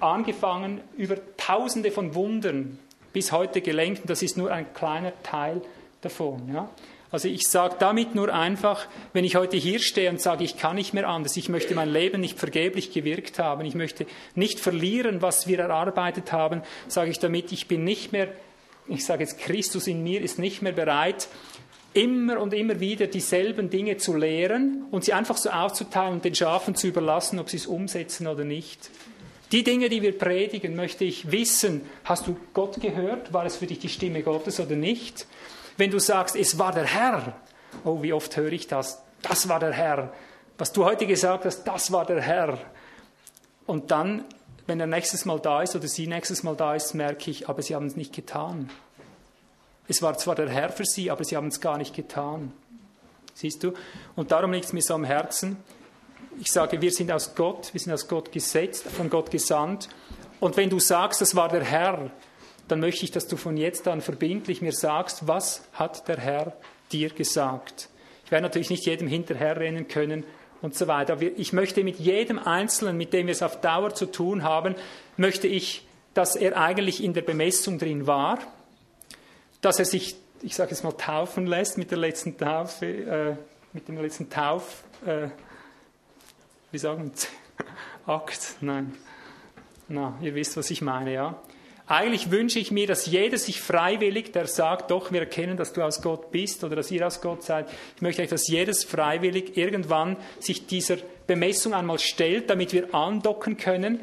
angefangen, über Tausende von Wundern bis heute gelenkt. Und das ist nur ein kleiner Teil davon. Ja? Also ich sage damit nur einfach, wenn ich heute hier stehe und sage, ich kann nicht mehr anders, ich möchte mein Leben nicht vergeblich gewirkt haben, ich möchte nicht verlieren, was wir erarbeitet haben, sage ich damit, ich bin nicht mehr, ich sage jetzt, Christus in mir ist nicht mehr bereit, immer und immer wieder dieselben Dinge zu lehren und sie einfach so aufzuteilen und den Schafen zu überlassen, ob sie es umsetzen oder nicht. Die Dinge, die wir predigen, möchte ich wissen, hast du Gott gehört? War es für dich die Stimme Gottes oder nicht? Wenn du sagst, es war der Herr, oh, wie oft höre ich das, das war der Herr. Was du heute gesagt hast, das war der Herr. Und dann, wenn er nächstes Mal da ist oder sie nächstes Mal da ist, merke ich, aber sie haben es nicht getan. Es war zwar der Herr für sie, aber sie haben es gar nicht getan. Siehst du? Und darum liegt es mir so am Herzen. Ich sage, wir sind aus Gott, wir sind aus Gott gesetzt, von Gott gesandt. Und wenn du sagst, das war der Herr, dann möchte ich, dass du von jetzt an verbindlich mir sagst, was hat der Herr dir gesagt? Ich werde natürlich nicht jedem hinterherrennen können und so weiter. Ich möchte mit jedem Einzelnen, mit dem wir es auf Dauer zu tun haben, möchte ich, dass er eigentlich in der Bemessung drin war, dass er sich, ich sage es mal, taufen lässt mit der letzten Taufe, äh, mit dem letzten Tauf, äh, wie sagen wir, Akt, nein, na, ihr wisst, was ich meine, ja. Eigentlich wünsche ich mir, dass jeder sich freiwillig, der sagt, doch, wir erkennen, dass du aus Gott bist oder dass ihr aus Gott seid, ich möchte dass jedes freiwillig irgendwann sich dieser Bemessung einmal stellt, damit wir andocken können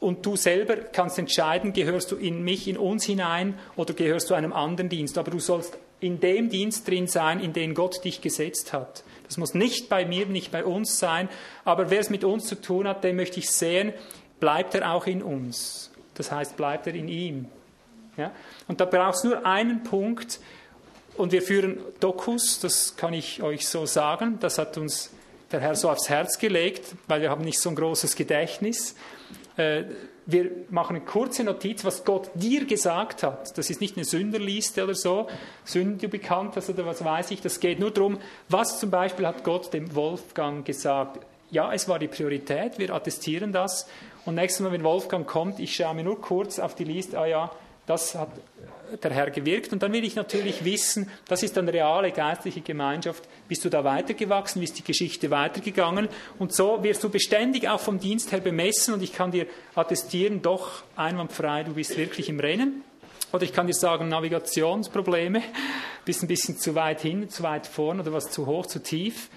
und du selber kannst entscheiden, gehörst du in mich, in uns hinein oder gehörst du einem anderen Dienst. Aber du sollst in dem Dienst drin sein, in den Gott dich gesetzt hat. Das muss nicht bei mir, nicht bei uns sein, aber wer es mit uns zu tun hat, den möchte ich sehen, bleibt er auch in uns. Das heißt, bleibt er in ihm. Ja? Und da braucht es nur einen Punkt. Und wir führen Dokus, das kann ich euch so sagen. Das hat uns der Herr so aufs Herz gelegt, weil wir haben nicht so ein großes Gedächtnis. Äh, wir machen eine kurze Notiz, was Gott dir gesagt hat. Das ist nicht eine Sünderliste oder so, du bekannt hast oder was weiß ich. Das geht nur darum, was zum Beispiel hat Gott dem Wolfgang gesagt. Ja, es war die Priorität, wir attestieren das. Und nächstes Mal, wenn Wolfgang kommt, ich schaue mir nur kurz auf die Liste, ah ja, das hat der Herr gewirkt. Und dann will ich natürlich wissen, das ist dann reale geistliche Gemeinschaft. Bist du da weitergewachsen? Ist die Geschichte weitergegangen? Und so wirst du beständig auch vom Dienst her bemessen. Und ich kann dir attestieren, doch einwandfrei, du bist wirklich im Rennen. Oder ich kann dir sagen, Navigationsprobleme, bist ein bisschen zu weit hin, zu weit vorn oder was zu hoch, zu tief.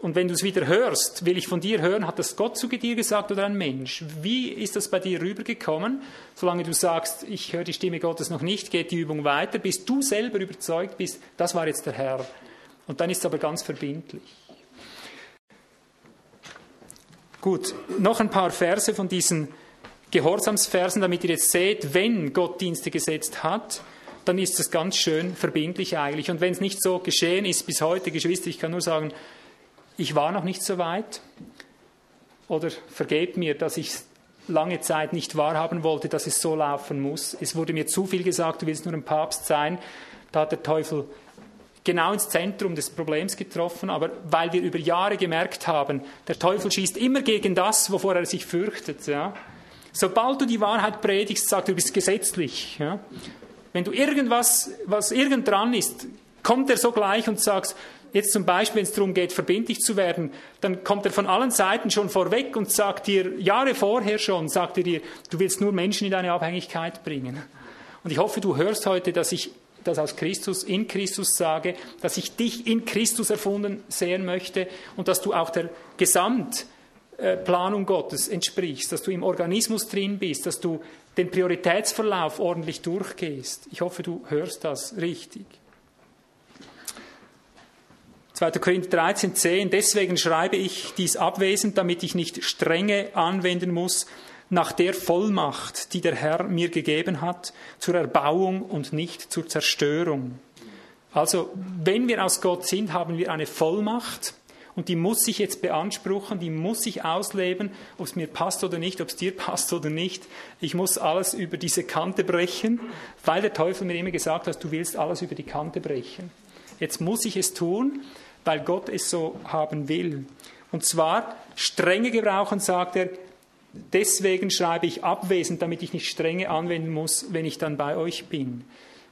Und wenn du es wieder hörst, will ich von dir hören, hat das Gott zu dir gesagt oder ein Mensch? Wie ist das bei dir rübergekommen? Solange du sagst, ich höre die Stimme Gottes noch nicht, geht die Übung weiter, bis du selber überzeugt bist, das war jetzt der Herr. Und dann ist es aber ganz verbindlich. Gut, noch ein paar Verse von diesen Gehorsamsversen, damit ihr jetzt seht, wenn Gott Dienste gesetzt hat, dann ist es ganz schön verbindlich eigentlich. Und wenn es nicht so geschehen ist bis heute, Geschwister, ich kann nur sagen, ich war noch nicht so weit oder vergebt mir, dass ich lange Zeit nicht wahrhaben wollte, dass es so laufen muss. Es wurde mir zu viel gesagt, du willst nur ein Papst sein. Da hat der Teufel genau ins Zentrum des Problems getroffen, aber weil wir über Jahre gemerkt haben, der Teufel schießt immer gegen das, wovor er sich fürchtet. Ja. Sobald du die Wahrheit predigst, sagt du bist gesetzlich. Ja. Wenn du irgendwas, was irgend dran ist, kommt er sogleich und sagt, jetzt zum Beispiel, wenn es darum geht, verbindlich zu werden, dann kommt er von allen Seiten schon vorweg und sagt dir, Jahre vorher schon, sagt er dir, du willst nur Menschen in deine Abhängigkeit bringen. Und ich hoffe, du hörst heute, dass ich das aus Christus, in Christus sage, dass ich dich in Christus erfunden sehen möchte und dass du auch der Gesamtplanung Gottes entsprichst, dass du im Organismus drin bist, dass du den Prioritätsverlauf ordentlich durchgehst. Ich hoffe, du hörst das richtig. 2. Korinther 13, 10. Deswegen schreibe ich dies abwesend, damit ich nicht strenge anwenden muss nach der Vollmacht, die der Herr mir gegeben hat, zur Erbauung und nicht zur Zerstörung. Also, wenn wir aus Gott sind, haben wir eine Vollmacht und die muss ich jetzt beanspruchen, die muss ich ausleben, ob es mir passt oder nicht, ob es dir passt oder nicht. Ich muss alles über diese Kante brechen, weil der Teufel mir immer gesagt hat, du willst alles über die Kante brechen. Jetzt muss ich es tun weil Gott es so haben will. Und zwar strenge gebrauchen, sagt er, deswegen schreibe ich abwesend, damit ich nicht strenge anwenden muss, wenn ich dann bei euch bin.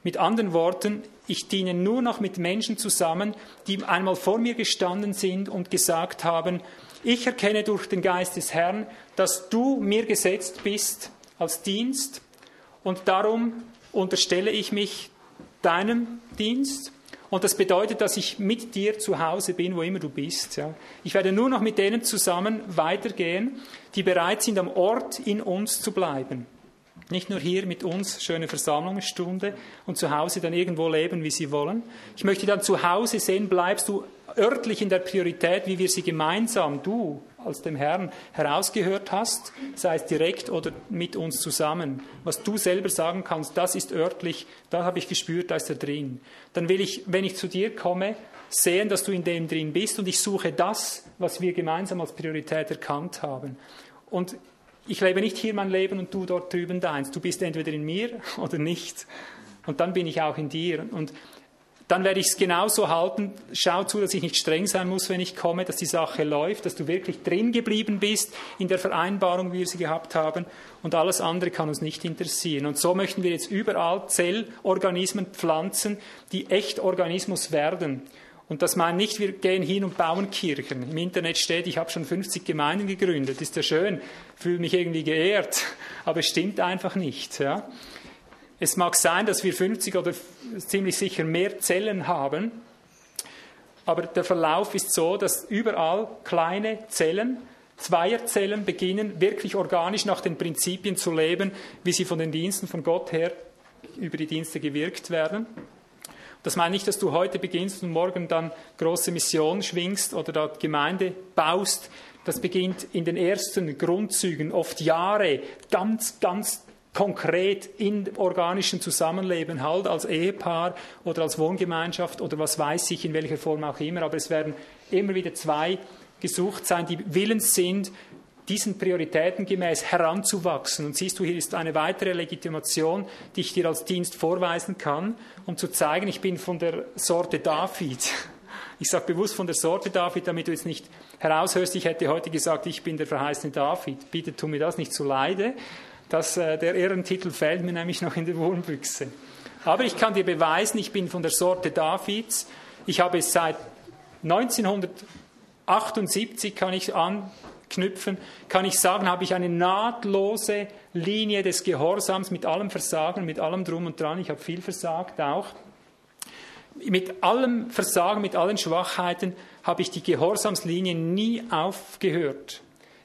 Mit anderen Worten, ich diene nur noch mit Menschen zusammen, die einmal vor mir gestanden sind und gesagt haben, ich erkenne durch den Geist des Herrn, dass du mir gesetzt bist als Dienst und darum unterstelle ich mich deinem Dienst und das bedeutet, dass ich mit dir zu Hause bin, wo immer du bist. Ja. Ich werde nur noch mit denen zusammen weitergehen, die bereit sind, am Ort in uns zu bleiben. Nicht nur hier mit uns, schöne Versammlungsstunde und zu Hause dann irgendwo leben, wie sie wollen. Ich möchte dann zu Hause sehen, bleibst du örtlich in der Priorität, wie wir sie gemeinsam, du als dem Herrn, herausgehört hast, sei es direkt oder mit uns zusammen. Was du selber sagen kannst, das ist örtlich, da habe ich gespürt, da ist er drin. Dann will ich, wenn ich zu dir komme, sehen, dass du in dem drin bist und ich suche das, was wir gemeinsam als Priorität erkannt haben. Und ich lebe nicht hier mein Leben und du dort drüben deins. Du bist entweder in mir oder nicht. Und dann bin ich auch in dir. Und dann werde ich es genauso halten. Schau zu, dass ich nicht streng sein muss, wenn ich komme, dass die Sache läuft, dass du wirklich drin geblieben bist in der Vereinbarung, wie wir sie gehabt haben. Und alles andere kann uns nicht interessieren. Und so möchten wir jetzt überall Zellorganismen pflanzen, die echt Organismus werden. Und das meint nicht, wir gehen hin und bauen Kirchen. Im Internet steht, ich habe schon 50 Gemeinden gegründet. Ist ja schön, fühle mich irgendwie geehrt, aber es stimmt einfach nicht. Ja? Es mag sein, dass wir 50 oder ziemlich sicher mehr Zellen haben, aber der Verlauf ist so, dass überall kleine Zellen, Zweierzellen beginnen, wirklich organisch nach den Prinzipien zu leben, wie sie von den Diensten von Gott her über die Dienste gewirkt werden. Das meine nicht, dass du heute beginnst und morgen dann große Mission schwingst oder dort Gemeinde baust. Das beginnt in den ersten Grundzügen, oft Jahre, ganz, ganz konkret in organischem Zusammenleben, halt als Ehepaar oder als Wohngemeinschaft oder was weiß ich, in welcher Form auch immer. Aber es werden immer wieder zwei gesucht sein, die willens sind, diesen Prioritäten gemäß heranzuwachsen. Und siehst du, hier ist eine weitere Legitimation, die ich dir als Dienst vorweisen kann, um zu zeigen, ich bin von der Sorte David. Ich sage bewusst von der Sorte David, damit du jetzt nicht heraushörst, ich hätte heute gesagt, ich bin der verheißene David. Bitte tu mir das nicht zu leide. Das, äh, der Ehrentitel fällt mir nämlich noch in der Wurmbüchse. Aber ich kann dir beweisen, ich bin von der Sorte Davids. Ich habe es seit 1978, kann ich anknüpfen, kann ich sagen, habe ich eine nahtlose Linie des Gehorsams mit allem Versagen, mit allem Drum und Dran. Ich habe viel versagt auch. Mit allem Versagen, mit allen Schwachheiten habe ich die Gehorsamslinie nie aufgehört.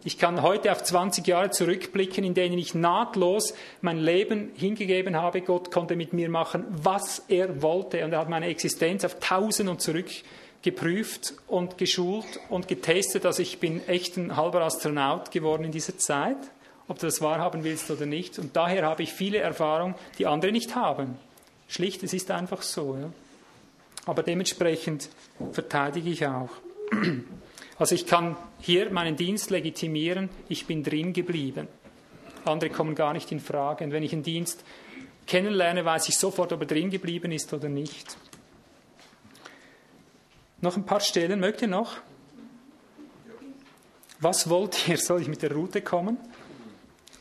Ich kann heute auf 20 Jahre zurückblicken, in denen ich nahtlos mein Leben hingegeben habe. Gott konnte mit mir machen, was er wollte. Und er hat meine Existenz auf Tausend und zurück geprüft und geschult und getestet. Also ich bin echt ein halber Astronaut geworden in dieser Zeit, ob du das wahrhaben willst oder nicht. Und daher habe ich viele Erfahrungen, die andere nicht haben. Schlicht, es ist einfach so. Ja. Aber dementsprechend verteidige ich auch. Also ich kann hier meinen Dienst legitimieren, ich bin drin geblieben. Andere kommen gar nicht in Frage. Und wenn ich einen Dienst kennenlerne, weiß ich sofort, ob er drin geblieben ist oder nicht. Noch ein paar Stellen, mögt ihr noch? Was wollt ihr? Soll ich mit der Route kommen?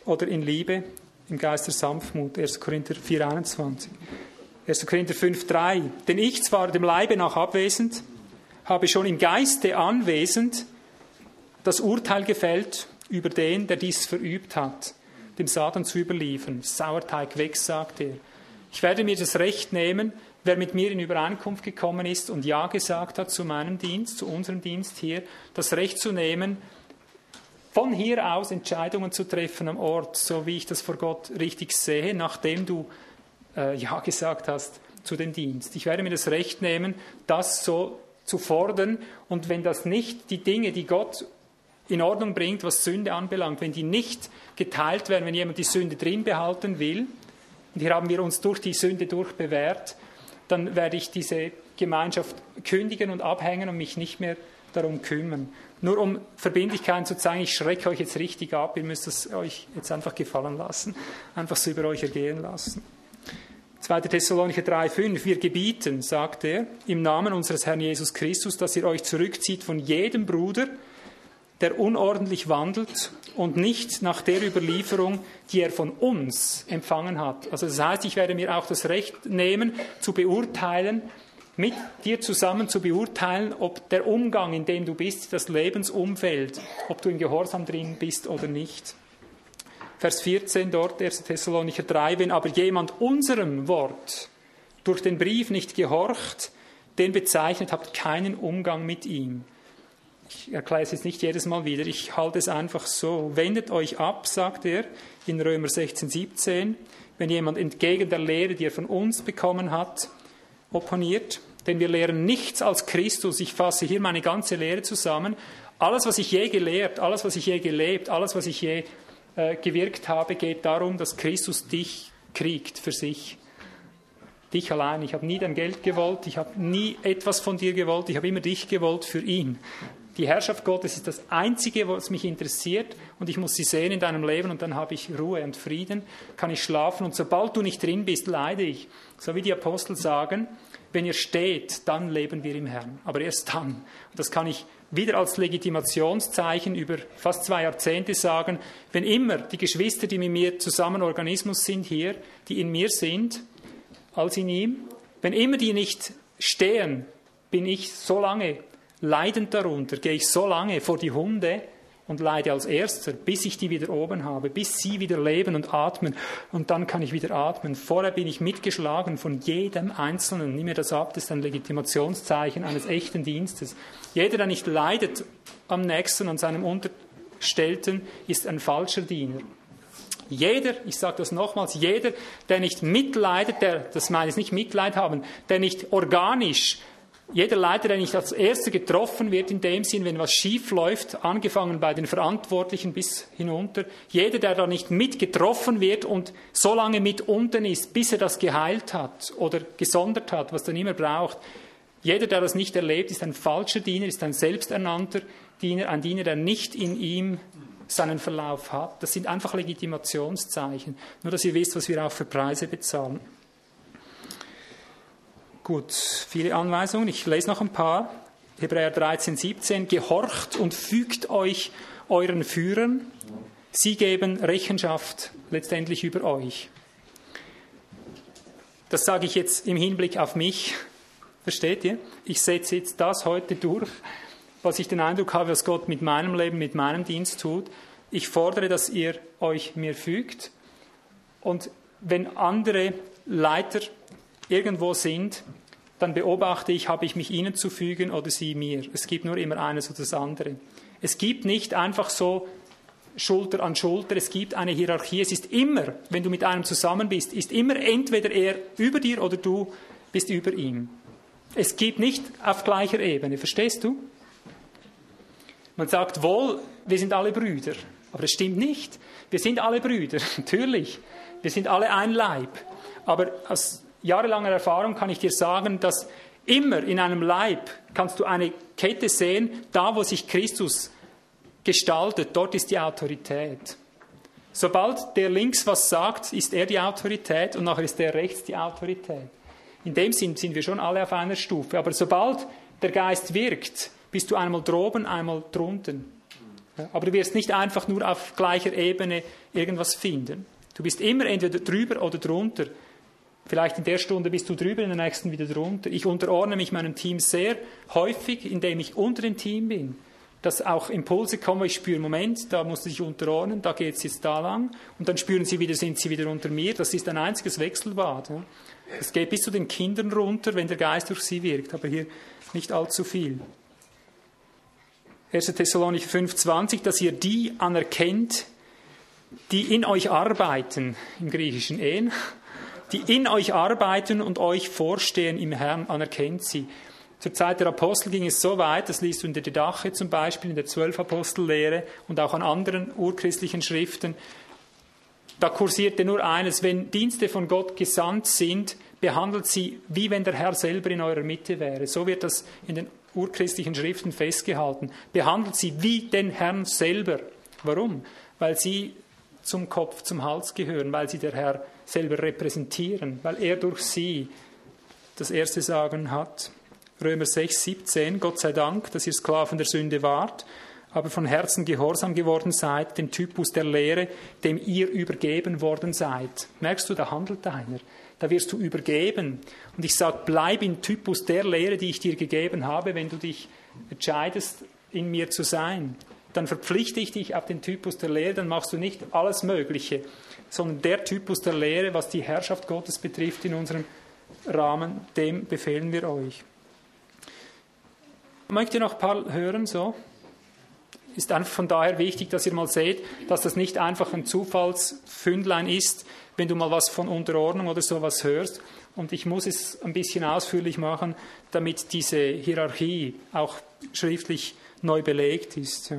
Oder in Liebe, im Geist der Sanftmut? 1. Korinther 4, 21. 1. Korinther 5, 3. Denn ich zwar dem Leibe nach abwesend, habe schon im Geiste anwesend das Urteil gefällt über den, der dies verübt hat, dem Satan zu überliefern. Sauerteig weg, sagt er. Ich werde mir das Recht nehmen, wer mit mir in Übereinkunft gekommen ist und Ja gesagt hat zu meinem Dienst, zu unserem Dienst hier, das Recht zu nehmen, von hier aus Entscheidungen zu treffen am Ort, so wie ich das vor Gott richtig sehe, nachdem du äh, Ja gesagt hast zu dem Dienst. Ich werde mir das Recht nehmen, das so zu fordern. Und wenn das nicht die Dinge, die Gott in Ordnung bringt, was Sünde anbelangt, wenn die nicht geteilt werden, wenn jemand die Sünde drin behalten will, und hier haben wir uns durch die Sünde durchbewährt, dann werde ich diese Gemeinschaft kündigen und abhängen und mich nicht mehr darum kümmern. Nur um Verbindlichkeiten zu zeigen, ich schrecke euch jetzt richtig ab, ihr müsst es euch jetzt einfach gefallen lassen, einfach so über euch ergehen lassen. 2. Thessalonicher 3,5, wir gebieten, sagt er, im Namen unseres Herrn Jesus Christus, dass ihr euch zurückzieht von jedem Bruder, der unordentlich wandelt und nicht nach der Überlieferung, die er von uns empfangen hat. Also das heißt, ich werde mir auch das Recht nehmen, zu beurteilen, mit dir zusammen zu beurteilen, ob der Umgang, in dem du bist, das Lebensumfeld, ob du in Gehorsam drin bist oder nicht. Vers 14 dort, 1. Thessalonicher 3, wenn aber jemand unserem Wort durch den Brief nicht gehorcht, den bezeichnet, habt keinen Umgang mit ihm. Ich erkläre es jetzt nicht jedes Mal wieder, ich halte es einfach so. Wendet euch ab, sagt er in Römer 16, 17, wenn jemand entgegen der Lehre, die er von uns bekommen hat, opponiert. Denn wir lehren nichts als Christus. Ich fasse hier meine ganze Lehre zusammen. Alles, was ich je gelehrt, alles, was ich je gelebt, alles, was ich je äh, gewirkt habe, geht darum, dass Christus dich kriegt für sich. Dich allein. Ich habe nie dein Geld gewollt, ich habe nie etwas von dir gewollt, ich habe immer dich gewollt für ihn. Die Herrschaft Gottes ist das Einzige, was mich interessiert und ich muss sie sehen in deinem Leben und dann habe ich Ruhe und Frieden, kann ich schlafen und sobald du nicht drin bist, leide ich. So wie die Apostel sagen, wenn ihr steht, dann leben wir im Herrn, aber erst dann. Und das kann ich wieder als Legitimationszeichen über fast zwei Jahrzehnte sagen, wenn immer die Geschwister, die mit mir zusammen Organismus sind hier, die in mir sind, als in ihm, wenn immer die nicht stehen, bin ich so lange leidend darunter, gehe ich so lange vor die Hunde und leide als Erster, bis ich die wieder oben habe, bis sie wieder leben und atmen und dann kann ich wieder atmen. Vorher bin ich mitgeschlagen von jedem Einzelnen. Nimm mir das ab, das ist ein Legitimationszeichen eines echten Dienstes. Jeder, der nicht leidet am Nächsten, an seinem Unterstellten, ist ein falscher Diener. Jeder, ich sage das nochmals, jeder, der nicht mitleidet, der, das meine ich nicht Mitleid haben, der nicht organisch jeder Leiter, der nicht als Erster getroffen wird, in dem Sinn, wenn was schief läuft, angefangen bei den Verantwortlichen bis hinunter, jeder, der da nicht mit getroffen wird und so lange mit unten ist, bis er das geheilt hat oder gesondert hat, was dann immer braucht, jeder, der das nicht erlebt, ist ein falscher Diener, ist ein selbsternannter Diener, ein Diener, der nicht in ihm seinen Verlauf hat. Das sind einfach Legitimationszeichen. Nur, dass ihr wisst, was wir auch für Preise bezahlen. Gut, viele Anweisungen. Ich lese noch ein paar. Hebräer 13, 17. Gehorcht und fügt euch euren Führern. Sie geben Rechenschaft letztendlich über euch. Das sage ich jetzt im Hinblick auf mich. Versteht ihr? Ich setze jetzt das heute durch, was ich den Eindruck habe, was Gott mit meinem Leben, mit meinem Dienst tut. Ich fordere, dass ihr euch mir fügt. Und wenn andere Leiter irgendwo sind, dann beobachte ich, habe ich mich ihnen zu fügen oder sie mir. Es gibt nur immer eines oder das andere. Es gibt nicht einfach so Schulter an Schulter, es gibt eine Hierarchie. Es ist immer, wenn du mit einem zusammen bist, ist immer entweder er über dir oder du bist über ihm. Es gibt nicht auf gleicher Ebene, verstehst du? Man sagt wohl, wir sind alle Brüder, aber es stimmt nicht. Wir sind alle Brüder, natürlich. Wir sind alle ein Leib. Aber aus jahrelanger Erfahrung kann ich dir sagen, dass immer in einem Leib kannst du eine Kette sehen, da wo sich Christus gestaltet, dort ist die Autorität. Sobald der links was sagt, ist er die Autorität und nachher ist der rechts die Autorität. In dem Sinn sind wir schon alle auf einer Stufe. Aber sobald der Geist wirkt, bist du einmal droben, einmal drunten. Aber du wirst nicht einfach nur auf gleicher Ebene irgendwas finden. Du bist immer entweder drüber oder drunter. Vielleicht in der Stunde bist du drüber, in der nächsten wieder drunter. Ich unterordne mich meinem Team sehr häufig, indem ich unter dem Team bin. Dass auch Impulse kommen, ich spüre, Moment, da muss ich unterordnen, da geht es jetzt da lang. Und dann spüren sie wieder, sind sie wieder unter mir. Das ist ein einziges Wechselbad. Es geht bis zu den Kindern runter, wenn der Geist durch sie wirkt, aber hier nicht allzu viel. 1. Thessalonicher 5,20, dass ihr die anerkennt, die in euch arbeiten, im griechischen En, die in euch arbeiten und euch vorstehen im Herrn, anerkennt sie. Zur Zeit der Apostel ging es so weit, das liest du in der Didache zum Beispiel, in der Zwölf-Apostellehre und auch an anderen urchristlichen Schriften. Da kursierte nur eines, wenn Dienste von Gott gesandt sind, behandelt sie, wie wenn der Herr selber in eurer Mitte wäre. So wird das in den urchristlichen Schriften festgehalten. Behandelt sie wie den Herrn selber. Warum? Weil sie zum Kopf, zum Hals gehören, weil sie der Herr selber repräsentieren, weil er durch sie das erste Sagen hat. Römer 6, 17, Gott sei Dank, dass ihr Sklaven der Sünde wart, aber von Herzen gehorsam geworden seid, dem Typus der Lehre, dem ihr übergeben worden seid. Merkst du, da handelt einer. Da wirst du übergeben. Und ich sage, bleib im Typus der Lehre, die ich dir gegeben habe, wenn du dich entscheidest, in mir zu sein. Dann verpflichte ich dich auf den Typus der Lehre, dann machst du nicht alles Mögliche, sondern der Typus der Lehre, was die Herrschaft Gottes betrifft in unserem Rahmen, dem befehlen wir euch. Mögt ihr noch ein paar hören so? Ist einfach von daher wichtig, dass ihr mal seht, dass das nicht einfach ein Zufallsfündlein ist, wenn du mal was von Unterordnung oder sowas hörst. Und ich muss es ein bisschen ausführlich machen, damit diese Hierarchie auch schriftlich neu belegt ist.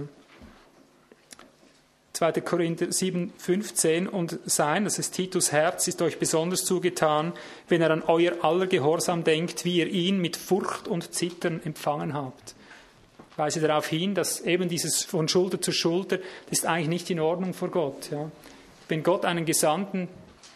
2. Korinther 7, 15 und sein, das ist Titus Herz, ist euch besonders zugetan, wenn er an euer aller Gehorsam denkt, wie ihr ihn mit Furcht und Zittern empfangen habt. Ich weise darauf hin, dass eben dieses von Schulter zu Schulter, das ist eigentlich nicht in Ordnung vor Gott. Ja. Wenn Gott einen Gesandten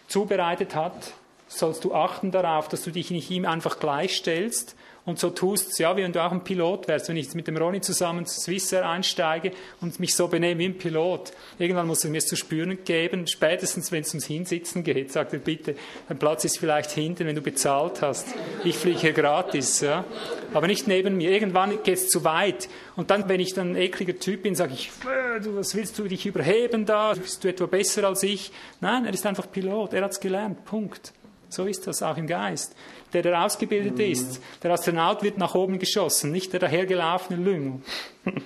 zubereitet hat, sollst du achten darauf, dass du dich nicht ihm einfach gleichstellst, und so tust, ja, wie wenn du auch ein Pilot wärst. Wenn ich jetzt mit dem Ronny zusammen zu Swissair einsteige und mich so benehme wie ein Pilot, irgendwann muss er mir es zu spüren geben, spätestens wenn es ums Hinsitzen geht, sagt er bitte, dein Platz ist vielleicht hinten, wenn du bezahlt hast. Ich fliege hier gratis, ja. Aber nicht neben mir. Irgendwann geht es zu weit. Und dann, wenn ich dann ein ekliger Typ bin, sage ich, äh, was willst du dich überheben da? Bist du etwa besser als ich? Nein, er ist einfach Pilot. Er hat es gelernt. Punkt. So ist das auch im Geist. Der, der ausgebildet mhm. ist, der Astronaut wird nach oben geschossen, nicht der dahergelaufene Lüngel.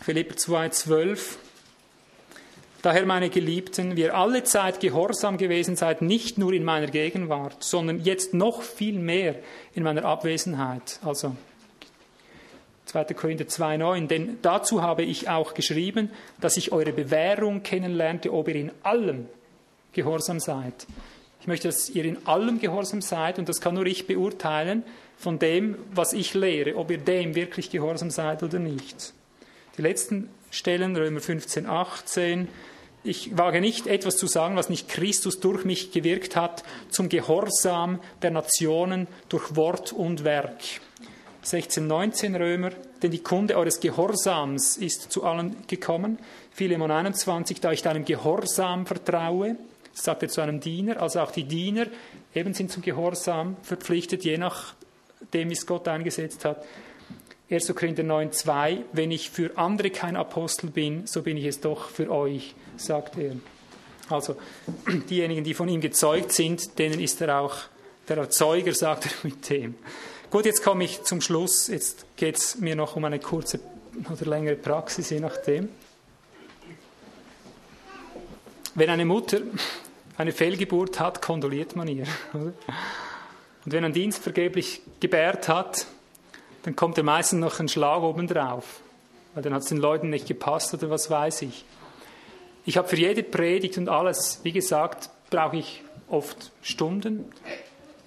Philipper 2,12 Daher, meine Geliebten, wie ihr alle Zeit gehorsam gewesen seid, nicht nur in meiner Gegenwart, sondern jetzt noch viel mehr in meiner Abwesenheit. Also 2. Korinther 2,9. Denn dazu habe ich auch geschrieben, dass ich eure Bewährung kennenlernte, ob ihr in allem gehorsam seid. Ich möchte, dass ihr in allem gehorsam seid und das kann nur ich beurteilen von dem, was ich lehre, ob ihr dem wirklich gehorsam seid oder nicht. Die letzten Stellen, Römer 15, 18. Ich wage nicht etwas zu sagen, was nicht Christus durch mich gewirkt hat, zum Gehorsam der Nationen durch Wort und Werk. 16, 19 Römer, denn die Kunde eures Gehorsams ist zu allen gekommen. Philemon 21, da ich deinem Gehorsam vertraue. Sagt er zu einem Diener. Also auch die Diener eben sind zum Gehorsam verpflichtet, je nachdem, wie es Gott eingesetzt hat. 1. Korinther 9,2 Wenn ich für andere kein Apostel bin, so bin ich es doch für euch, sagt er. Also diejenigen, die von ihm gezeugt sind, denen ist er auch der Erzeuger, sagt er mit dem. Gut, jetzt komme ich zum Schluss. Jetzt geht es mir noch um eine kurze oder längere Praxis, je nachdem. Wenn eine Mutter eine Fehlgeburt hat, kondoliert man ihr. Und wenn ein Dienst vergeblich gebärt hat, dann kommt er meistens noch ein Schlag obendrauf, weil dann hat es den Leuten nicht gepasst oder was weiß ich. Ich habe für jede Predigt und alles, wie gesagt, brauche ich oft Stunden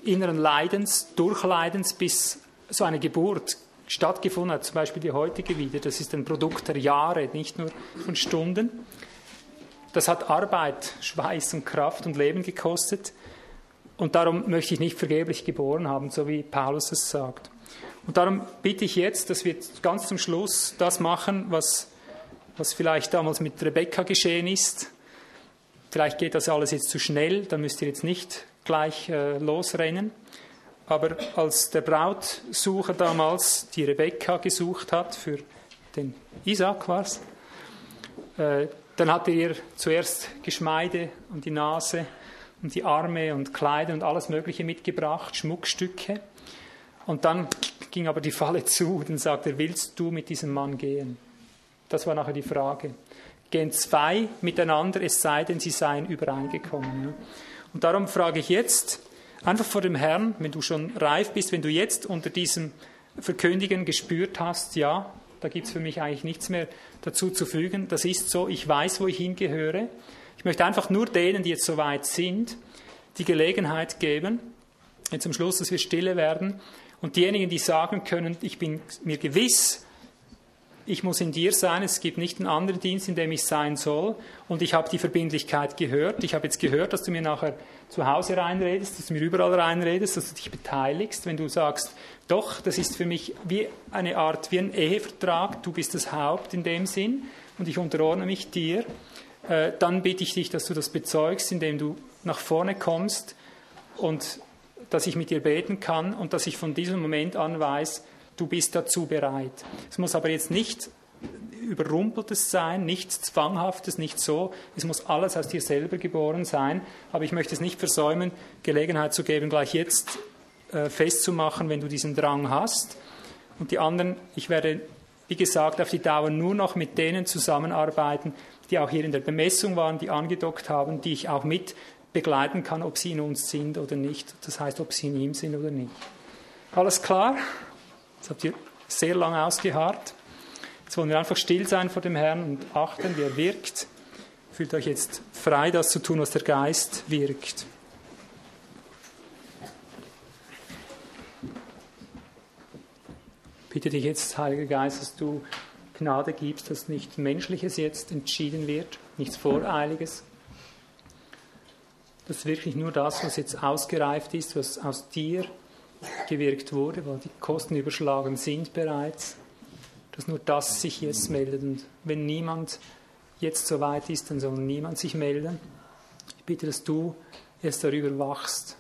inneren Leidens, Durchleidens, bis so eine Geburt stattgefunden hat, zum Beispiel die heutige wieder. Das ist ein Produkt der Jahre, nicht nur von Stunden. Das hat Arbeit, Schweiß und Kraft und Leben gekostet. Und darum möchte ich nicht vergeblich geboren haben, so wie Paulus es sagt. Und darum bitte ich jetzt, dass wir ganz zum Schluss das machen, was, was vielleicht damals mit Rebecca geschehen ist. Vielleicht geht das alles jetzt zu schnell, dann müsst ihr jetzt nicht gleich äh, losrennen. Aber als der Brautsucher damals die Rebecca gesucht hat für den Isaac war es, äh, dann hatte er zuerst Geschmeide und die Nase und die Arme und Kleider und alles Mögliche mitgebracht, Schmuckstücke. Und dann ging aber die Falle zu. Dann sagte er, willst du mit diesem Mann gehen? Das war nachher die Frage. Gehen zwei miteinander, es sei denn, sie seien übereingekommen. Und darum frage ich jetzt, einfach vor dem Herrn, wenn du schon reif bist, wenn du jetzt unter diesem Verkündigen gespürt hast, ja, da gibt es für mich eigentlich nichts mehr dazu zu fügen. Das ist so, ich weiß, wo ich hingehöre. Ich möchte einfach nur denen, die jetzt so weit sind, die Gelegenheit geben, jetzt am Schluss, dass wir stille werden. Und diejenigen, die sagen können, ich bin mir gewiss, ich muss in dir sein, es gibt nicht einen anderen Dienst, in dem ich sein soll. Und ich habe die Verbindlichkeit gehört. Ich habe jetzt gehört, dass du mir nachher zu Hause reinredest, dass du mir überall reinredest, dass du dich beteiligst, wenn du sagst, doch, das ist für mich wie eine Art, wie ein Ehevertrag, du bist das Haupt in dem Sinn und ich unterordne mich dir, äh, dann bitte ich dich, dass du das bezeugst, indem du nach vorne kommst und dass ich mit dir beten kann und dass ich von diesem Moment an weiß, du bist dazu bereit. Es muss aber jetzt nicht überrumpeltes sein, nichts Zwanghaftes, nicht so. Es muss alles aus dir selber geboren sein. Aber ich möchte es nicht versäumen, Gelegenheit zu geben, gleich jetzt äh, festzumachen, wenn du diesen Drang hast. Und die anderen, ich werde, wie gesagt, auf die Dauer nur noch mit denen zusammenarbeiten, die auch hier in der Bemessung waren, die angedockt haben, die ich auch mit begleiten kann, ob sie in uns sind oder nicht. Das heißt, ob sie in ihm sind oder nicht. Alles klar? Jetzt habt ihr sehr lange ausgeharrt. Wollen wir einfach still sein vor dem Herrn und achten, wie er wirkt. Fühlt euch jetzt frei, das zu tun, was der Geist wirkt. bitte dich jetzt, Heiliger Geist, dass du Gnade gibst, dass nicht Menschliches jetzt entschieden wird, nichts Voreiliges, dass wirklich nur das, was jetzt ausgereift ist, was aus dir gewirkt wurde, weil die Kosten überschlagen sind bereits, dass nur das sich jetzt meldet. Und wenn niemand jetzt so weit ist, dann soll niemand sich melden. Ich bitte, dass du erst darüber wachst,